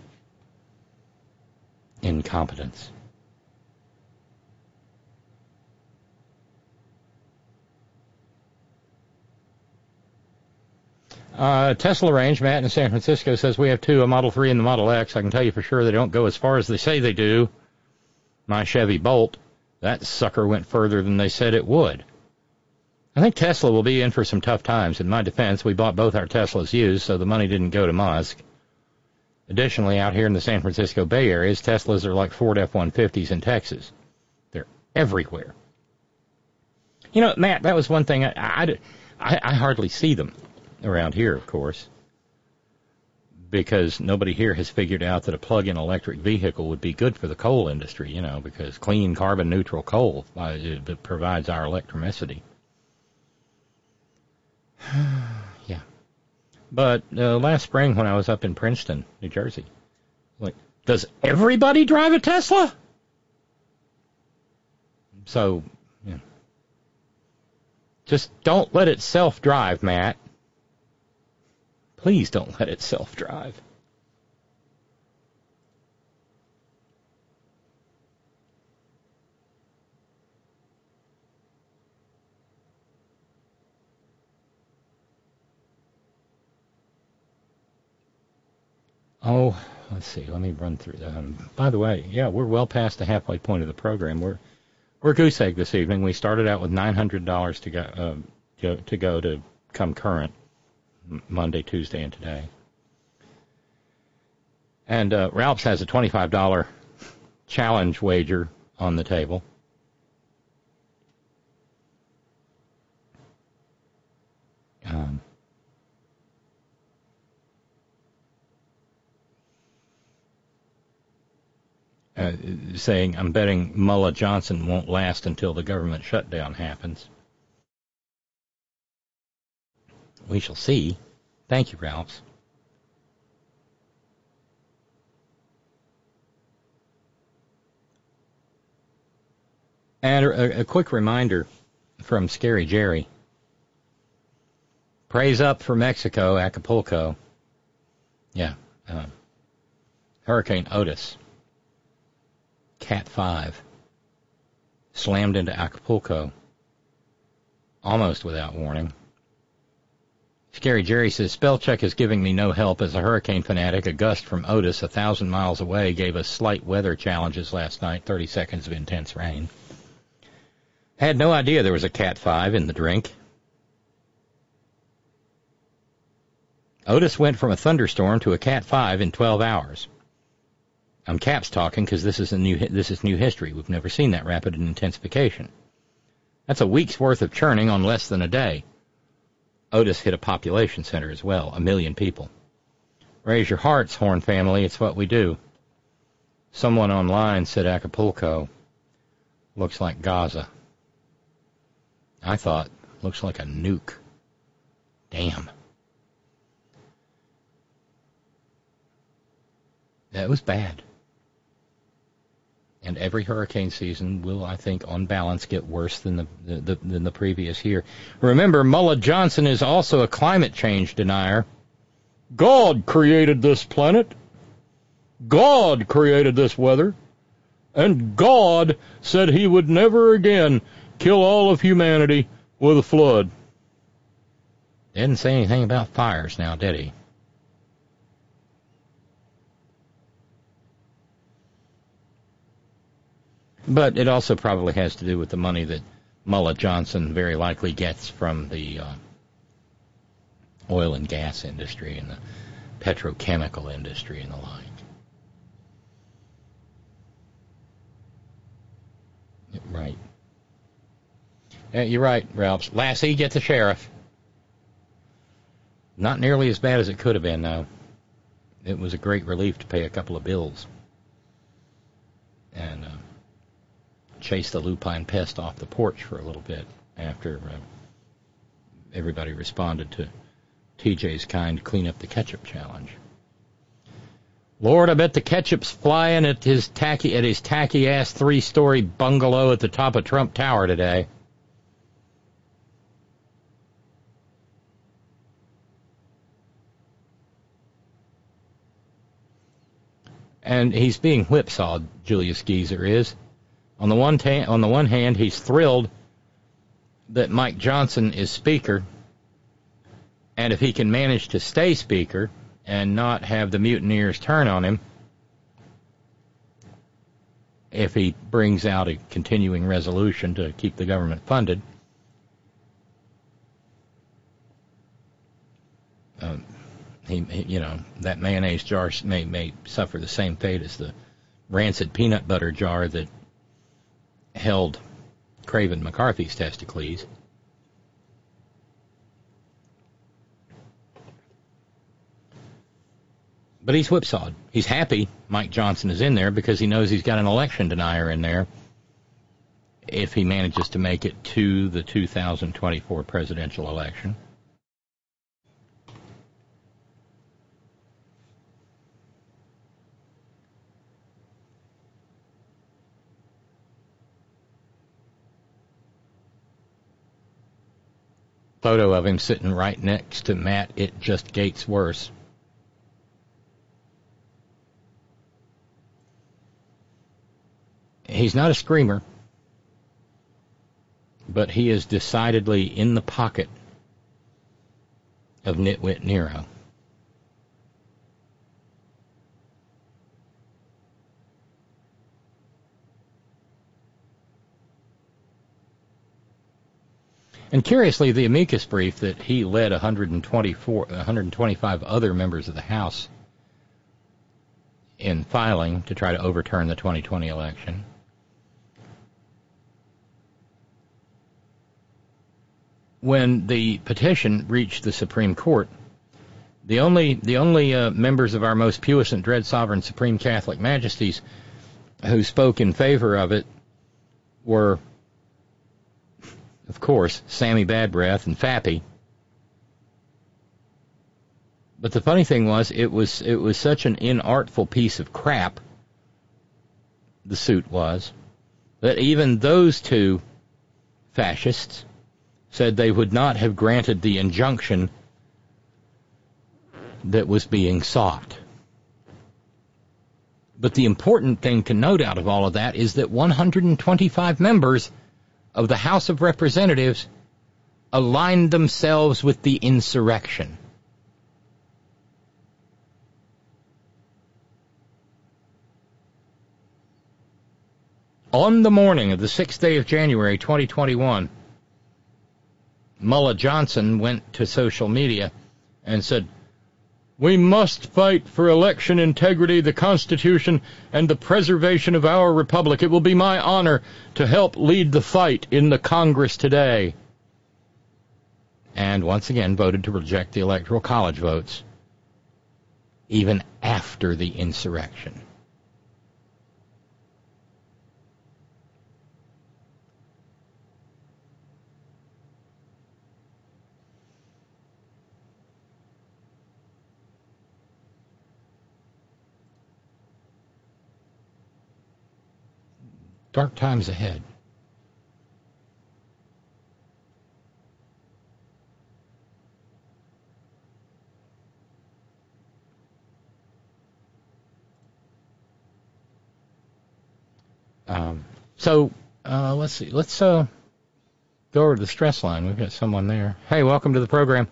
incompetence. Uh, Tesla range, Matt in San Francisco says we have two, a Model 3 and the Model X. I can tell you for sure they don't go as far as they say they do. My Chevy Bolt, that sucker went further than they said it would. I think Tesla will be in for some tough times. In my defense, we bought both our Teslas used, so the money didn't go to Musk. Additionally, out here in the San Francisco Bay Areas, Teslas are like Ford F-150s in Texas. They're everywhere. You know, Matt, that was one thing I, I, I, I hardly see them around here, of course, because nobody here has figured out that a plug-in electric vehicle would be good for the coal industry, you know, because clean carbon neutral coal uh, provides our electricity. yeah. But uh, last spring when I was up in Princeton, New Jersey, like, does everybody drive a Tesla? So, yeah. just don't let it self-drive, Matt. Please don't let it self drive. Oh, let's see. Let me run through that. Um, by the way, yeah, we're well past the halfway point of the program. We're we're goose egg this evening. We started out with nine hundred dollars to go uh, to to go to come current. Monday, Tuesday, and today. And uh, Ralph's has a $25 challenge wager on the table. Um, uh, saying, I'm betting Mullah Johnson won't last until the government shutdown happens. We shall see. Thank you, Ralphs. And a, a, quick reminder from Scary Jerry. Praise up for Mexico, Acapulco. Yeah. Uh, Hurricane Otis, Cat 5, slammed into Acapulco almost without warning Scary Jerry says, spell check is giving me no help as a hurricane fanatic. A gust from Otis a thousand miles away gave us slight weather challenges last night, 30 seconds of intense rain. Had no idea there was a Cat 5 in the drink. Otis went from a thunderstorm to a Cat 5 in 12 hours. I'm caps talking because this is new this is new history. We've never seen that rapid intensification. That's a week's worth of churning on less than a day. Otis hit a population center as well, a million people. Raise your hearts, Horn family, it's what we do. Someone online said Acapulco looks like Gaza. I thought, looks like a nuke. Damn. That was bad. And every hurricane season will, I think, on balance, get worse than the, the, than the previous year. Remember, Mullah Johnson is also a climate change denier. God created this planet. God created this weather. And God said he would never again kill all of humanity with a flood. Didn't say anything about fires now, did he? But it also probably has to do with the money that Mullah Johnson very likely gets from the uh, oil and gas industry and the petrochemical industry and the like. Right. Yeah, you're right, Ralph. Lassie, get the sheriff. Not nearly as bad as it could have been, though. It was a great relief to pay a couple of bills. And uh, chase the lupine pest off the porch for a little bit after uh, everybody responded to TJ's kind clean up the ketchup challenge. Lord, I bet the ketchup's flying at his tacky at his tacky ass three story bungalow at the top of Trump Tower today. And he's being whipsawed, Julius Geezer is. On the one ta- on the one hand, he's thrilled that Mike Johnson is speaker, and if he can manage to stay speaker and not have the mutineers turn on him, if he brings out a continuing resolution to keep the government funded, um, he, you know, that mayonnaise jar may may suffer the same fate as the rancid peanut butter jar that held Craven McCarthy's testicles. But he's whipsawed. He's happy Mike Johnson is in there because he knows he's got an election denier in there if he manages to make it to the 2024 presidential election. Photo of him sitting right next to Matt. It just gates worse. He's not a screamer, but he is decidedly in the pocket of Nitwit Nero. And curiously, the amicus brief that he led 124, 125 other members of the House in filing to try to overturn the 2020 election. When the petition reached the Supreme Court, the only the only uh, members of our most puissant, dread sovereign, supreme Catholic majesties who spoke in favor of it were of course, Sammy Bad Breath and Fappy. But the funny thing was, it was it was such an inartful piece of crap. The suit was that even those two fascists said they would not have granted the injunction that was being sought. But the important thing to note out of all of that is that 125 members of the House of Representatives aligned themselves with the insurrection. On the morning of the 6th day of January 2021, Mullah Johnson went to social media and said, We must fight for election integrity, the Constitution, and the preservation of our republic. It will be my honor to help lead the fight in the Congress today. And once again voted to reject the Electoral College votes, even after the insurrection. Dark times ahead. Um, so uh, let's see. Let's uh, go over to the stress line. We've got someone there. Hey, welcome to the program.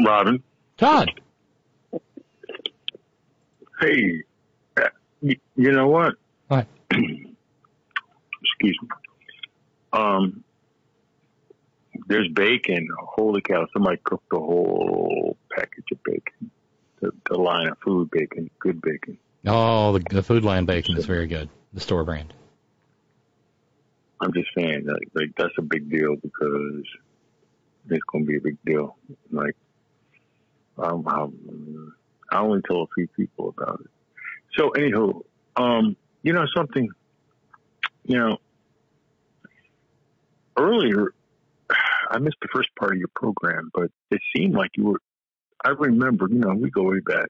Robin. Todd. Hey, you know what? What? Excuse me. Um, there's bacon. Holy cow! Somebody cooked a whole package of bacon. The, the line of food bacon, good bacon. Oh, the, the Food Line bacon is very good. The store brand. I'm just saying, like, like that's a big deal because it's going to be a big deal. Like, um, um, I only told a few people about it. So, anywho, um, you know something, you know, earlier I missed the first part of your program, but it seemed like you were. I remember, you know, we go way back,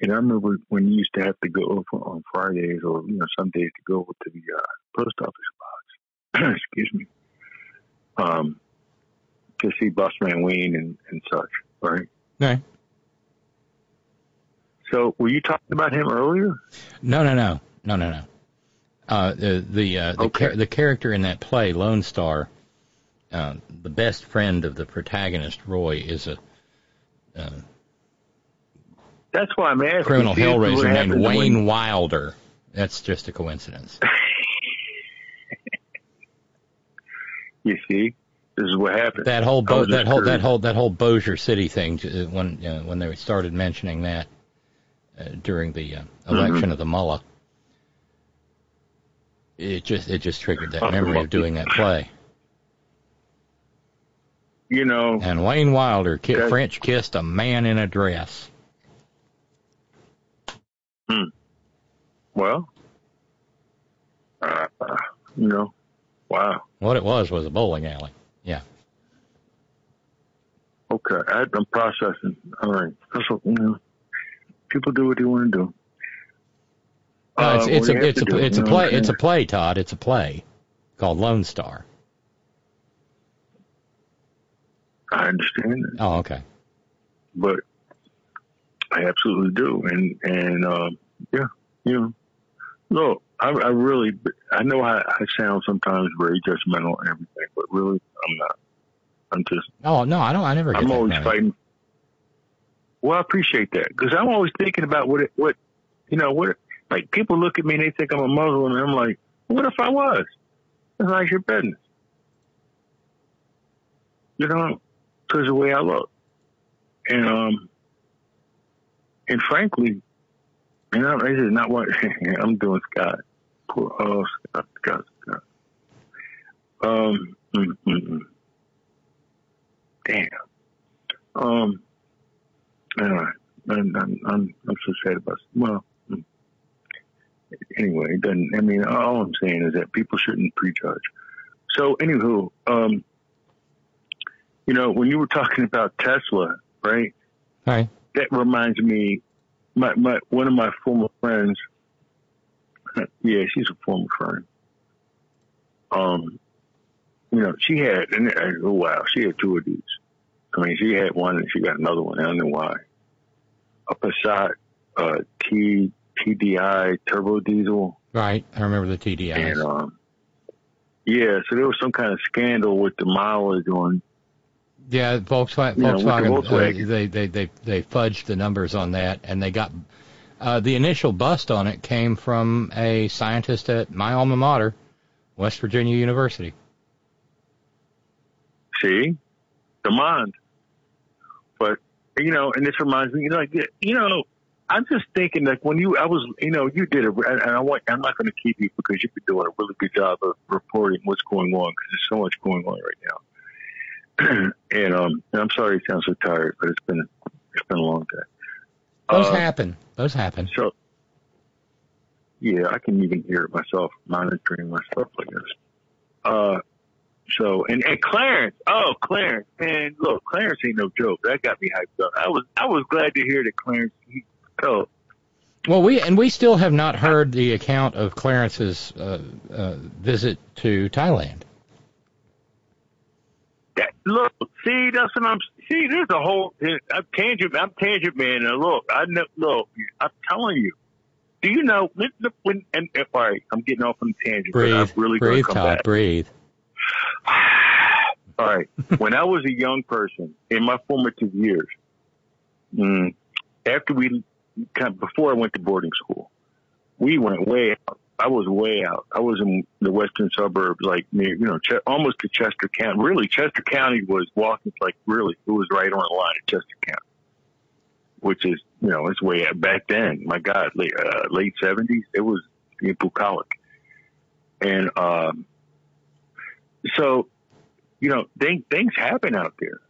and I remember when you used to have to go on Fridays or you know some days to go to the uh, post office box. Excuse me. Um, to see Busman Wayne and, and such, right? Right. So, were you talking about him earlier? No, no, no, no, no, no. Uh, the the uh, the, char- the character in that play, Lone Star, uh, the best friend of the protagonist, Roy, is a uh, That's why I'm asking. criminal hellraiser named happens when- Wayne Wilder. That's just a coincidence. You see, this is what happened. That whole Bo- that whole that whole that whole Bossier City thing uh, when uh, when they started mentioning that during the uh, election Mhm. of the mullah, it just it just triggered that memory of doing that play. You know, And Wayne Wilder That- French kissed a man in a dress. Hmm. Well, uh, you know, wow. What it was was a bowling alley. Yeah. Okay, I, I'm processing. All right, that's what, you know, people do what they want to do. No, Uh, it's it's a it's a do, it's a play it's a play Todd it's a play called Lone Star. I understand that, Oh okay. but I absolutely do, and and um, yeah, you know, look, I, I really, I know I, I sound sometimes very judgmental and everything, but really, I'm not. I'm just Oh no I don't I never get I'm always fighting. Well, I appreciate that because I'm always thinking about what it, what, you know, what, like people look at me and they think I'm a Muslim and I'm like, what if I was? It's like your business. You know, because the way I look. And, um, and frankly, and I, this is not what I'm doing, Scott. Poor, oh, Scott, Scott, Scott. Um, mm, mm, mm. damn. Um, right. I'm, I'm, I'm, I'm so sad about Well, mm. anyway, it doesn't, I mean, all I'm saying is that people shouldn't prejudge. So, anywho, um, you know, when you were talking about Tesla, right? Right. That reminds me, my, my, one of my former friends, yeah, she's a former friend. Um, you know, she had, and oh wow, she had two of these. I mean, she had one and she got another one. I don't know why. A Passat uh, T TDI turbo diesel, Right. I remember the TDI. and um, Yeah, so there was some kind of scandal with the mileage on. Yeah, Volkswagen. You know, with the Volkswagen, Volkswagen. Uh, they, they they they fudged the numbers on that, and they got uh, the initial bust on it came from a scientist at my alma mater, West Virginia University. See, the mind. But you know, and this reminds me, you know, like you know, I'm just thinking like when you, I was, you know, you did it, and I want, I'm not going to keep you because you've been doing a really good job of reporting what's going on because there's so much going on right now. and um, and I'm sorry, it sounds so tired, but it's been, it's been a long day. Those Uh, happen. Those happen. So, yeah, I can even hear it myself, monitoring myself like this. Uh, so, and, and Clarence, oh, Clarence, man, look, Clarence ain't no joke. That got me hyped up. I was, I was glad to hear that Clarence, he, Well, we and we still have not heard the account of Clarence's uh, uh, visit to Thailand. that, look, see, that's what I'm, see, there's a whole, I'm tangent, I'm tangent man. And look, I know, look, I'm telling you, do you know, when, when and, and, all right, I'm getting off on a tangent, Breathe, but I'm really breathe, Todd, back. breathe. All right. when I was a young person in my formative years, mm, after we, before I went to boarding school, we went way out. I was way out. I was in the western suburbs, like near, you know, Ch- almost to Chester County. Really, Chester County was walking like really, it was right on the line of Chester County, which is, you know, it's way out back then. My God, late, uh, late seventies, it was in bucolic. And, um, so, you know, things, things happen out there.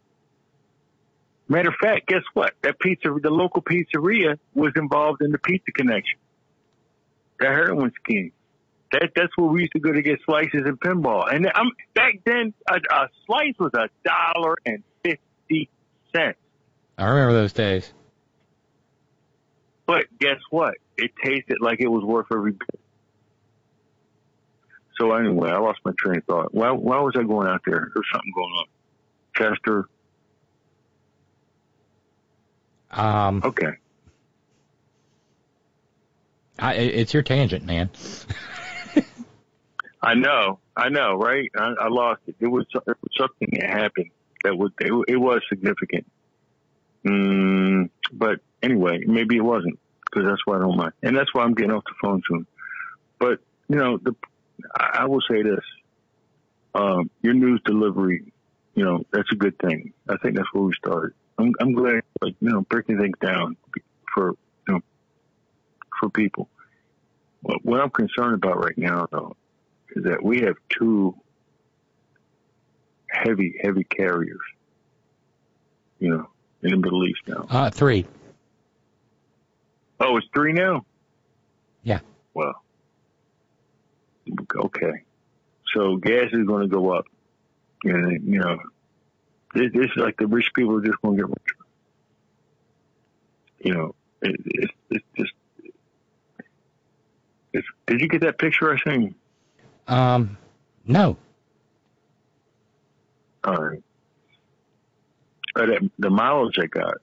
Matter of fact, guess what? That pizza, the local pizzeria was involved in the pizza connection. The heroin scheme. That, that's where we used to go to get slices and pinball. And I'm, back then, a, a slice was a dollar and fifty cents. I remember those days. But guess what? It tasted like it was worth every bit. So anyway, I lost my train of thought. Why, why was I going out there? There's something going on. Chester. Um, Okay. I, it's your tangent, man. I know, I know, right? I, I lost it. It was, it was something that happened that was it, it was significant. Mm, but anyway, maybe it wasn't because that's why I don't mind, and that's why I'm getting off the phone soon. But you know, the I, I will say this: um, your news delivery, you know, that's a good thing. I think that's where we started. I'm, I'm glad, like you know, breaking things down for you know for people. What, what I'm concerned about right now, though, is that we have two heavy, heavy carriers, you know, in the Middle East now. Uh, three. Oh, it's three now? Yeah. Well, okay. So gas is going to go up. And, you know, this, this is like the rich people are just going to get richer. You know, it, it's, it's just, it's, did you get that picture I sent you? Um, no. All right. Uh, that, the mileage I got,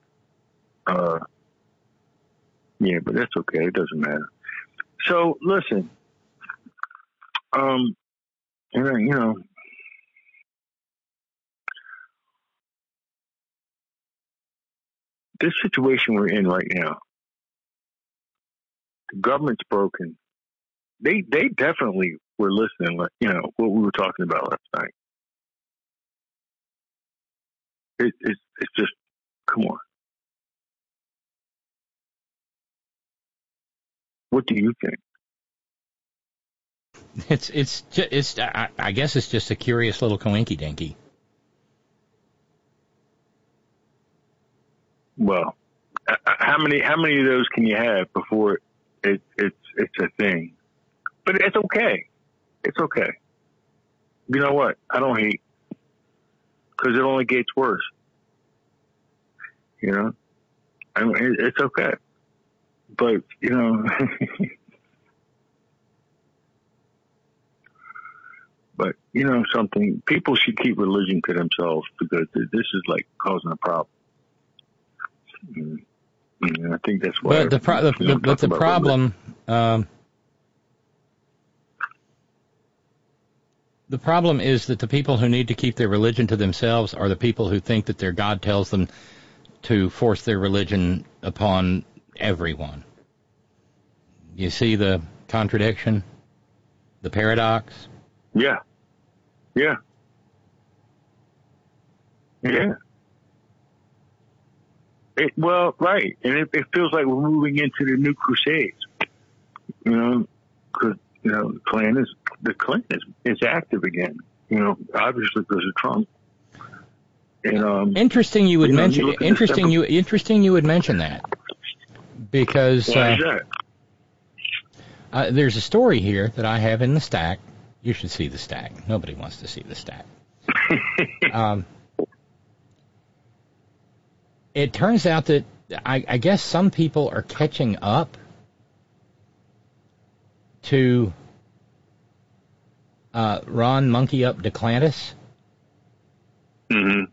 uh, yeah, but that's okay. It doesn't matter. So listen, um, and then, you know, this situation we're in right now, the government's broken. They they definitely were listening, like you know what we were talking about last night. It, it's it's just come on. What do you think? It's it's ju- it's I, I guess it's just a curious little coinky dinky. Well, how many how many of those can you have before it it's it's a thing? But it's okay. It's okay. You know what? I don't hate because it only gets worse. You know, I mean, it's okay. But you know, but you know something. People should keep religion to themselves because this is like causing a problem. Mm. And I think that's why. But the pro- the, the, but the problem, um, The problem is that the people who need to keep their religion to themselves are the people who think that their God tells them to force their religion upon everyone. You see the contradiction? The paradox? Yeah. Yeah. Yeah. It, well, right, and it, it feels like we're moving into the new crusades. You know, because you know the Klan is the Klan is, is active again. You know, obviously because of Trump. And um, Interesting you would you know, mention you at the interesting you interesting you would mention that. Because Why uh, is that? Uh, there's a story here that I have in the stack. You should see the stack. Nobody wants to see the stack. um, it turns out that I, I guess some people are catching up to uh, Ron Monkey Up DeClantis. Mm-hmm.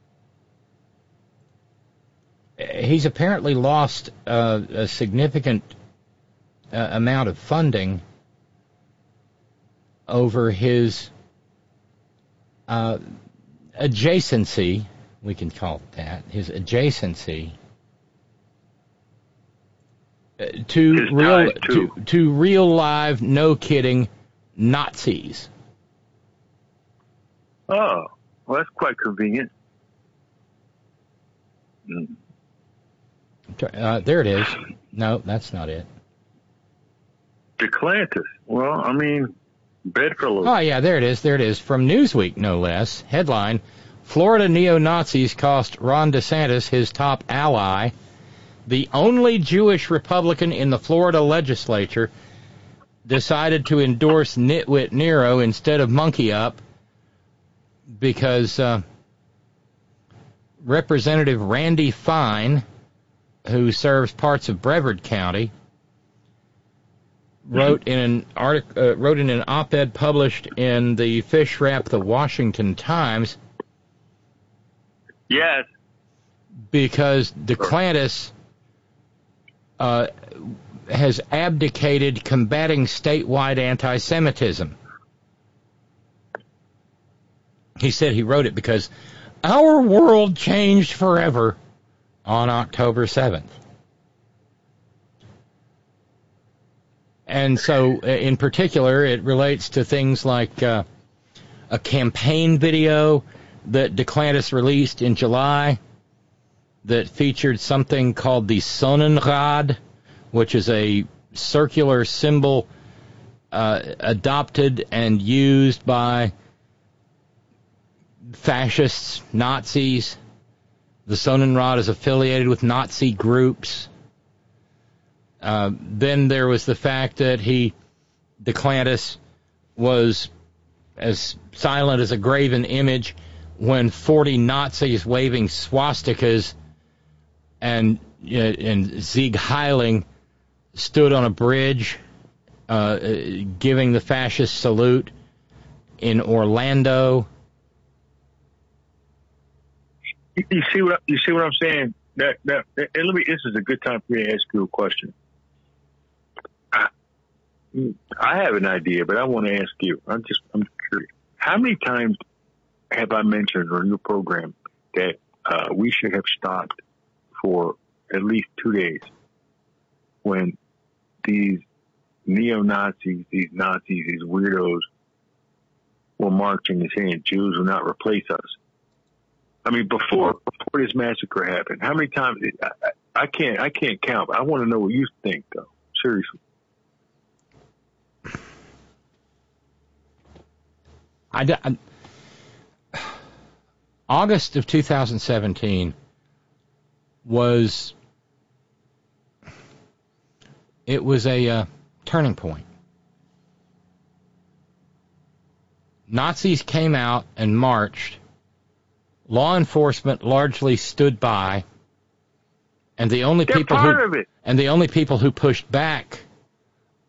He's apparently lost uh, a significant uh, amount of funding over his uh, adjacency, we can call it that, his adjacency uh, to His real to, to real live, no kidding Nazis. Oh, well, that's quite convenient. Mm. Uh, there it is. No, that's not it. DeClantis. Well, I mean, Oh yeah, there it is. There it is. From Newsweek, no less. Headline: Florida neo-Nazis cost Ron DeSantis his top ally. The only Jewish Republican in the Florida legislature decided to endorse Nitwit Nero instead of Monkey Up because uh, Representative Randy Fine, who serves parts of Brevard County, wrote in an artic- uh, wrote in an op-ed published in the Fish Wrap, the Washington Times, Yes. because DeClantis uh, has abdicated combating statewide anti-Semitism. He said he wrote it because our world changed forever on October 7th. And so, uh, in particular, it relates to things like uh, a campaign video that DeClantis released in July that featured something called the Sonnenrad, which is a circular symbol uh, adopted and used by fascists, Nazis. The Sonnenrad is affiliated with Nazi groups. Uh, then there was the fact that he, DeClantis, was as silent as a graven image when 40 Nazis waving swastikas and uh, and Sieg Heiling stood on a bridge uh, giving the fascist salute in Orlando. You, see what you see what I'm saying? That that and let me. This is a good time for me to ask you a question. I, have an idea, but I want to ask you. I'm just I'm curious. How many times have I mentioned on your program that uh, we should have stopped for at least two days when these neo Nazis, these Nazis, these weirdos were marching and saying Jews will not replace us. I mean, before before this massacre happened, how many times? I, I, I can't I can't count. I want to know what you think, though. Seriously. I, d- I- August of 2017 was it was a uh, turning point. Nazis came out and marched. Law enforcement largely stood by, and the only They're people who and the only people who pushed back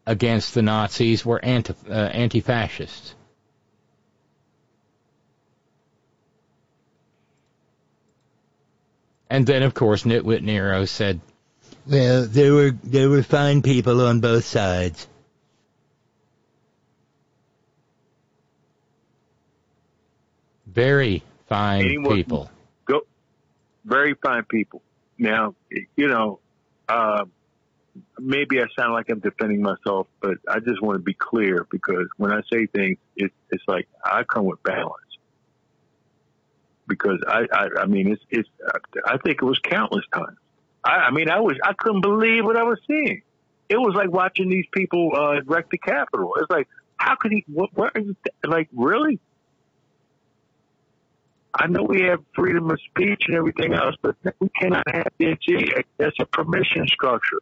against the Nazis were anti, uh, anti-fascists. And then, of course, Nitwit Nero said, Well, there were there were fine people on both sides. Very fine Anyone- people. Go, very fine people. Now, you know, uh, maybe I sound like I'm defending myself, but I just want to be clear because when I say things, it, it's like I come with balance. Because I, I, I mean, it's, it's, I think it was countless times. I, I mean, I was, I couldn't believe what I was seeing. It was like watching these people uh, wreck the Capitol. It's like, how could he? What? What is? Like, really? I know we have freedom of speech and everything else, but we cannot have this. That's a permission structure.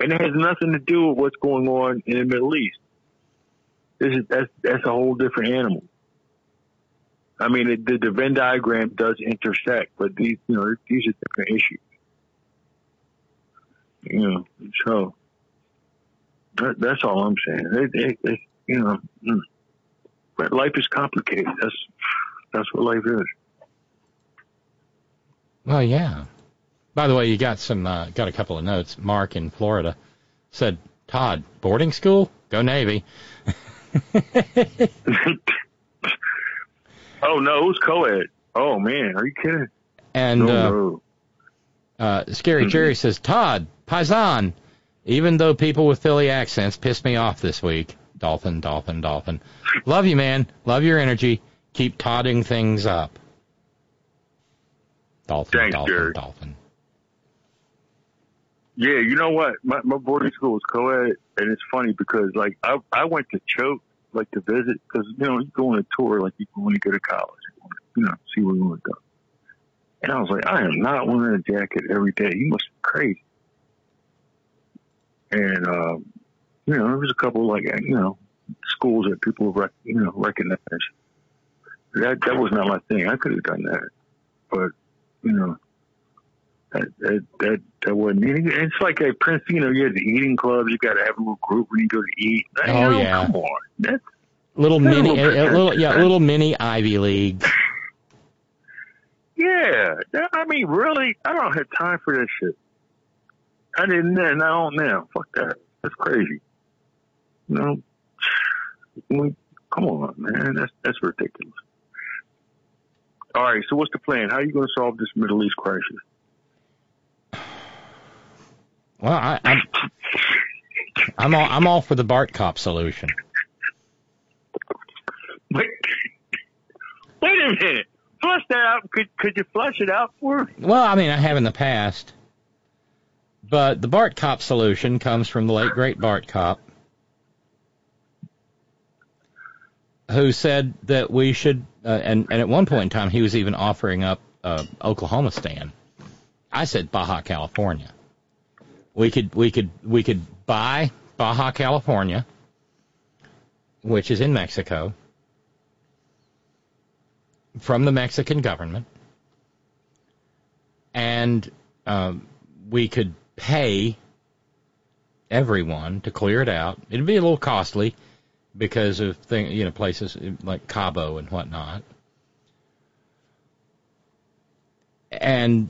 And it has nothing to do with what's going on in the Middle East. This is that's that's a whole different animal. I mean, it, the, the Venn diagram does intersect, but these you know these are different issues. You know, so that, that's all I'm saying. It, it, you know, mm. life is complicated. That's that's what life is. Well, yeah. By the way, you got some uh, got a couple of notes. Mark in Florida said, "Todd, boarding school, go Navy." oh no, who's co-ed? Oh man, are you kidding? And no, uh, no. Uh, Scary Jerry says, Todd, Paisan, even though people with Philly accents piss me off this week. Dolphin, dolphin, dolphin. Love you, man. Love your energy. Keep todding things up. Dolphin, Thanks, dolphin, Jerry. dolphin. Yeah, you know what? My, my boarding school was co-ed, and it's funny because like I I went to Choate like to visit because you know you go on a tour like you when you go to college, you wanna, you know, see where you want to go. And I was like, I am not wearing a jacket every day. You must be crazy. And um, you know, there was a couple like you know schools that people rec- you know recognize. That that was not my thing. I could have done that, but you know. That, that that that wasn't. It's like a Prince. You know, you have the eating clubs. You got to have a little group when you go to eat. You Oh, know, yeah. Come on, that's Little Little mini, a, a little, yeah, little mini Ivy League. yeah. I mean, really, I don't have time for that shit. I didn't then. I don't now. Fuck that. That's crazy. You know, we, come on, man. That's that's ridiculous. All right. So what's the plan? How are you going to solve this Middle East crisis? Well, I, I'm, I'm all, I'm all for the Bart Cop solution. Wait, wait a minute. Flush that out. Could could you flush it out for me? Well, I mean, I have in the past, but the Bart Cop solution comes from the late great Bart Cop, who said that we should, uh, and and at one point in time he was even offering up uh, Oklahoma stand. I said Baja California. We could we could we could buy Baja California, which is in Mexico, from the Mexican government, and um, we could pay everyone to clear it out. It'd be a little costly because of thing, you know places like Cabo and whatnot, and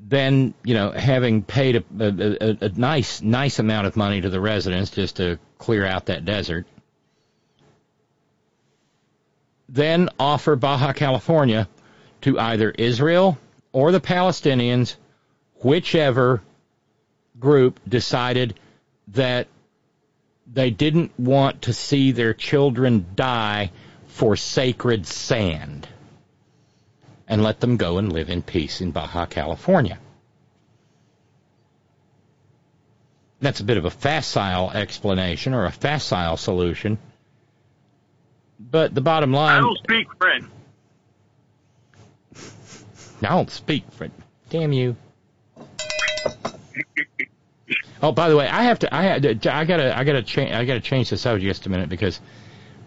then you know having paid a, a, a, a nice nice amount of money to the residents just to clear out that desert then offer Baja California to either Israel or the Palestinians, whichever group decided that they didn't want to see their children die for sacred sand and let them go and live in peace in Baja California. That's a bit of a facile explanation or a facile solution. But the bottom line I don't speak French. I don't speak French. Damn you. Oh, by the way, I have to. I had. To, I gotta. I gotta change. I gotta change the subject just a minute because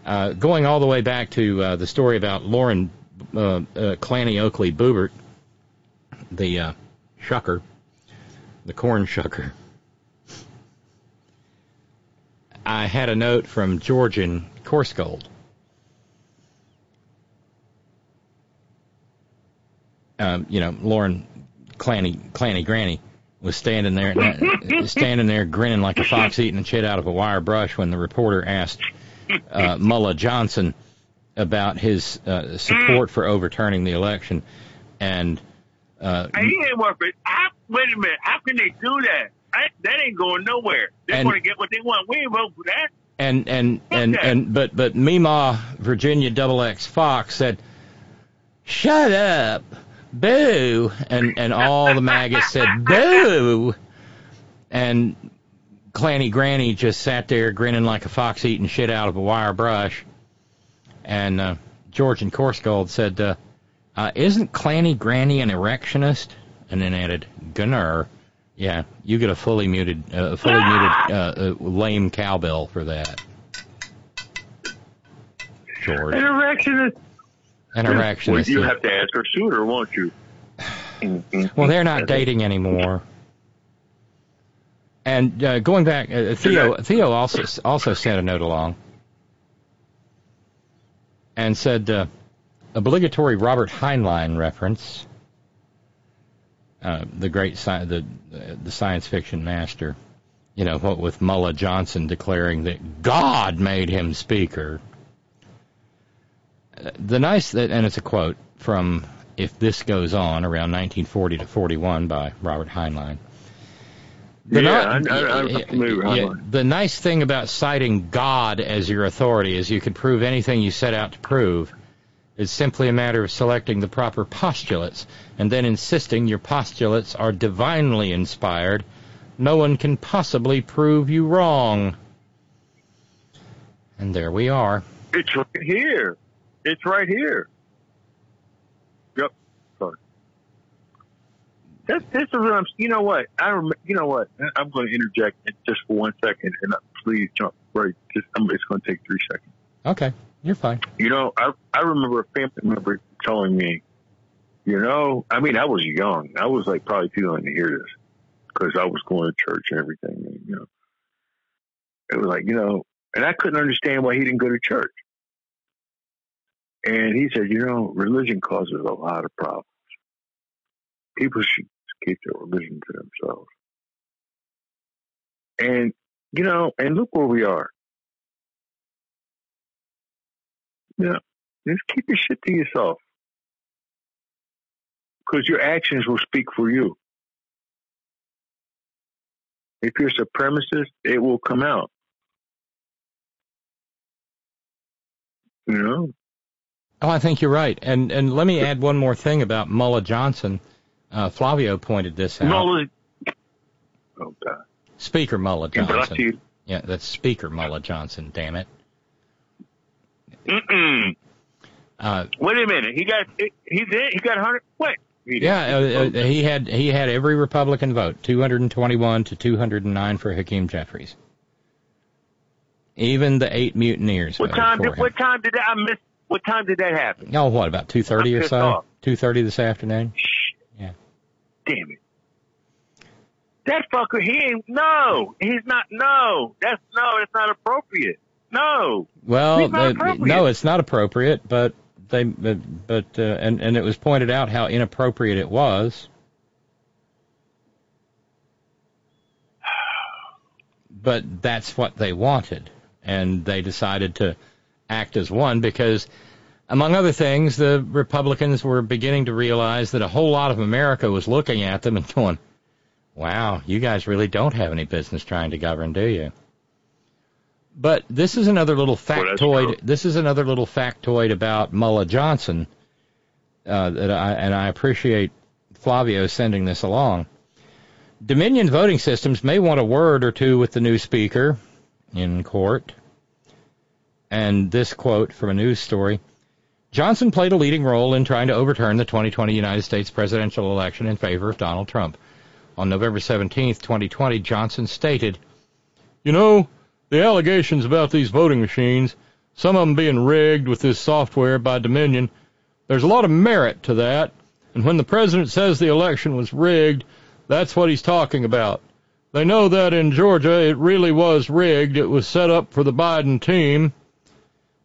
uh, going all the way back to uh, the story about Lauren uh, uh, Clanny Oakley Boobert, the uh, shucker, the corn shucker. I had a note from Georgian Coarsegold. Um, you know, Lauren Clanny, Clanny Granny, was standing there, standing there grinning like a fox eating a shit out of a wire brush when the reporter asked uh, Johnson about his uh, support for overturning the election, and uh, he ain't worth it. How, wait a minute. How can they do that? I, that ain't going nowhere. They're going to get what they want. We ain't vote for that. and and and and but but Mima Virginia Double X Fox said, "Shut up, boo," and and all the maggots said boo, and Clanny Granny just sat there grinning like a fox eating shit out of a wire brush, and uh, George and Coarsegold said, uh, uh, "Isn't Clanny Granny an erectionist?" And then added, "Gunner." Yeah, you get a fully muted, uh, fully muted, uh, uh, lame cowbell for that. George. An erection is. An erection Well, you have to ask her sooner, won't you? Well, they're not dating anymore. And uh, going back, uh, Theo Theo also also sent a note along and said uh, obligatory Robert Heinlein reference, uh, the great sci- the the science fiction master. You know what with Mullah Johnson declaring that God made him speaker. Uh, The nice that, and it's a quote from "If This Goes On" around 1940 to 41 by Robert Heinlein. The Yeah, ni- I- I- I'm familiar with yeah, The nice thing about citing God as your authority is you can prove anything you set out to prove. It's simply a matter of selecting the proper postulates and then insisting your postulates are divinely inspired. No one can possibly prove you wrong. And there we are. It's right here. It's right here. Yep. Sorry. This, is what I'm. You know what? I rem, You know what? I'm going to interject just for one second, and uh, please jump right. Just, I'm, it's going to take three seconds. Okay, you're fine. You know, I I remember a family member telling me, you know, I mean, I was young. I was like probably too young to hear this because I was going to church and everything. And, you know, it was like you know, and I couldn't understand why he didn't go to church. And he said, you know, religion causes a lot of problems. People should keep their religion to themselves. And you know, and look where we are. Yeah, just keep your shit to yourself. Because your actions will speak for you. If you're a supremacist, it will come out. You know? Oh, I think you're right. And and let me add one more thing about Mullah Johnson. Uh, Flavio pointed this out. Mullah. Oh, God. Speaker Mullah Johnson. Yeah, that's Speaker Mullah Johnson. Damn it. Mm-mm. Uh, Wait a minute. He got, he, he's in, he got 100. What? He yeah, uh, uh, he had he had every Republican vote, 221 to 209 for Hakeem Jeffries. Even the eight mutineers. What time did, him. what time did that, I miss, what time did that happen? Oh, what about 2:30 or so? 2:30 this afternoon. Damn it. That fucker, he ain't, no, he's not, no, that's, no, that's not appropriate. No. Well, He's not appropriate. no, it's not appropriate, but they, but, but uh, and and it was pointed out how inappropriate it was. But that's what they wanted, and they decided to act as one because, among other things, the Republicans were beginning to realize that a whole lot of America was looking at them and going, "Wow, you guys really don't have any business trying to govern, do you?" But this is another little factoid. true. this is another little factoid about Mullah Johnson uh, that I and I appreciate Flavio sending this along. Dominion voting systems may want a word or two with the new speaker in court. And this quote from a news story. Johnson played a leading role in trying to overturn the 2020 United States presidential election in favor of Donald Trump. On November 17, 2020, Johnson stated, You know, the allegations about these voting machines, some of them being rigged with this software by Dominion, there's a lot of merit to that. And when the president says the election was rigged, that's what he's talking about. They know that in Georgia it really was rigged. It was set up for the Biden team.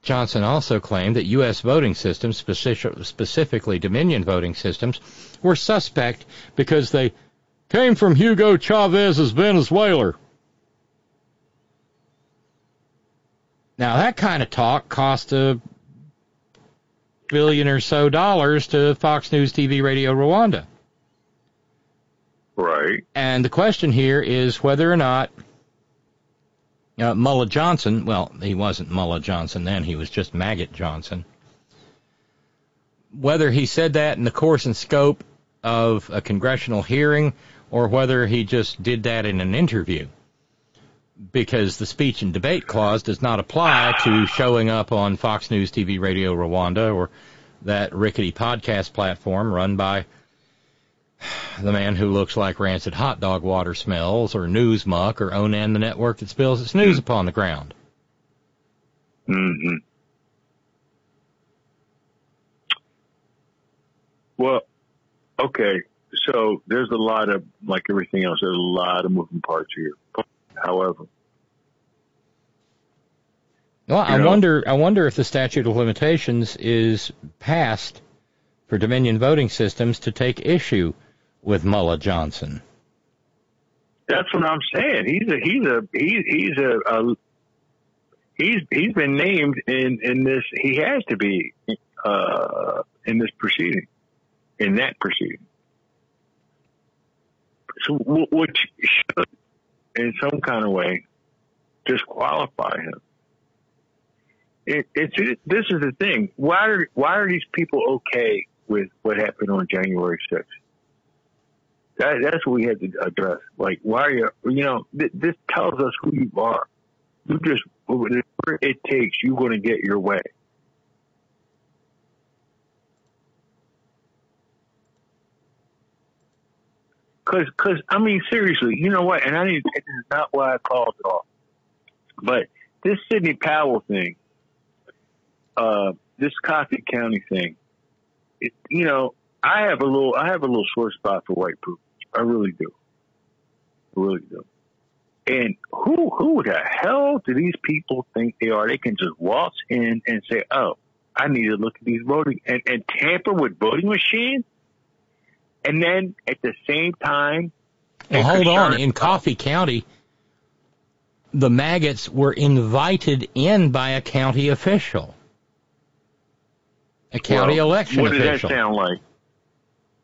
Johnson also claimed that U.S. voting systems, specific, specifically Dominion voting systems, were suspect because they came from Hugo Chavez's Venezuela. Now that kind of talk cost a billion or so dollars to Fox News TV Radio Rwanda. Right. And the question here is whether or not uh, Mullah Johnson, well, he wasn't Mullah Johnson then, he was just Maggot Johnson, whether he said that in the course and scope of a congressional hearing or whether he just did that in an interview. Because the speech and debate clause does not apply to showing up on Fox News TV Radio Rwanda or that rickety podcast platform run by the man who looks like rancid hot dog water smells or news muck or Onan the network that spills its news upon the ground. Mm-hmm. Well, okay. So there's a lot of, like everything else, there's a lot of moving parts here. However, Well, I know- wonder. I wonder if the statute of limitations is passed for Dominion voting systems to take issue with Mullah Johnson. that's what I'm saying. He's a, he's a, he, he's a, a, he's, he's been named in, in this, he has to be, uh, in this proceeding, in that proceeding. So, which should, in some kind of way, disqualify him. It, it's it, this is the thing. Why are why are these people okay with what happened on January sixth? That, that's what we had to address. Like, why are you? You know, th- this tells us who you are. You just whatever it takes, you're going to get your way. Cause, cause, I mean, seriously, you know what? And I didn't, this is not why I called it off. But this Sidney Powell thing, uh, this Coffee County thing, it, you know, I have a little, I have a little sore spot for white privilege. I really do. I really do. And who, who the hell do these people think they are? They can just waltz in and say, oh, I need to look at these voting and, and tamper with voting machines. And then at the same time, Well, hold on. In Coffee County, the maggots were invited in by a county official, a county Well, election what official, does that sound like?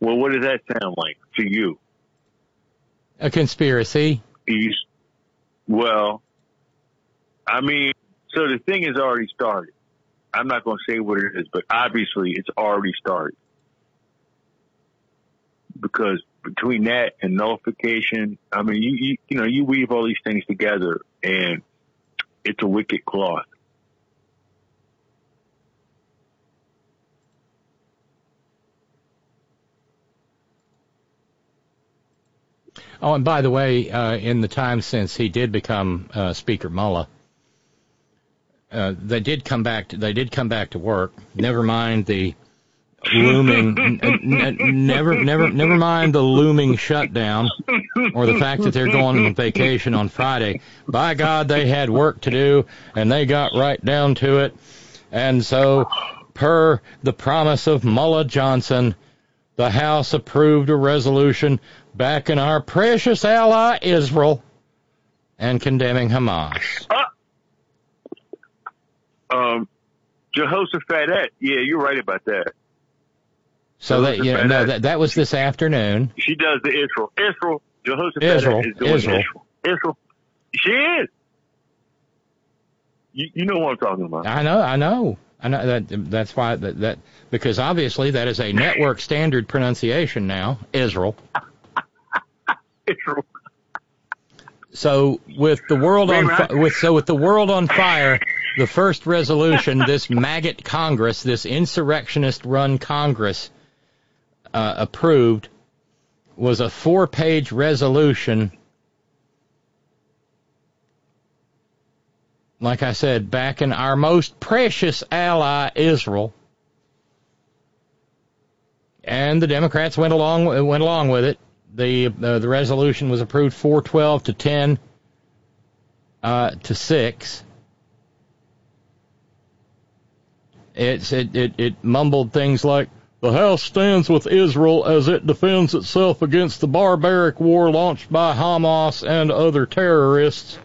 Well, what does that sound like to you? A conspiracy. He's, well, I mean, so the thing has already started. I'm not going to say what it is, but obviously it's already started. Because between that and nullification, I mean, you, you, you know, you weave all these things together and it's a wicked cloth. Oh, and by the way, uh, in the time since he did become uh, Speaker Mullah, uh, they did come back. To, they did come back to work. Never mind the looming. n- n- never, never, never mind the looming shutdown or the fact that they're going on vacation on Friday. By God, they had work to do, and they got right down to it. And so, per the promise of Mullah Johnson, the House approved a resolution backing our precious ally Israel and condemning Hamas. Um, Jehoshaphat, yeah, you're right about that. So that you know, no, that that was this afternoon. She does the Israel. Israel. Jehoshaphat Israel. is doing Israel. Israel. Israel. She is. You, you know what I'm talking about. I know, I know, I know that that's why that, that because obviously that is a network standard pronunciation now. Israel. Israel. So with the world on fi- with so with the world on fire, the first resolution this maggot Congress, this insurrectionist run Congress uh, approved was a four-page resolution. Like I said, backing our most precious ally Israel, and the Democrats went along went along with it. The uh, the resolution was approved 412 to 10 uh, to 6. It's it, it it mumbled things like The House stands with Israel as it defends itself against the barbaric war launched by Hamas and other terrorists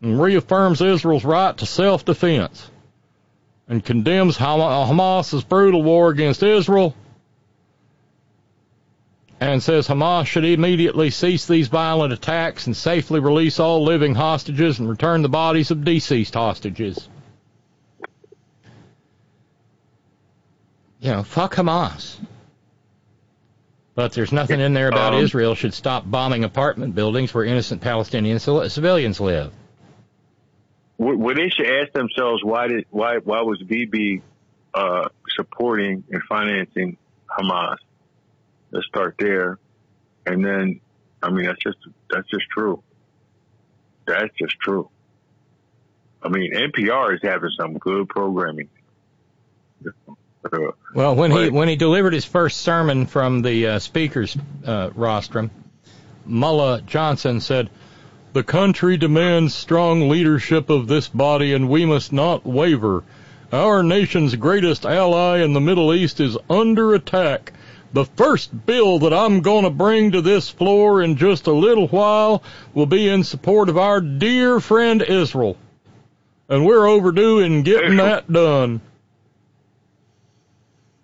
and reaffirms Israel's right to self-defense and condemns Hamas's brutal war against Israel and says Hamas should immediately cease these violent attacks and safely release all living hostages and return the bodies of deceased hostages. You know, fuck Hamas. But there's nothing in there about Um, Israel should stop bombing apartment buildings where innocent Palestinian civilians live. Well, they should ask themselves why did why why was BB uh, supporting and financing Hamas? Let's start there, and then I mean that's just that's just true. That's just true. I mean NPR is having some good programming. Well, when he when he delivered his first sermon from the uh, speaker's uh, rostrum, Mullah Johnson said, "The country demands strong leadership of this body, and we must not waver. Our nation's greatest ally in the Middle East is under attack. The first bill that I'm going to bring to this floor in just a little while will be in support of our dear friend Israel, and we're overdue in getting that done."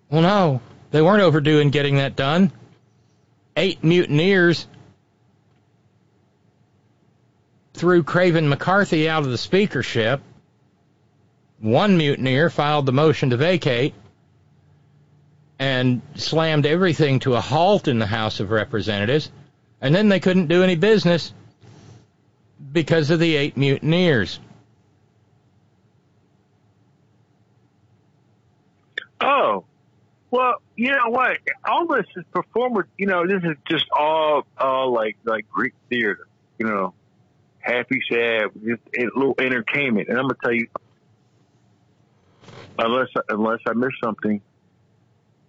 Well, no, they weren't overdue in getting that done. Eight mutineers threw Craven McCarthy out of the speakership. One mutineer filed the motion to vacate and slammed everything to a halt in the House of Representatives, and then they couldn't do any business because of the eight mutineers. Oh, well, you know what? All this is performer. You know, this is just all, all like like Greek theater. You know, happy, sad, just a little entertainment. And I'm gonna tell you, unless unless I miss something,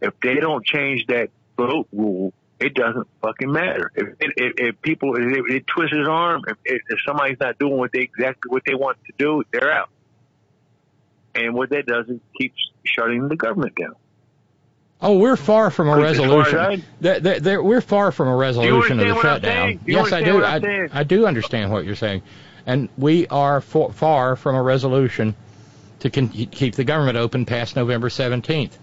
if they don't change that vote rule, it doesn't fucking matter. If if, if, people if it, twists his arm, if, if somebody's not doing what they exactly what they want to do, they're out. And what that does is keeps shutting the government down. Oh, we're far from a As far as resolution. There- there- we're far from a resolution of the understand what I'm shutdown. Yes, I do. I? I do understand what you're saying, and we are for, far from a resolution to con- keep the government open past November 17th.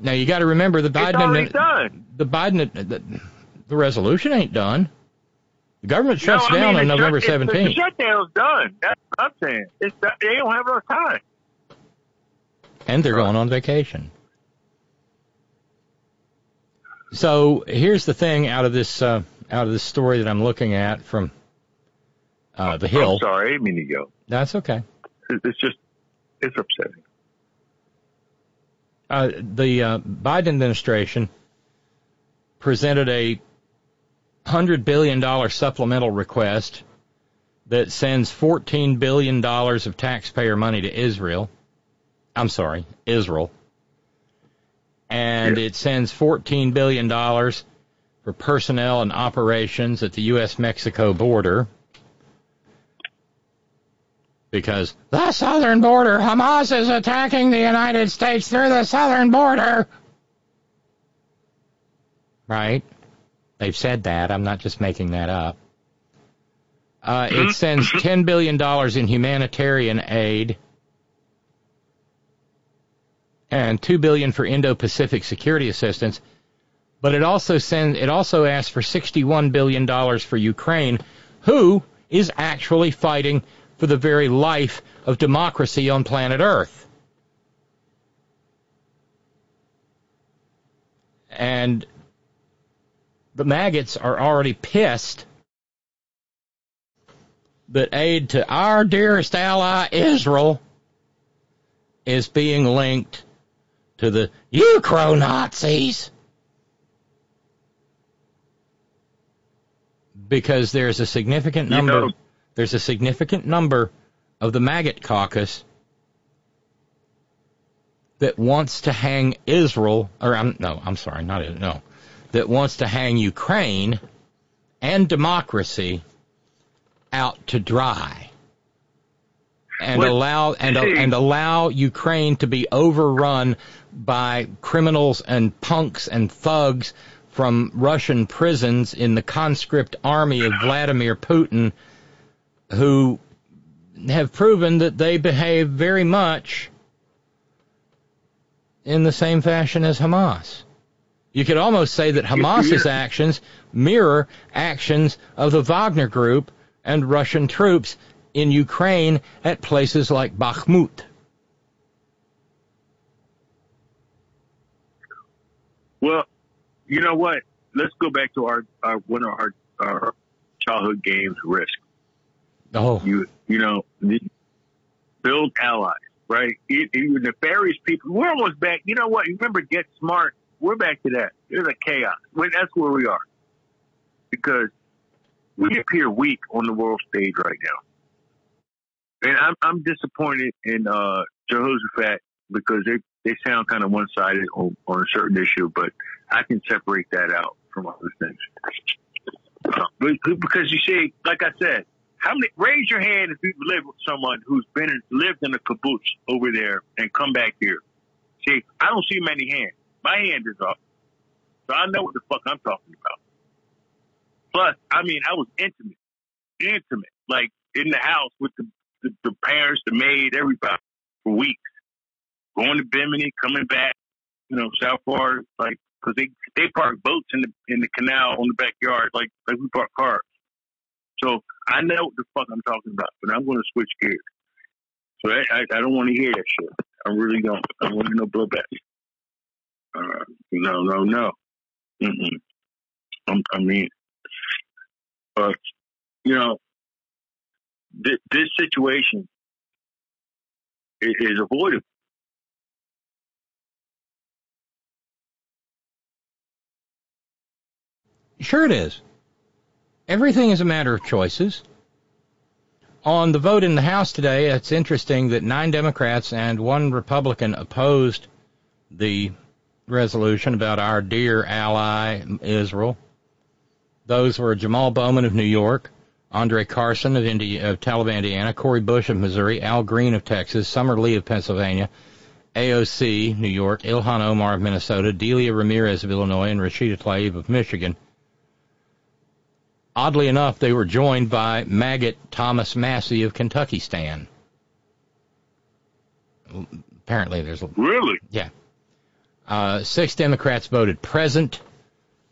Now you got to remember the Biden the Biden the, the resolution ain't done. The government No, shuts down mean, on the November 17th. The shutdown's done. That's what I'm saying. It's, they don't have enough time. and they're going on vacation. So here's the thing out of this uh, out of this story that I'm looking at from uh, the Hill. I'm sorry, I didn't mean to go. That's okay. It's just, it's upsetting. Uh, the uh, Biden administration presented a hundred billion dollar supplemental request that sends fourteen billion dollars of taxpayer money to Israel. I'm sorry, Israel. And it sends fourteen billion dollars for personnel and operations at the U.S. Mexico border. Because the southern border, Hamas is attacking the United States through the southern border. Right? They've said that. I'm not just making that up. Uh, it sends $10 billion in humanitarian aid and 2 billion for Indo-Pacific security assistance. But it also sends, it also asks for $61 billion for Ukraine, who is actually fighting for the very life of democracy on planet Earth. And the maggots are already pissed that aid to our dearest ally, Israel, is being linked to the Ukro Nazis. Because there's a significant You number know- there's a significant number of the maggot caucus that wants to hang Israel, or I'm, no, I'm sorry, not no, that wants to hang Ukraine and democracy out to dry. and But- allow and and allow Ukraine to be overrun by criminals and punks and thugs from Russian prisons in the conscript army of Vladimir Putin who have proven that they behave very much in the same fashion as Hamas. You could almost say that Hamas's actions mirror actions of the Wagner Group and Russian troops in Ukraine at places like Bakhmut. Well, you know what? Let's go back to our, our one of our, our childhood games, Risk. Oh, You you know, build allies, right? E- Even nefarious people. We're almost back. You know what? You remember Get Smart? We're back to that. There's a chaos. Well, that's where we are because we appear weak on the world stage right now, and I'm I'm disappointed in uh, Jehoshaphat because they they sound kind of one sided on, on a certain issue, but I can separate that out from other things. Uh, because you see, like I said, how many? Raise your hand if you've lived with someone who's been lived in a kibbutz over there and come back here. See, I don't see many hands. My hand is up, so I know what the fuck I'm talking about. Plus, I mean, I was intimate, intimate, like in the house with the the, the parents, the maid, everybody for weeks, going to Bimini, coming back, you know, South Florida, like because they they park boats in the in the canal on the backyard, like like we park cars. So I know what the fuck I'm talking about, but I'm going to switch gears. So I, I, I don't want to hear that shit. I really don't. I want to no blowback. Uh, no, no, no. Mm-mm. I'm, I mean, but you know, this, this situation is, is avoidable. Sure it is. Everything is a matter of choices. On the vote in the House today, it's interesting that nine Democrats and one Republican opposed the resolution about our dear ally, Israel. Those were Jamal Bowman of New York, Andre Carson of, Indi- of Taliban, Indiana, Cori Bush of Missouri, Al Green of Texas, Summer Lee of Pennsylvania, AOC, New York, Ilhan Omar of Minnesota, Delia Ramirez of Illinois, and Rashida Tlaib of Michigan. Oddly enough, they were joined by maggot Thomas Massie of Kentucky Stan. Apparently, there's a Really? yeah. Uh, six Democrats voted present.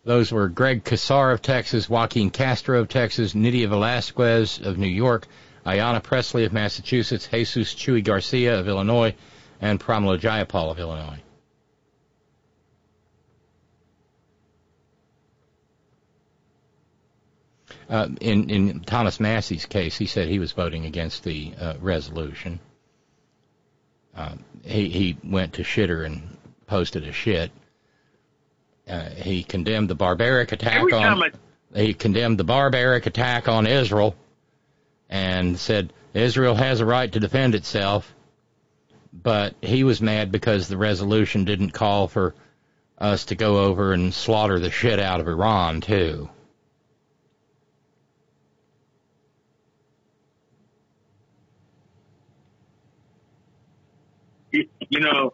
Those were Greg Casar of Texas, Joaquin Castro of Texas, Nydia Velázquez of New York, Ayanna Pressley of Massachusetts, Jesus Chuy Garcia of Illinois, and Pramila Jayapal of Illinois. Uh, in in Thomas Massie's case, he said he was voting against the uh, resolution. Uh, he he went to shitter and posted a shit. Uh, he condemned the barbaric attack on. I he condemned the barbaric attack on Israel, and said Israel has a right to defend itself. But he was mad because the resolution didn't call for us to go over and slaughter the shit out of Iran too. You, know,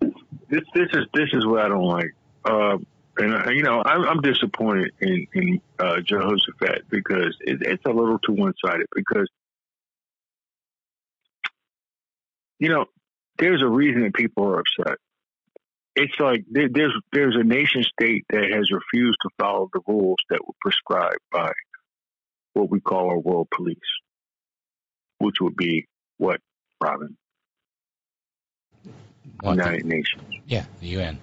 this this is this is what I don't like. Uh, and uh, you know, I'm, I'm disappointed in in uh, Jehoshaphat because it, it's a little too one sided. Because you know, there's a reason that people are upset. It's like there, there's there's a nation state that has refused to follow the rules that were prescribed by what we call our world police, which would be what, Robin? What, the- United Nations. yeah, the UN.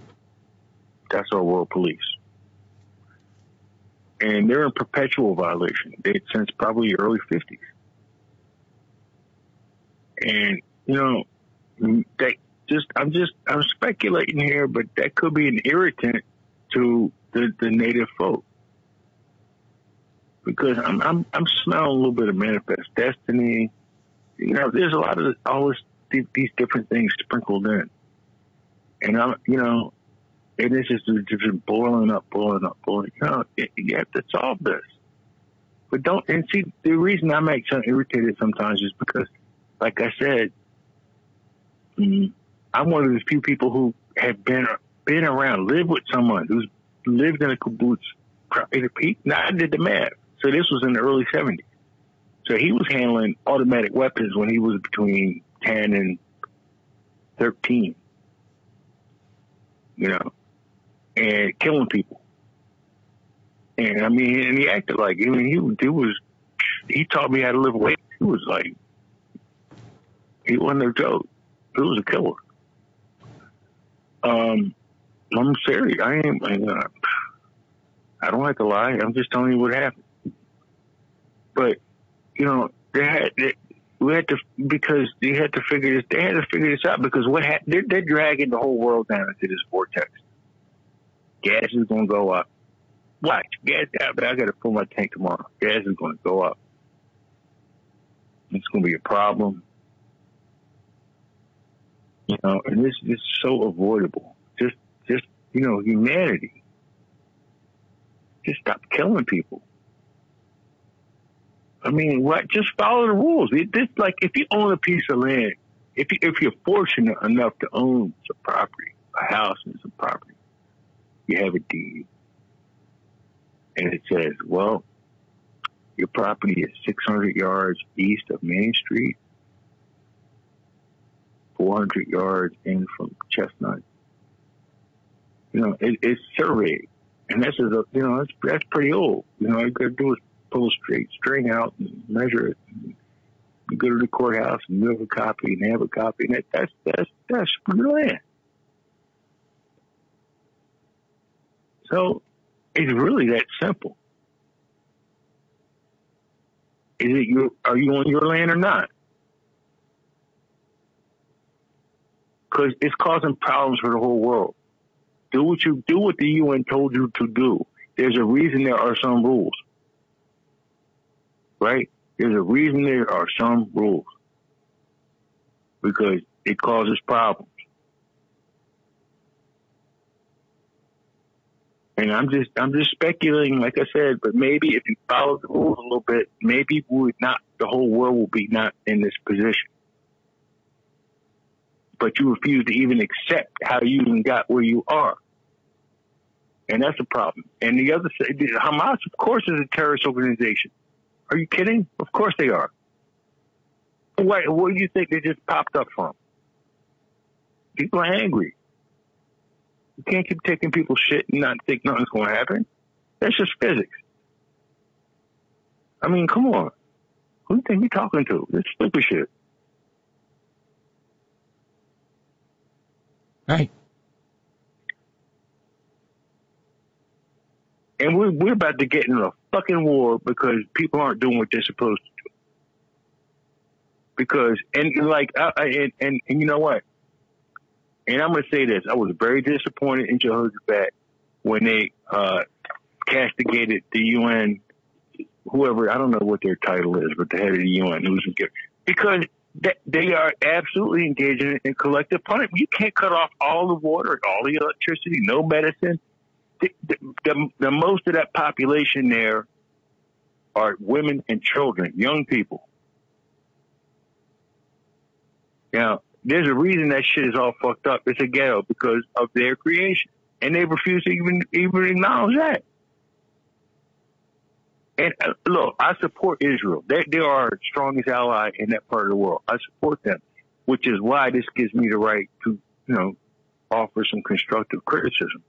That's our world police. And they're in perpetual violation they, since probably the early 50s. And, you know, that just, I'm just, I'm speculating here, but that could be an irritant to the, the native folk. Because I'm, I'm, I'm smelling a little bit of manifest destiny. You know, there's a lot of all this, these different things sprinkled in. And I'm, you know, and it's just, it's just boiling up, boiling up, boiling. You know, you have to solve this. But don't, and see, the reason I make so irritated sometimes is because like I said, I'm one of those few people who have been been around, lived with someone who's lived in a kibbutz. Now I did the math, so this was in the early '70s. So he was handling automatic weapons when he was between 10 and 13. You know, and killing people. And I mean, and he acted like, I mean, he, he was, he taught me how to live weight. He was like, he wasn't a joke. He was a killer. Um, I'm serious. I ain't, I, I don't like to lie. I'm just telling you what happened. But, you know, they had, they, we had to, because they had to figure this, they had to figure this out because what ha- they're, they're dragging the whole world down into this vortex. Gas is going to go up. Watch, gas out, but I got to fill my tank tomorrow. Gas is going to go up. It's going to be a problem. You know, and this is so avoidable. Just, just, you know, humanity. Just stop killing people. I mean, what? Just follow the rules. It, this, like, if you own a piece of land, if you, if you're fortunate enough to own some property, a house and some property, you have a deed, and it says, well, your property is 600 yards east of Main Street, 400 yards in from Chestnut. You know, it, it's surveyed, and that's a, you know that's that's pretty old. You know, all you got to do is pull a straight string out and measure it. And go to the courthouse and you have a copy and have a copy, and that, that's that's that's land. So it's really that simple. Is it your, are you on your land or not? Cause it's causing problems for the whole world. Do what you, do what the UN told you to do. There's a reason there are some rules. Right? There's a reason there are some rules. Because it causes problems. And I'm just, I'm just speculating, like I said, but maybe if you follow the rules a little bit, maybe we would not, the whole world will be not in this position. But you refuse to even accept how you even got where you are. And that's a problem. And the other Hamas, of course, is a terrorist organization. Are you kidding? Of course they are. Why, where do you think they just popped up from? People are angry. You can't keep taking people's shit and not think nothing's going to happen. That's just physics. I mean, come on. Who do you think you're talking to? This stupid shit. Right. And we're, we're about to get in a fucking war because people aren't doing what they're supposed to do. Because, and like, I, I, and, and, and you know what? And I'm to say this. I was very disappointed in Jehoshaphat when they, uh, castigated the UN, whoever, I don't know what their title is, but the head of the UN, who's because they are absolutely engaging in collective punishment. You can't cut off all the water, all the electricity, no medicine. The, the, the, most of that population there are women and children, young people. Now, there's a reason that shit is all fucked up. It's a ghetto because of their creation. And they refuse to even, even acknowledge that. And uh, look, I support Israel. They, they are our strongest ally in that part of the world. I support them, which is why this gives me the right to, you know, offer some constructive criticism.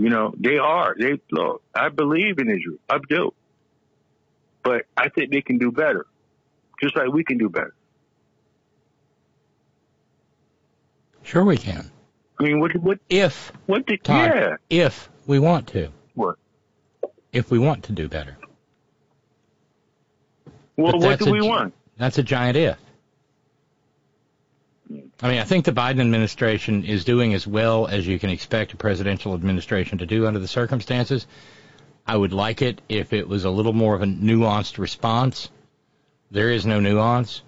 You know, they are. They look. I believe in Israel. I do. But I think they can do better, just like we can do better. Sure, we can. I mean, what? What? If what? Did, Todd, yeah. If we want to. What? If we want to do better. Well, But what do we gi- want? That's a giant if. I mean, I think the Biden administration is doing as well as you can expect a presidential administration to do under the circumstances. I would like it if it was a little more of a nuanced response. There is no nuance,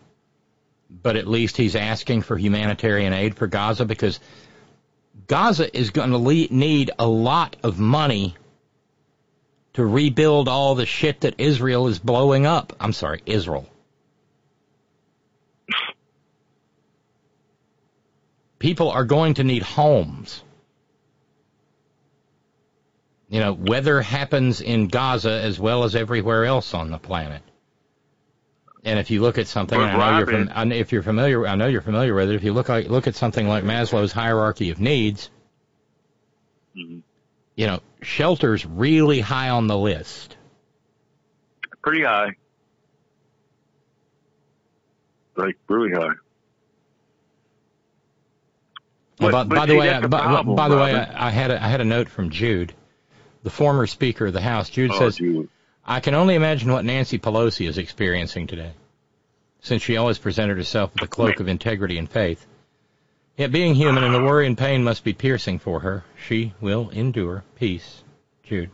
but at least he's asking for humanitarian aid for Gaza because Gaza is going to le- need a lot of money to rebuild all the shit that Israel is blowing up. I'm sorry, Israel. People are going to need homes. You know, weather happens in Gaza as well as everywhere else on the planet. And if you look at something, and I know you're fam- I know if you're familiar, I know you're familiar with it. If you look like, look at something like Maslow's hierarchy of needs, Mm-hmm. you know, shelter's really high on the list. Pretty high. Like really high. But- by, but by the way, I, the by, problem, by the way, I had a, I had a note from Jude, the former Speaker of the House. Jude Oh, says, Jude. "I can only imagine what Nancy Pelosi is experiencing today, since she always presented herself with a cloak of integrity and faith. Yet being human and the worry and pain must be piercing for her. She will endure. Peace, Jude."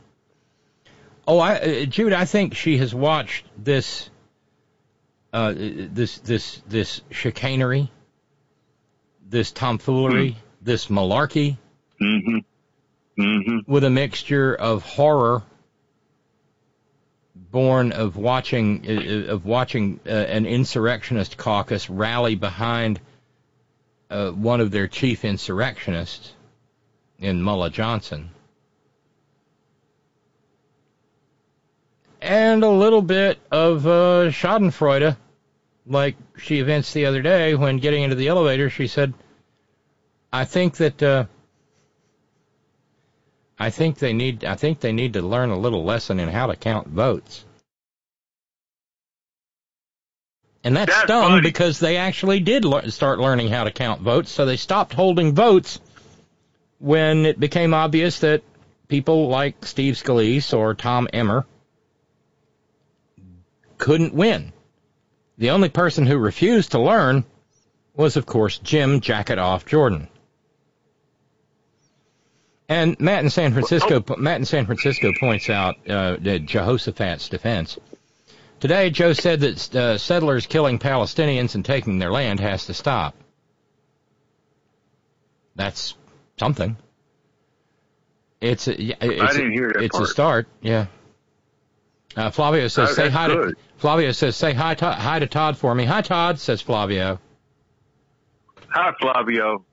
Oh, I, uh, Jude, I think she has watched this, uh, this, this, this chicanery, this tomfoolery, this malarkey, Mm-hmm. Mm-hmm. with a mixture of horror born of watching uh, of watching uh, an insurrectionist caucus rally behind uh, one of their chief insurrectionists in Mullah Johnson. And a little bit of uh, Schadenfreude, like she evinced the other day when getting into the elevator, she said, I think that uh, I think they need I think they need to learn a little lesson in how to count votes. And that That's stung funny. because they actually did lear- start learning how to count votes, so they stopped holding votes when it became obvious that people like Steve Scalise or Tom Emmer couldn't win. The only person who refused to learn was, of course, Jim Jacket Off Jordan. And Matt in San Francisco, Matt in San Francisco points out uh, Jehoshaphat's defense. Today, Joe said that uh, settlers killing Palestinians and taking their land has to stop. That's something. It's a, it's didn't a, hear that It's a start. Yeah. Uh, Flavio says, Oh, "Say hi to good. Flavio says, "Say hi, to, hi to Todd for me." Hi, Todd. Says Flavio. Hi, Flavio.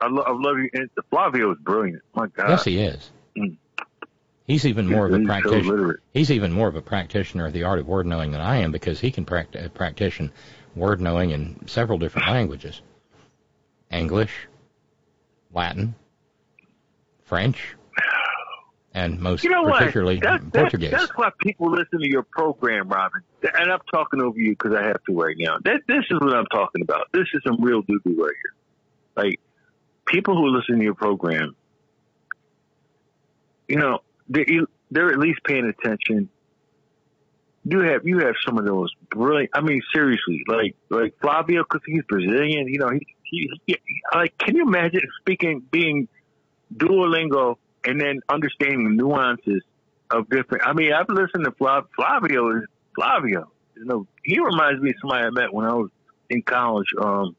I, lo- I love you. And Flavio is brilliant. My God. Yes, he is. Mm. He's even more of a so practitioner. literate. He's even more of a practitioner of the art of word knowing than I am because he can pract- uh, practition word knowing in several different languages: English, Latin, French, and most You know particularly That's, that's, Portuguese. that's why people listen to your program, Robyn. And I'm talking over you because I have to right now. That, this is what I'm talking about. This is some real doo doo right here. Like people who listen to your program, you know, they, they're at least paying attention. You have you have some of those brilliant. I mean, seriously, like like Flavio, because he's Brazilian. You know, he, he, he like. Can you imagine speaking being Duolingo and then understanding the nuances of different. I mean, I've listened to Flav, Flavio. Is Flavio? You know, he reminds me of somebody I met when I was in college. Um,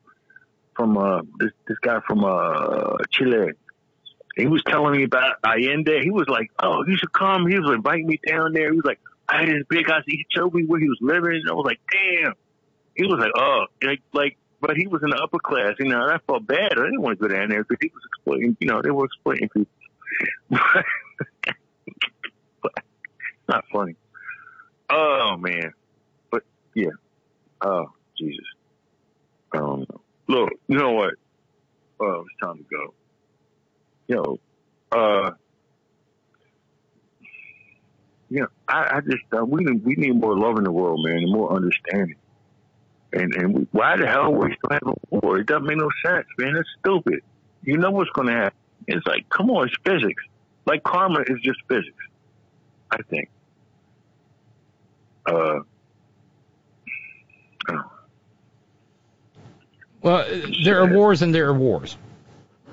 from uh, this this guy from uh Chile. He was telling me about Allende. He was like, "Oh, you should come." He was inviting me down there. He was like, "I had this big house." He showed me where he was living. I was like, "Damn." He was like, "Oh, like like." But he was in the upper class, you know, and I felt bad. I didn't want to go down there because he was exploiting, you know, they were exploiting people. not funny. Oh man, but yeah. Oh Jesus. I don't know. look, you know what? Oh, it's time to go. Yo, uh, know, I, I just uh, we need we need more love in the world, man, and more understanding. And and we, why the hell are we still having a war? It doesn't make no sense, man. It's stupid. You know what's going to happen. It's like, come on, it's physics. Like karma is just physics. I think. Uh. oh. Well, there are wars and there are wars.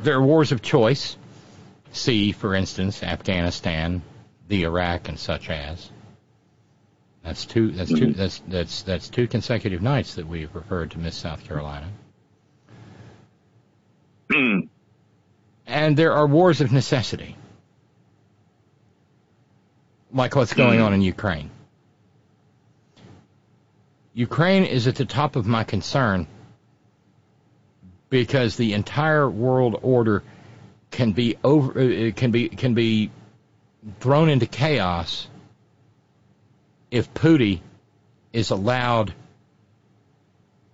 There are wars of choice. See, for instance, Afghanistan, the Iraq, and such as. That's two. That's two. That's that's that's two consecutive nights that we've referred to Miss South Carolina. And there are wars of necessity. like what's going on in Ukraine. Ukraine is at the top of my concern because the entire world order can be over uh, can be can be thrown into chaos if Putin is allowed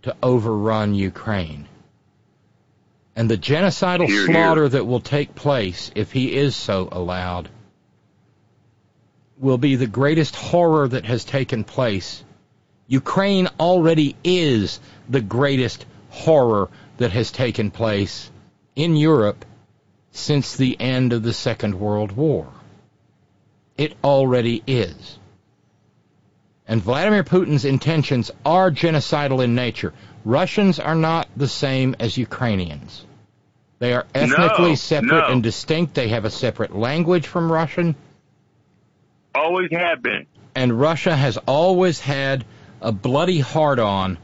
to overrun Ukraine. And the genocidal hear. slaughter that will take place if he is so allowed will be the greatest horror that has taken place. Ukraine already is the greatest horror that has taken place in Europe since the end of the Second World War. It already is. And Vladimir Putin's intentions are genocidal in nature. Russians are not the same as Ukrainians. They are ethnically No, separate no. and distinct. They have a separate language from Russian. Always have been. And Russia has always had a bloody hard on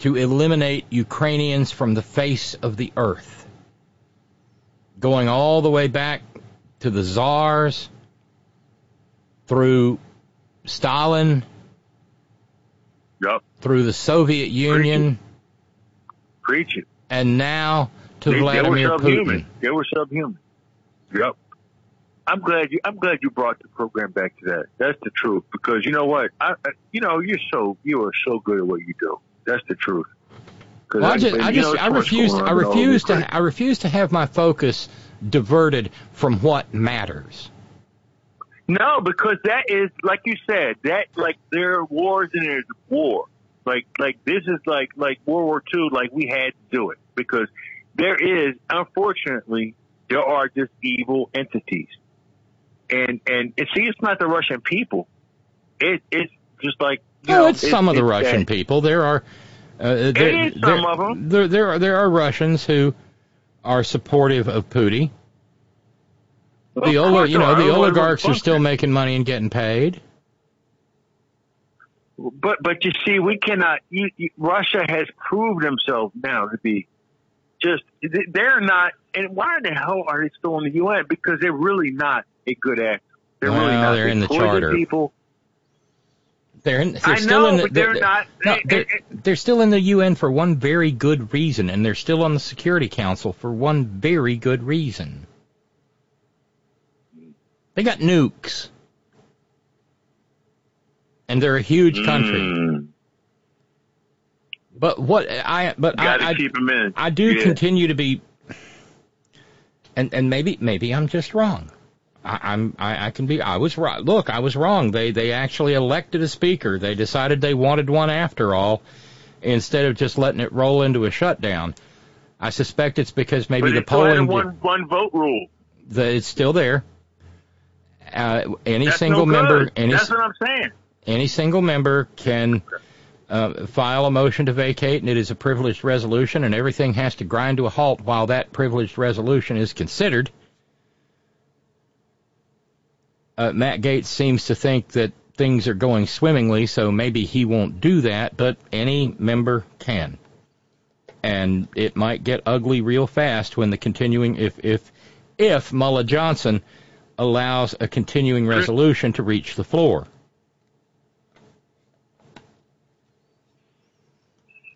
to eliminate Ukrainians from the face of the earth. Going all the way back to the czars, through Stalin, Yup. Through the Soviet Union, Preach it. and now to they, they Vladimir were subhuman. Putin. They were subhuman. Yep. I'm glad you. I'm glad you brought the program back to that. That's the truth. Because you know what? I, I you know, you're so you are so good at what you do. That's the truth. Well, I just, I know, just, I refuse, I refuse to, I refuse to have my focus diverted from what matters. No, because that is like you said. That like there are wars and there's war. Like like this is like like World War Two. Like we had to do it because there is unfortunately there are just evil entities, and and, and see it's not the Russian people. It it's just like you Oh, know, it's some of the Russian that- people. There are, uh, there, is some there, of 'em. There, there are there are Russians who are supportive of Putin. The oli- course you know, the oligarchs are still making money and getting paid. But but you see, we cannot. You, you, Russia has proved themselves now to be just they- they're not. And why in the hell are they still in the UN? Because they're really not a good actor. They're really not. they're They in the charter. People. They're in, they're still know, in the, but they're not- No, they- they're, they're still in the UN for one very good reason, and they're still on the Security Council for one very good reason. They got nukes, and they're a huge country. Mm. But what I but I, I keep 'em in. I do Yeah. continue to be, and and maybe maybe I'm just wrong. I, I'm I, I can be I was right. Look, I was wrong. They they actually elected a speaker. They decided they wanted one after all, instead of just letting it roll into a shutdown. I suspect it's because maybe but the they still had a polling one one vote rule. the, it's still there. Uh, any That's single no member, any That's what I'm saying. Any single member can uh, file a motion to vacate, and it is a privileged resolution, and everything has to grind to a halt while that privileged resolution is considered. Uh, Matt Gaetz seems to think that things are going swimmingly, so maybe he won't do that, but any member can. And it might get ugly real fast when the continuing, if, if, if Mullah Johnson allows a continuing resolution to reach the floor.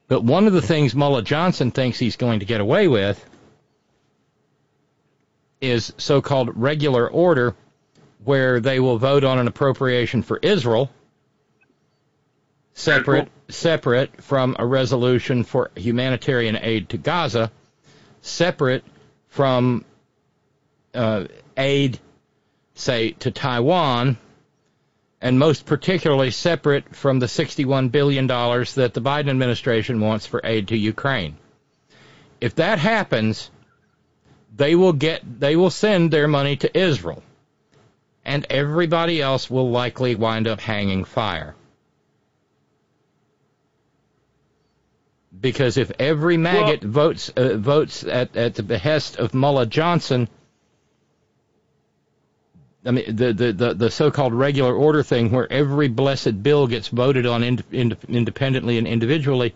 But one of the things Mullah Johnson thinks he's going to get away with is so-called regular order, where they will vote on an appropriation for Israel, separate separate from a resolution for humanitarian aid to Gaza, separate from uh, aid, say, to Taiwan, and most particularly separate from the $61 billion that the Biden administration wants for aid to Ukraine. If that happens, they will get they will send their money to Israel. And everybody else will likely wind up hanging fire. Because if every maggot votes uh, votes at, at the behest of Mullah Johnson, I mean, the, the, the, the so-called regular order thing where every blessed bill gets voted on ind- ind- independently and individually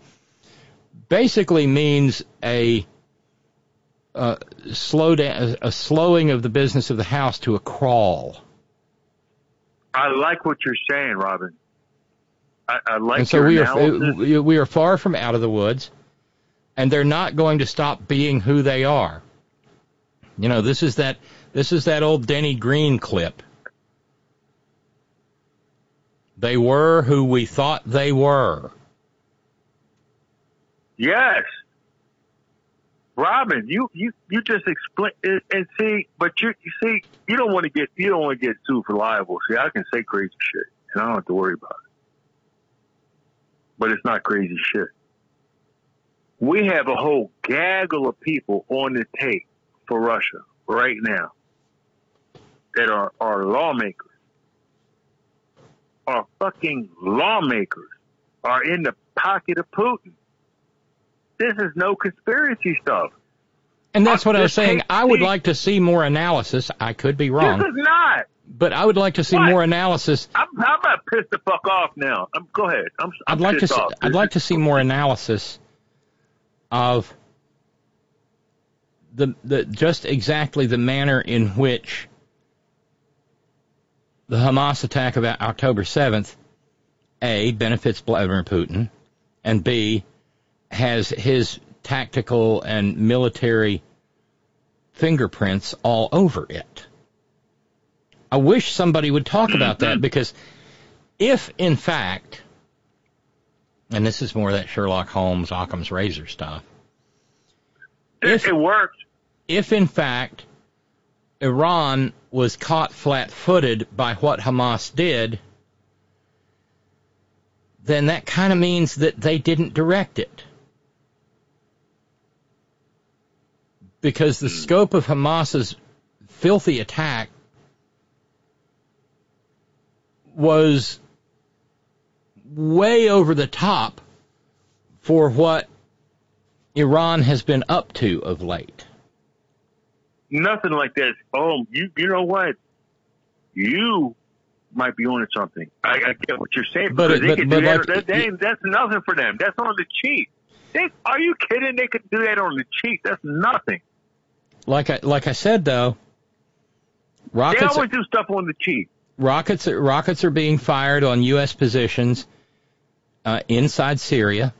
basically means a uh, slow down, a slowing of the business of the House to a crawl. I like what you're saying, Robyn. I, I like and so we analysis. are we are far from out of the woods, and they're not going to stop being who they are. You know, this is that this is that old Denny Green clip. They were who we thought they were. Yes. Robyn, you, you, you just explain and, and see, but you, you see, you don't want to get, you don't want to get too for. See, I can say crazy shit and I don't have to worry about it. But it's not crazy shit. We have a whole gaggle of people on the tape for Russia right now that are, are lawmakers, are fucking lawmakers, are in the pocket of Putin. This is no conspiracy stuff. And that's what I was saying. I would like to see more analysis. I could be wrong, This is not. but I would like to see What? more analysis. I'm, I'm about pissed the fuck off now. I'm, go ahead. I'm, I'm I'd like to see. I'd like to see more analysis of the the just exactly the manner in which the Hamas attack of October 7th a benefits Vladimir Putin and b has his tactical and military fingerprints all over it. I wish somebody would talk about that because if in fact and this is more that Sherlock Holmes Occam's razor stuff. If it worked. if in fact Iran was caught flat-footed by what Hamas did, then that kind of means that they didn't direct it. Because the scope of Hamas's filthy attack was way over the top for what Iran has been up to of late. Nothing like that. Oh, you, you know what? You might be on to something. I, I get what you're saying. But because it- they but- could but do that. like- they- that's nothing for them. That's on the cheap. They, are you kidding? They could do that on the cheap. That's nothing. Like I like I said though, rockets. They always do stuff on the cheap. rockets rockets are being fired on U.S. positions uh, inside Syria.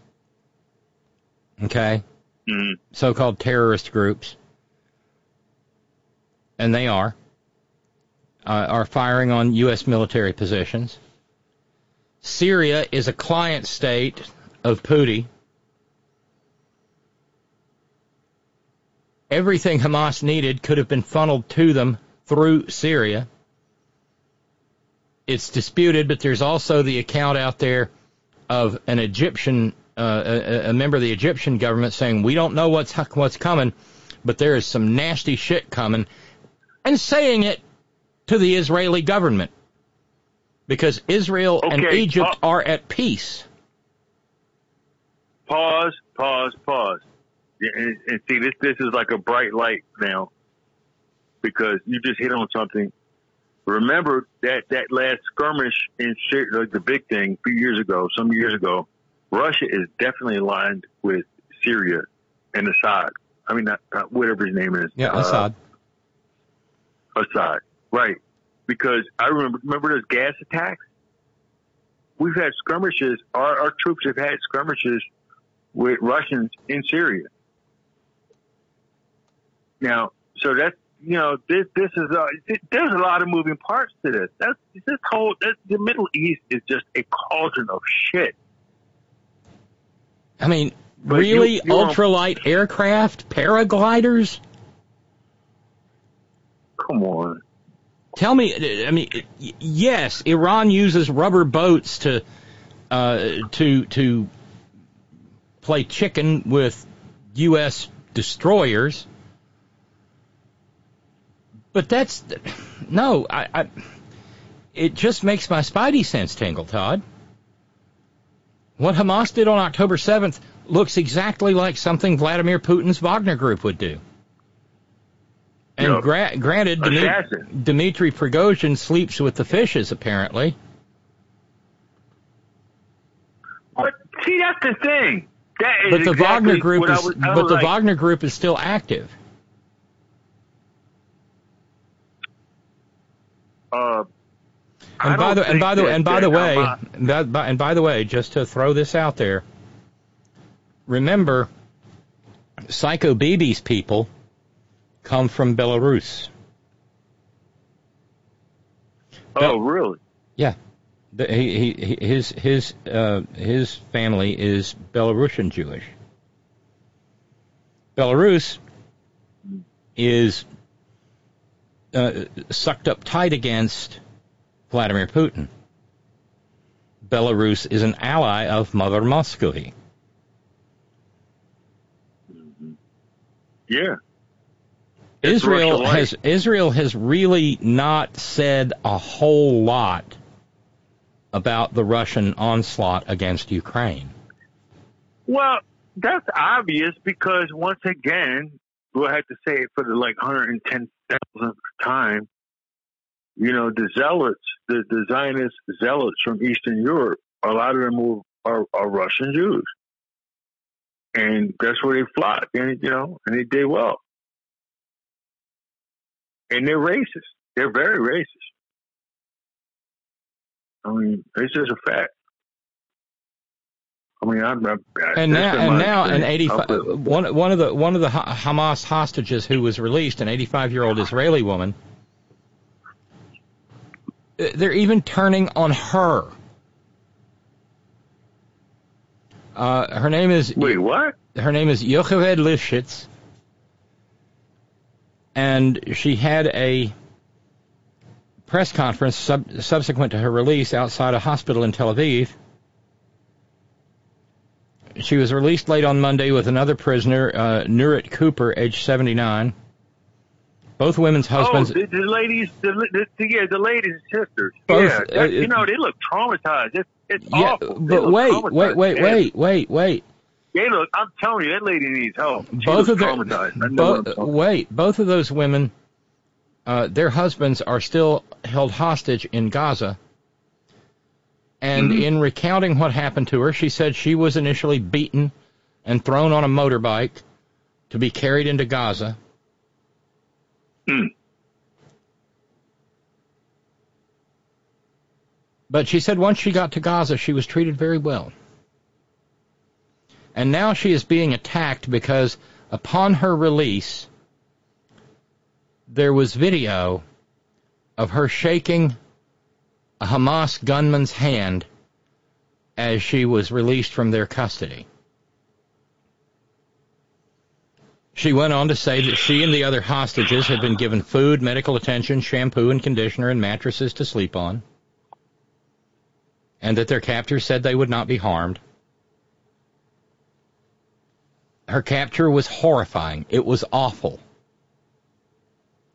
Okay, Mm-hmm. so-called terrorist groups, and they are uh, are firing on U.S. military positions. Syria is a client state of Putin. Everything Hamas needed could have been funneled to them through Syria. It's disputed, but there's also the account out there of an Egyptian, uh, a, a member of the Egyptian government saying, "We don't know what's what's coming, but there is some nasty shit coming," and saying it to the Israeli government because Israel and Egypt uh, are at peace. Pause, pause, pause. And, and see, this this is like a bright light now because you just hit on something. Remember that that last skirmish in Syria, like the big thing a few years ago, some years ago. Russia is definitely aligned with Syria and Assad. I mean, not, not whatever his name is. Yeah, Uh, Assad. Right? Because I remember remember those gas attacks. We've had skirmishes. Our, our troops have had skirmishes with Russians in Syria. Now, so that's you know this this is th- there's a lot of moving parts to this. That's this whole that, the Middle East is just a cauldron of shit. I mean, But really, you- ultralight aircraft, paragliders. Tell me, I mean, yes, Iran uses rubber boats to uh, to to play chicken with U.S. destroyers, but that's no. I, I it just makes my spidey sense tingle, Todd. What Hamas did on October 7th looks exactly like something Vladimir Putin's Wagner group would do. And gra- granted, Dmi- Assassin. Dmitry Prigozhin sleeps with the fishes, apparently. But see, that's the thing. That is But the exactly Wagner group is, was- but was the Wagner group is still active. uh, And by the and by the and by the way, that, by, and by the way, just to throw this out there, remember, Psycho Bibi's people come from Belarus. Oh, really? Yeah, the, he, he, his his uh, his family is Belarusian Jewish. Belarus is uh, sucked up tight against Vladimir Putin. Belarus is an ally of Mother Muscovy. Yeah. Israel has Israel has really not said a whole lot about the Russian onslaught against Ukraine. Well, that's obvious because once again, we'll have to say it for the like 110,000th time. You know, the zealots, the, the Zionist zealots from Eastern Europe, a lot of them were, are, are Russian Jews. And that's where they flock. And, you know, and they did well. And they're racist. They're very racist. I mean, it's just a fact. I mean, I'm, I'm And now, and now, an experience. 85 put it- one one of the one of the Hamas hostages who was released, an 85 year old Israeli woman. They're even turning on her. Uh, her name is wait what? Her name is Yocheved Lifshitz, and she had a press conference sub- subsequent to her release outside a hospital in Tel Aviv. She was released late on Monday with another prisoner, uh, Nurit Cooper, age 79. Both women's husbands. Oh, the, the ladies, the, the, yeah, the ladies and sisters. Both, yeah, uh, you know they look traumatized. It's, it's yeah, awful. But wait, wait, wait, wait, wait, wait. They look. I'm telling you, that lady needs help. She both of their traumatized. I know what I'm bo- wait, both of those women, uh, their husbands are still held hostage in Gaza. And Mm-hmm. in recounting what happened to her, she said she was initially beaten and thrown on a motorbike to be carried into Gaza. Hmm. But she said once she got to Gaza, she was treated very well. And now she is being attacked because upon her release, there was video of her shaking a Hamas gunman's hand as she was released from their custody. She went on to say that she and the other hostages had been given food, medical attention, shampoo and conditioner, and mattresses to sleep on, and that their captors said they would not be harmed. Her capture was horrifying. It was awful.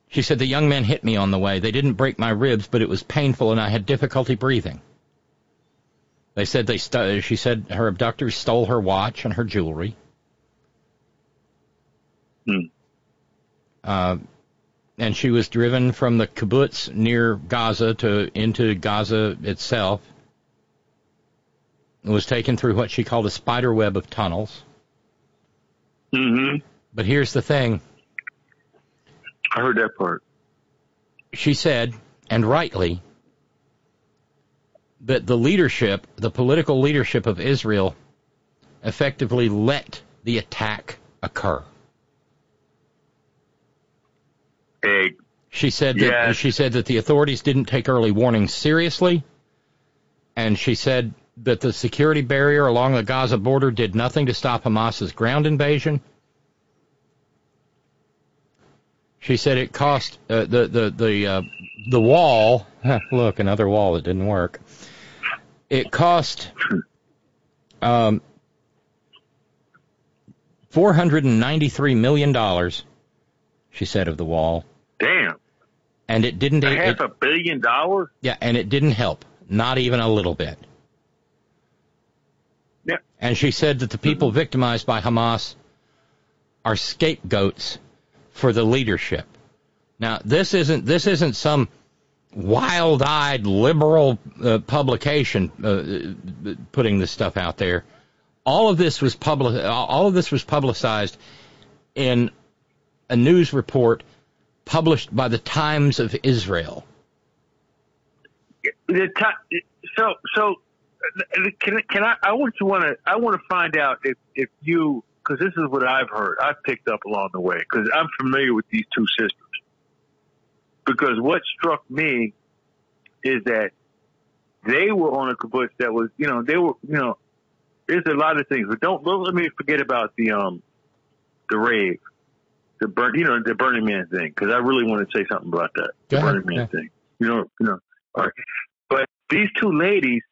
She said the young men hit me on the way. They didn't break my ribs, but it was painful and I had difficulty breathing. They said they st- she said her abductors stole her watch and her jewelry. Hmm. Uh, and she was driven from the kibbutz near Gaza to into Gaza itself. And was taken through what she called a spider web of tunnels. Mm-hmm. But here's the thing. I heard that part. She said, and rightly, that the leadership, the political leadership of Israel, effectively let the attack occur. Egg. She said that Yes. she said that the authorities didn't take early warning seriously, and she said that the security barrier along the Gaza border did nothing to stop Hamas's ground invasion. She said it cost uh, the the the uh, the wall. Look, another wall that didn't work. It cost um, four hundred and ninety three million dollars. She said of the wall, Damn. and it didn't. A It, half a billion dollars? yeah, and it didn't help, not even a little bit. Yeah. And she said that the people victimized by Hamas are scapegoats for the leadership. Now, this isn't this isn't some wild-eyed liberal uh, publication uh, putting this stuff out there. All of this was public. All of this was publicized in a news report published by the Times of Israel. the ti- so so can can I? I want to want to I want to find out if if you because this is what I've heard. I've picked up along the way because I'm familiar with these two systems. Because what struck me is that they were on a kibbutz that was, you know, they were, you know, there's a lot of things, but don't, don't let me forget about the um the rave, the burn, you know, the Burning Man thing, because I really want to say something about that, Go the ahead. Burning Man Yeah. thing. You know, you know, all right. But these two ladies,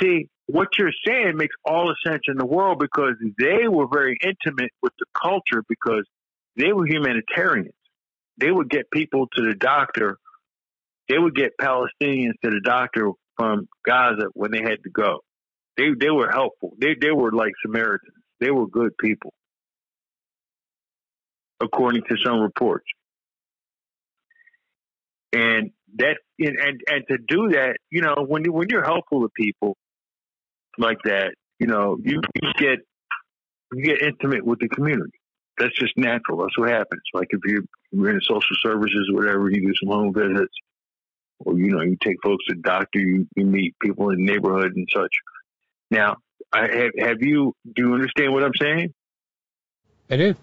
see, what you're saying makes all the sense in the world because they were very intimate with the culture because they were humanitarians. They would get people to the doctor. They would get Palestinians to the doctor from Gaza when they had to go. They they were helpful. They they were like Samaritans. They were good people, according to some reports. And that and and, and to do that, you know, when you when you're helpful to people like that, you know, you, you get you get intimate with the community. That's just natural. That's what happens. Like if you- you're in social services or whatever, you do some home visits, or you know, you take folks to the doctor, you, you meet people in the neighborhood and such. Now, I have, have you? Do you understand what I'm saying? I do.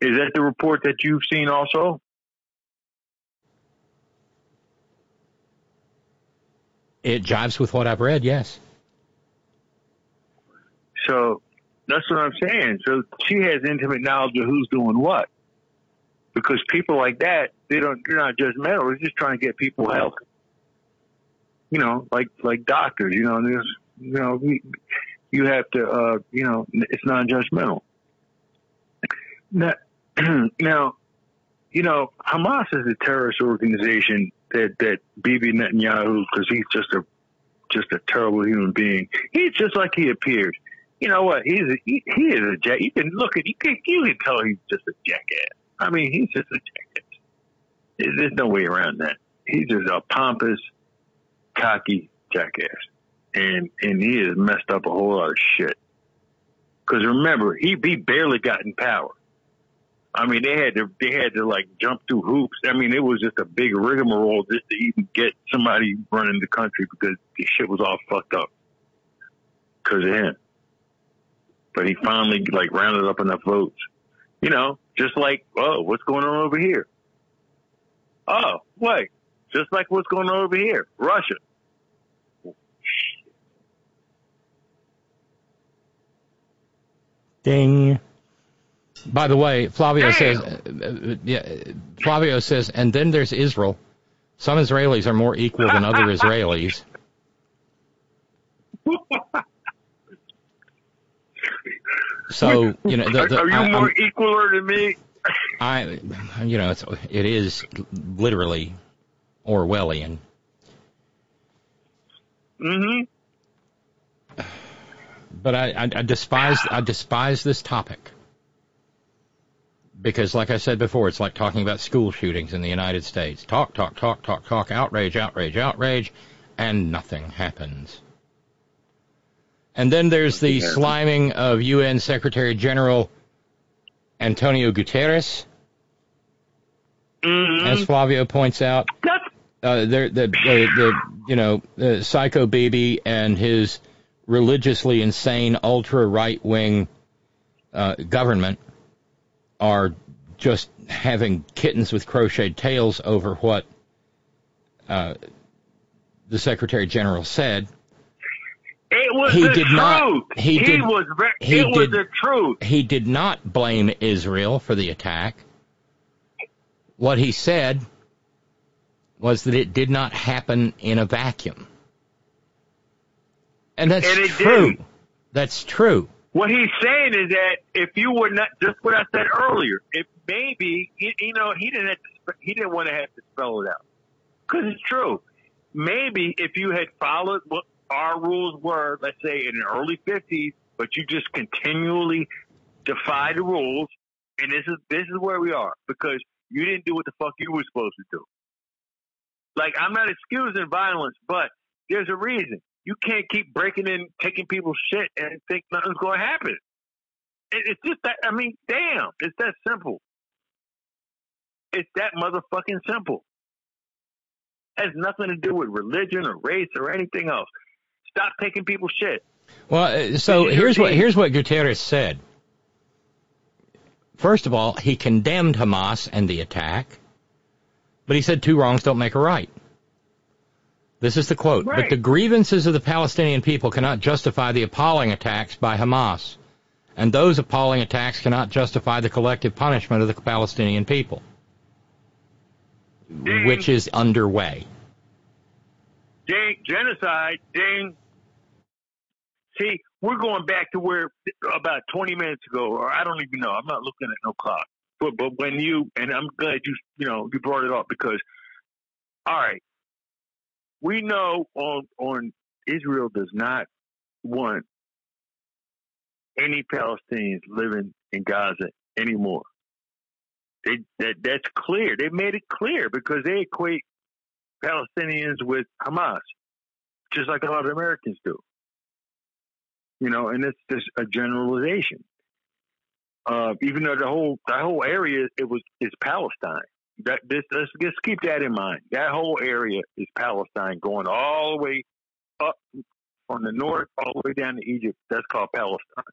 Is that the report that you've seen also? It jives with what I've read. Yes. So that's what I'm saying. So she has intimate knowledge of who's doing what. Because people like that, they don't, they're not judgmental. They're just trying to get people healthy. You know, like, like doctors, you know, there's, you know, we, you have to, uh, you know, it's non-judgmental. Now, now, you know, Hamas is a terrorist organization that, that Bibi Netanyahu, because he's just a, just a terrible human being. He's just like he appears. You know what? He's a, he, he is a jack. You can look at you can you can tell he's just a jackass. I mean, he's just a jackass. There's, there's no way around that. He's just a pompous, cocky jackass, and and he has messed up a whole lot of shit. Because remember, he he barely got in power. I mean, they had to they had to like jump through hoops. I mean, it was just a big rigmarole just to even get somebody running the country because the shit was all fucked up because of him. But he finally like rounded up enough votes. You know, just like, oh, what's going on over here? Oh, wait, just like what's going on over here, Russia. Ding. By the way, Flavio says, uh, yeah, Flavio says, and then there's Israel. Some Israelis are more equal than other Israelis. So you know, the, the, are you I, more I'm- equaler than me? I, you know, it's it is literally Orwellian. Mm-hmm. But I, I, I despise I despise this topic because, like I said before, it's like talking about school shootings in the United States. Talk, talk, talk, talk, talk, outrage, outrage, outrage, and nothing happens. And then there's the sliming of UN Secretary General Antonio Guterres, as Flavio points out. Uh, there, the, the, the, you know, the Psycho Baby and his religiously insane ultra right wing uh, government are just having kittens with crocheted tails over what uh, the Secretary General said. It was He the did truth. not- he did- was. Re- he it was the truth. He did not blame Israel for the attack. What he said was that it did not happen in a vacuum. And that's And true. didn't. That's true. What he's saying is that if you were not just what I said earlier, if maybe you, know he didn't have to, he didn't want to have to spell it out because it's true. Maybe if you had followed what our rules were, let's say in the early fifties, but you just continually defy the rules, and this is this is where we are because you didn't do what the fuck you were supposed to do. Like I'm not excusing violence, but there's a reason. You can't keep breaking in, taking people's shit, and think nothing's going to happen. It, it's just that. I mean, damn, it's that simple. It's that motherfucking simple. It has nothing to do with religion or race or anything else. Stop taking people's shit. Well, uh, so here's what here's what Guterres said. First of all, he condemned Hamas and the attack, but he said two wrongs don't make a right. This is the quote. Right. But the grievances of the Palestinian people cannot justify the appalling attacks by Hamas, and those appalling attacks cannot justify the collective punishment of the Palestinian people, which is underway. Ding, genocide, ding. See, we're going back to where about 20 minutes ago, or I don't even know. I'm not looking at no clock. But but when you and I'm glad you you know you brought it up because all right, we know on on Israel does not want any Palestinians living in Gaza anymore. They that that's clear. They made it clear because they equate Palestinians with Hamas, just like a lot of Americans do. You know, and it's just a generalization. Uh, even though the whole the whole area it was is Palestine. That this let's just keep that in mind. That whole area is Palestine, going all the way up from the north all the way down to Egypt. That's called Palestine.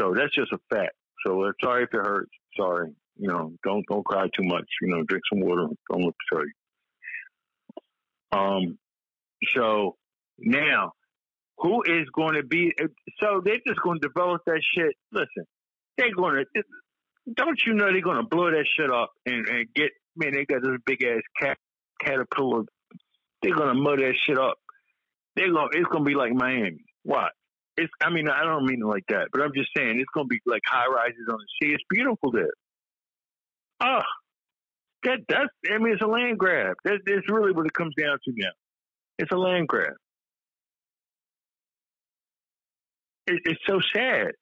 So that's just a fact. So sorry if it hurts. Sorry. You know, don't don't cry too much. You know, drink some water. Don't look sorry. Um. So now, who is going to be? So they're just going to develop that shit. Listen, they're going to. Don't you know they're to blow that shit up and, and get? Man, they got this big ass cat caterpillar. They're to mow that shit up. They're gonna It's to be like Miami. What? It's. I mean, I don't mean it like that, but I'm just saying it's to be like high rises on the sea. It's beautiful there. Oh, that that's. I mean, it's a land grab. That, that's really what it comes down to now. It's a land grab. It, it's so sad.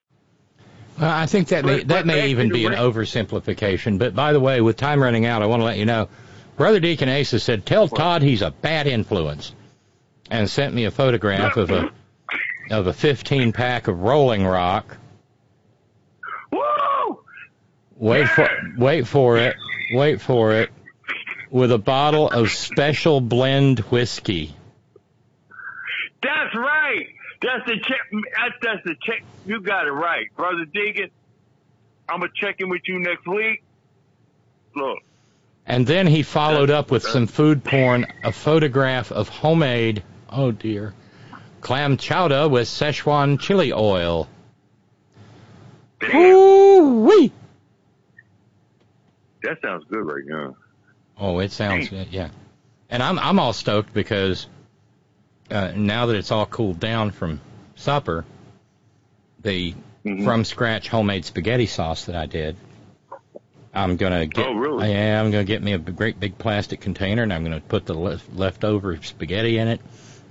Well, I think that may, that may even be an oversimplification. But by the way, with time running out, I want to let you know, Brother Deacon Asa said, "Tell Todd he's a bad influence," and sent me a photograph of a of a 15 pack of Rolling Rock. Woo! Wait for wait for it, wait for it, with a bottle of Special Blend whiskey. That's right. That's the check. That's, that's the check. You got it right, brother Deacon. I'm gonna check in with you next week. Look, And then he followed up with some food porn, a photograph of homemade, oh dear, clam chowder with Szechuan chili oil. Ooh-wee. that sounds good right now. Oh, it sounds good, yeah. And I'm I'm all stoked because uh, now that it's all cooled down from supper, the Mm-hmm. from scratch homemade spaghetti sauce that I did. I'm gonna get. Oh, really? Yeah, I'm gonna get me a great big plastic container, and I'm gonna put the left, leftover spaghetti in it,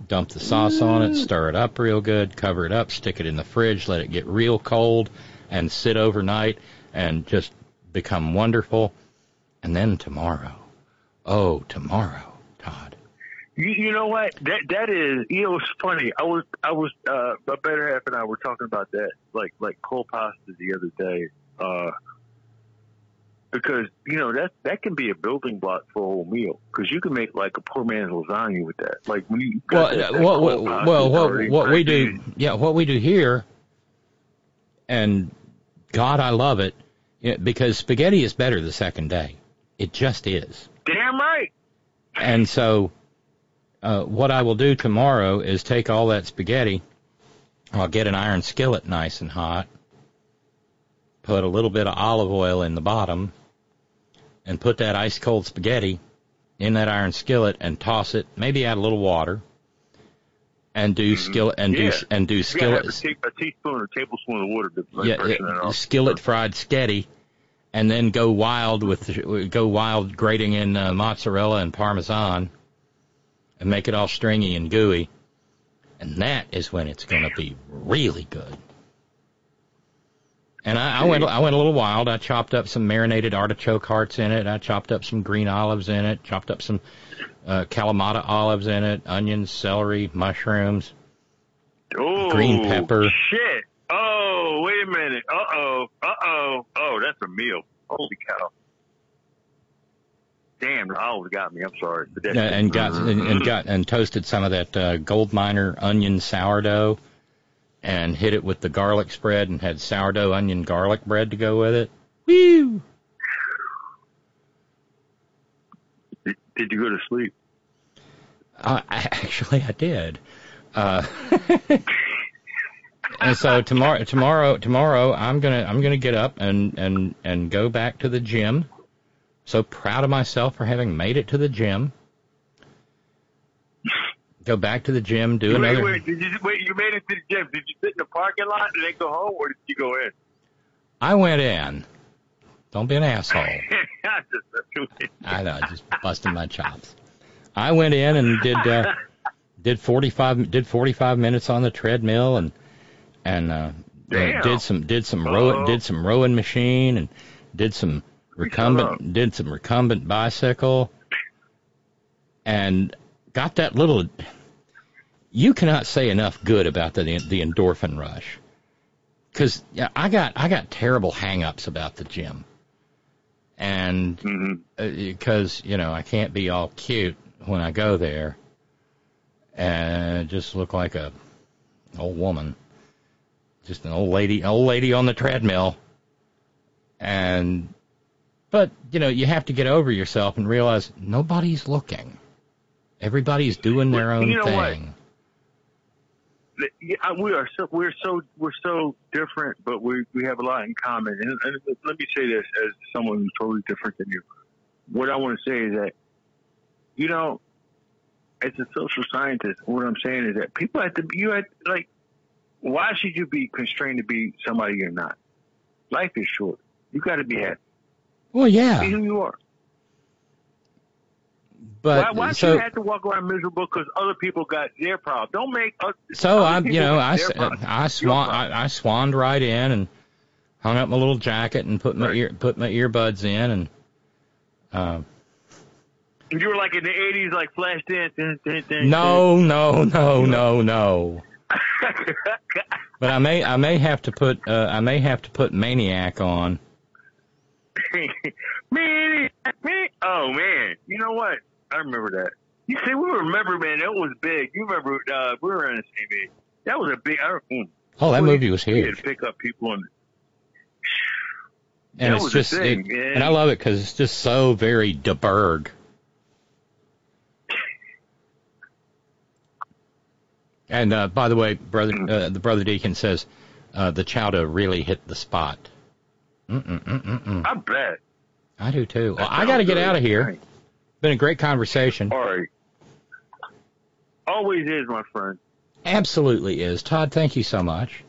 dump the sauce on it, stir it up real good, cover it up, stick it in the fridge, let it get real cold, and sit overnight, and just become wonderful. And then tomorrow, oh, tomorrow. You, you know what? That that is. You know, it's funny. I was I was uh, a better half and I were talking about that, like like cold pasta the other day. Uh, because you know that that can be a building block for a whole meal. Because you can make like a poor man's lasagna with that. Like when you Well, that, that what, what, well, what, what we do, yeah, what we do here, and God, I love it, yeah, because spaghetti is better the second day. It just is. Damn right. And so, uh, what I will do tomorrow is take all that spaghetti. I'll get an iron skillet nice and hot. Put a little bit of olive oil in the bottom, and put that ice cold spaghetti in that iron skillet and toss it. Maybe add a little water, and do skillet and Mm-hmm. yeah. do and do You gotta have skillet a, te- a teaspoon or tablespoon of water to yeah, it off. skillet fried sketty, and then go wild with go wild grating in uh, mozzarella and parmesan, and make it all stringy and gooey, and that is when it's going to be really good. And I, I went I went a little wild. I chopped up some marinated artichoke hearts in it. I chopped up some green olives in it. Chopped up some uh, Kalamata olives in it. Onions, celery, mushrooms. Oh, green pepper. Shit. Oh, wait a minute. Uh oh. Uh oh. Oh, that's a meal. Holy cow. Damn, olives got me. I'm sorry. Uh, and got and, and got and toasted some of that uh, gold miner onion sourdough, and hit it with the garlic spread and had sourdough onion garlic bread to go with it. Woo! Did, did you go to sleep? Uh, I, actually, I did. Uh, and so tomorrow, tomorrow, tomorrow, I'm gonna I'm gonna get up and and and go back to the gym. So proud of myself for having made it to the gym. Go back to the gym, do wait, another. wait, did you wait? You made it to the gym. Did you sit in the parking lot? and they go home, or did you go in? I went in. Don't be an asshole. I know, just busting my chops. I went in and did uh, did 45 did 45 minutes on the treadmill and and uh, did some did some row did some rowing machine and did some recumbent did some recumbent bicycle and got that little you cannot say enough good about the the endorphin rush. Cuz yeah, I got I got terrible hang-ups about the gym. And mm-hmm. uh, because you know I can't be all cute when I go there. And just look like a old woman, just an old lady, old lady on the treadmill, and but you know you have to get over yourself and realize nobody's looking, everybody's doing their own you know what? thing. Yeah, we are so we're so we're so different, but we we have a lot in common. And, and let me say this as someone who's totally different than you. What I want to say is that, you know, as a social scientist, what I'm saying is that people have to be you have like, why should you be constrained to be somebody you're not? Life is short. You got to be happy. Well, yeah, Be who you are. but why why so should you have to walk around miserable because other people got their problem? Don't make us. So other I, you know, I, s- problem. I swan. I, I swanned right in and hung up my little jacket and put my ear, put my earbuds in and, uh, You were like in the '80s, like flash dance. no, no, no, no, no. But I may, I may have to put, uh, I may have to put Maniac on. Man, man, oh man, you know what? I remember that. You see, we remember, man. That was big. You remember? Uh, we were on the same age. That was a big. I, mm. Oh, that We- movie was We huge. to pick up people and. And that it's just, thing, it, and I love it because it's just so very DeBerg. And uh, by the way, brother, uh, the brother deacon says uh, the chowder really hit the spot. Mm-mm-mm-mm-mm. I bet. I do too. Well, I got to get out of here. Been a great conversation. All right. Always is, my friend. Absolutely is. Todd, thank you so much.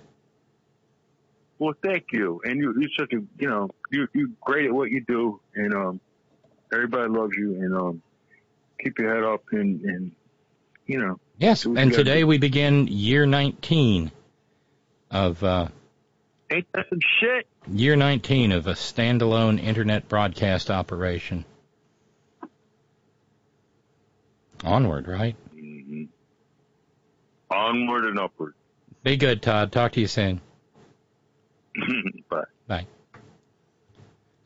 Well, thank you. And you, you're such a, you know, you you great at what you do, and um, everybody loves you. And um, keep your head up, and and you know. Yes, do what you and today do. we begin year 19 of uh, Ain't that some shit? year 19 of a standalone internet broadcast operation. Onward, right? Mm-hmm. Onward and upward. Be good, Todd. Talk to you soon. Bye. Bye.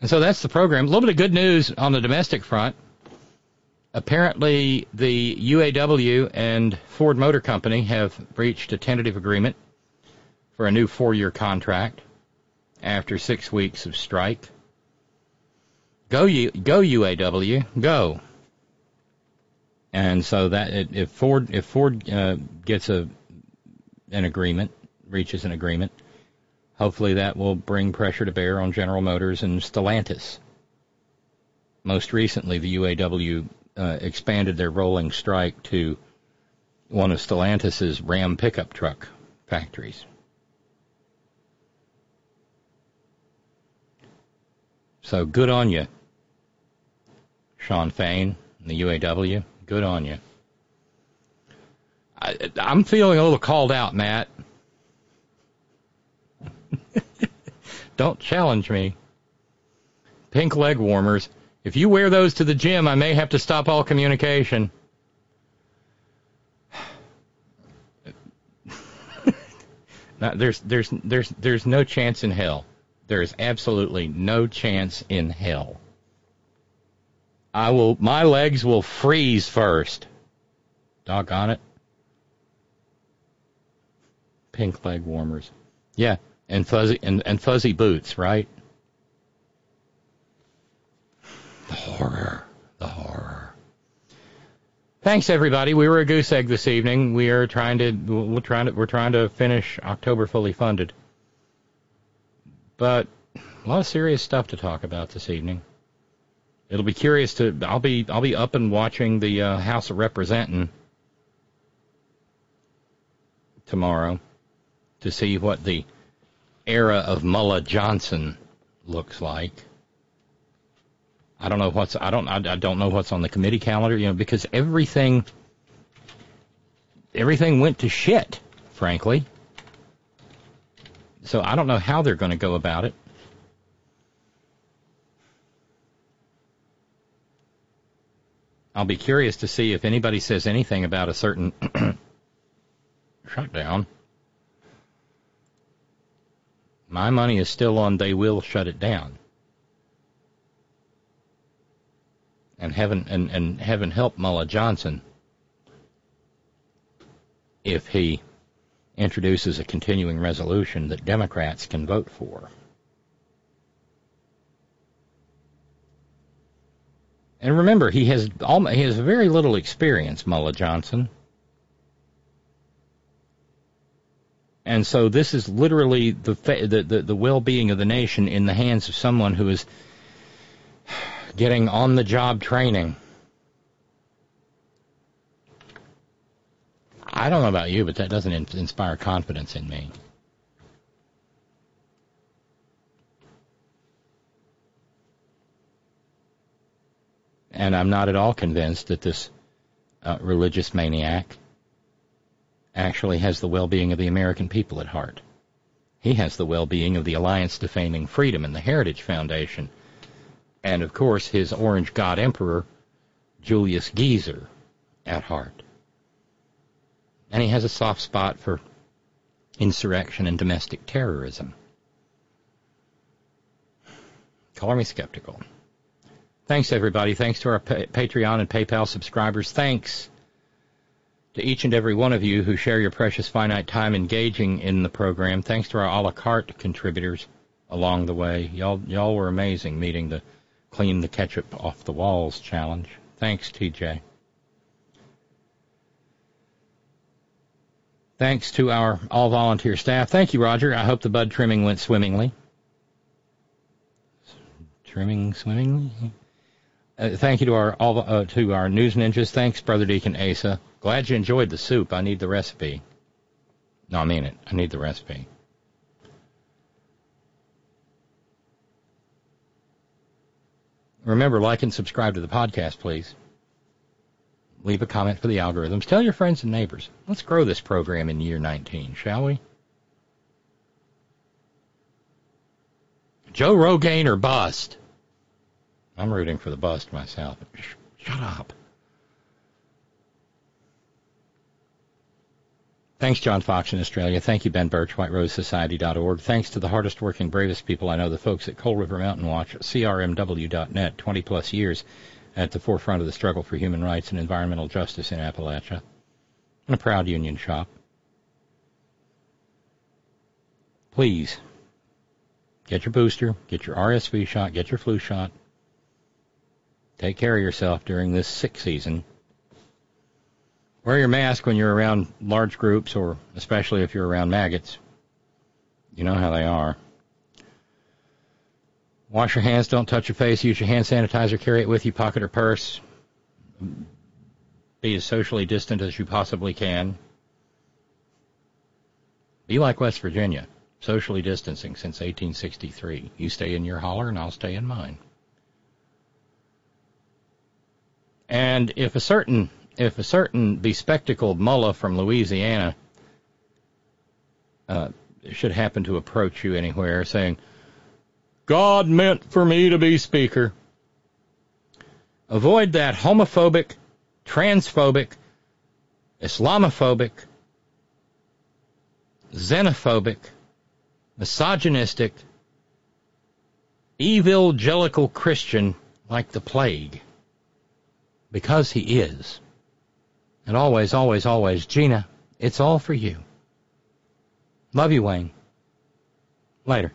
And so that's the program. A little bit of good news on the domestic front. Apparently, the UAW and Ford Motor Company have reached a tentative agreement for a new four-year contract after six weeks of strike. Go, U, go UAW, go! And so that if Ford if Ford uh, gets a an agreement, reaches an agreement, hopefully that will bring pressure to bear on General Motors and Stellantis. Most recently, the UAW uh, expanded their rolling strike to one of Stellantis's Ram pickup truck factories. So good on you, Shawn Fain and the UAW. Good on you. I, I'm feeling a little called out, Matt. Don't challenge me. Pink leg warmers. If you wear those to the gym, I may have to stop all communication. There's there's there's there's no chance in hell. There is absolutely no chance in hell I will. My legs will freeze first. Doggone it. Pink leg warmers. Yeah, and fuzzy and, and fuzzy boots, right? The horror. The horror. Thanks everybody. We were a goose egg this evening. We are trying to we're trying to we're trying to finish October fully funded. But a lot of serious stuff to talk about this evening. It'll be curious to I'll be I'll be up and watching the uh, House of Representing tomorrow to see what the era of Mullah Johnson looks like. I don't know what's I don't I, I don't know what's on the committee calendar, you know, because everything everything went to shit, frankly. So I don't know how they're going to go about it. I'll be curious to see if anybody says anything about a certain shutdown. My money is still on they will shut it down. And heaven and, and heaven help Mullah Johnson if he introduces a continuing resolution that Democrats can vote for. And remember, he has he has very little experience, Mullah Johnson. And so this is literally the, the, the, the well-being of the nation in the hands of someone who is getting on-the-job training. I don't know about you, but that doesn't inspire confidence in me. And I'm not at all convinced that this uh, religious maniac actually has the well-being of the American people at heart. He has the well-being of the Alliance Defaming Freedom and the Heritage Foundation. And of course, his Orange God Emperor, Julius Geezer, at heart. And he has a soft spot for insurrection and domestic terrorism. Call me skeptical. Thanks, everybody. Thanks to our pa- Patreon and PayPal subscribers. Thanks to each and every one of you who share your precious finite time engaging in the program. Thanks to our a la carte contributors along the way. Y'all, y'all were amazing meeting the clean the ketchup off the walls challenge. Thanks, TJ. Thanks to our all volunteer staff. Thank you, Roger. I hope the bud trimming went swimmingly. Trimming swimmingly? Uh, thank you to our all uh, to our news ninjas. Thanks, Brother Deacon Asa. Glad you enjoyed the soup. I need the recipe. No, I mean it. I need the recipe. Remember, like and subscribe to the podcast, please. Leave a comment for the algorithms. Tell your friends and neighbors. Let's grow this program in year 19, shall we? Joe Rogaine or bust. I'm rooting for the bust myself. Shut up. Thanks, John Fox in Australia. Thank you, Ben Birch, WhiteRoseSociety.org. Thanks to the hardest working, bravest people I know, the folks at Coal River Mountain Watch, CRMW.net, 20 plus years at the forefront of the struggle for human rights and environmental justice in Appalachia, and a proud union shop. Please, get your booster, get your RSV shot, get your flu shot, Take care of yourself during this sick season. Wear your mask when you're around large groups, or especially if you're around maggots. You know how they are. Wash your hands, don't touch your face, use your hand sanitizer, carry it with you, pocket or purse. Be as socially distant as you possibly can. Be like West Virginia, socially distancing since 1863. You stay in your holler and I'll stay in mine. And if a certain if a certain bespectacled mullah from Louisiana uh, should happen to approach you anywhere saying, God meant for me to be speaker, avoid that homophobic, transphobic, Islamophobic, xenophobic, misogynistic, evangelical Christian like the plague. because he is. And always, always, always, Gina, it's all for you. Love you, Wayne. Later.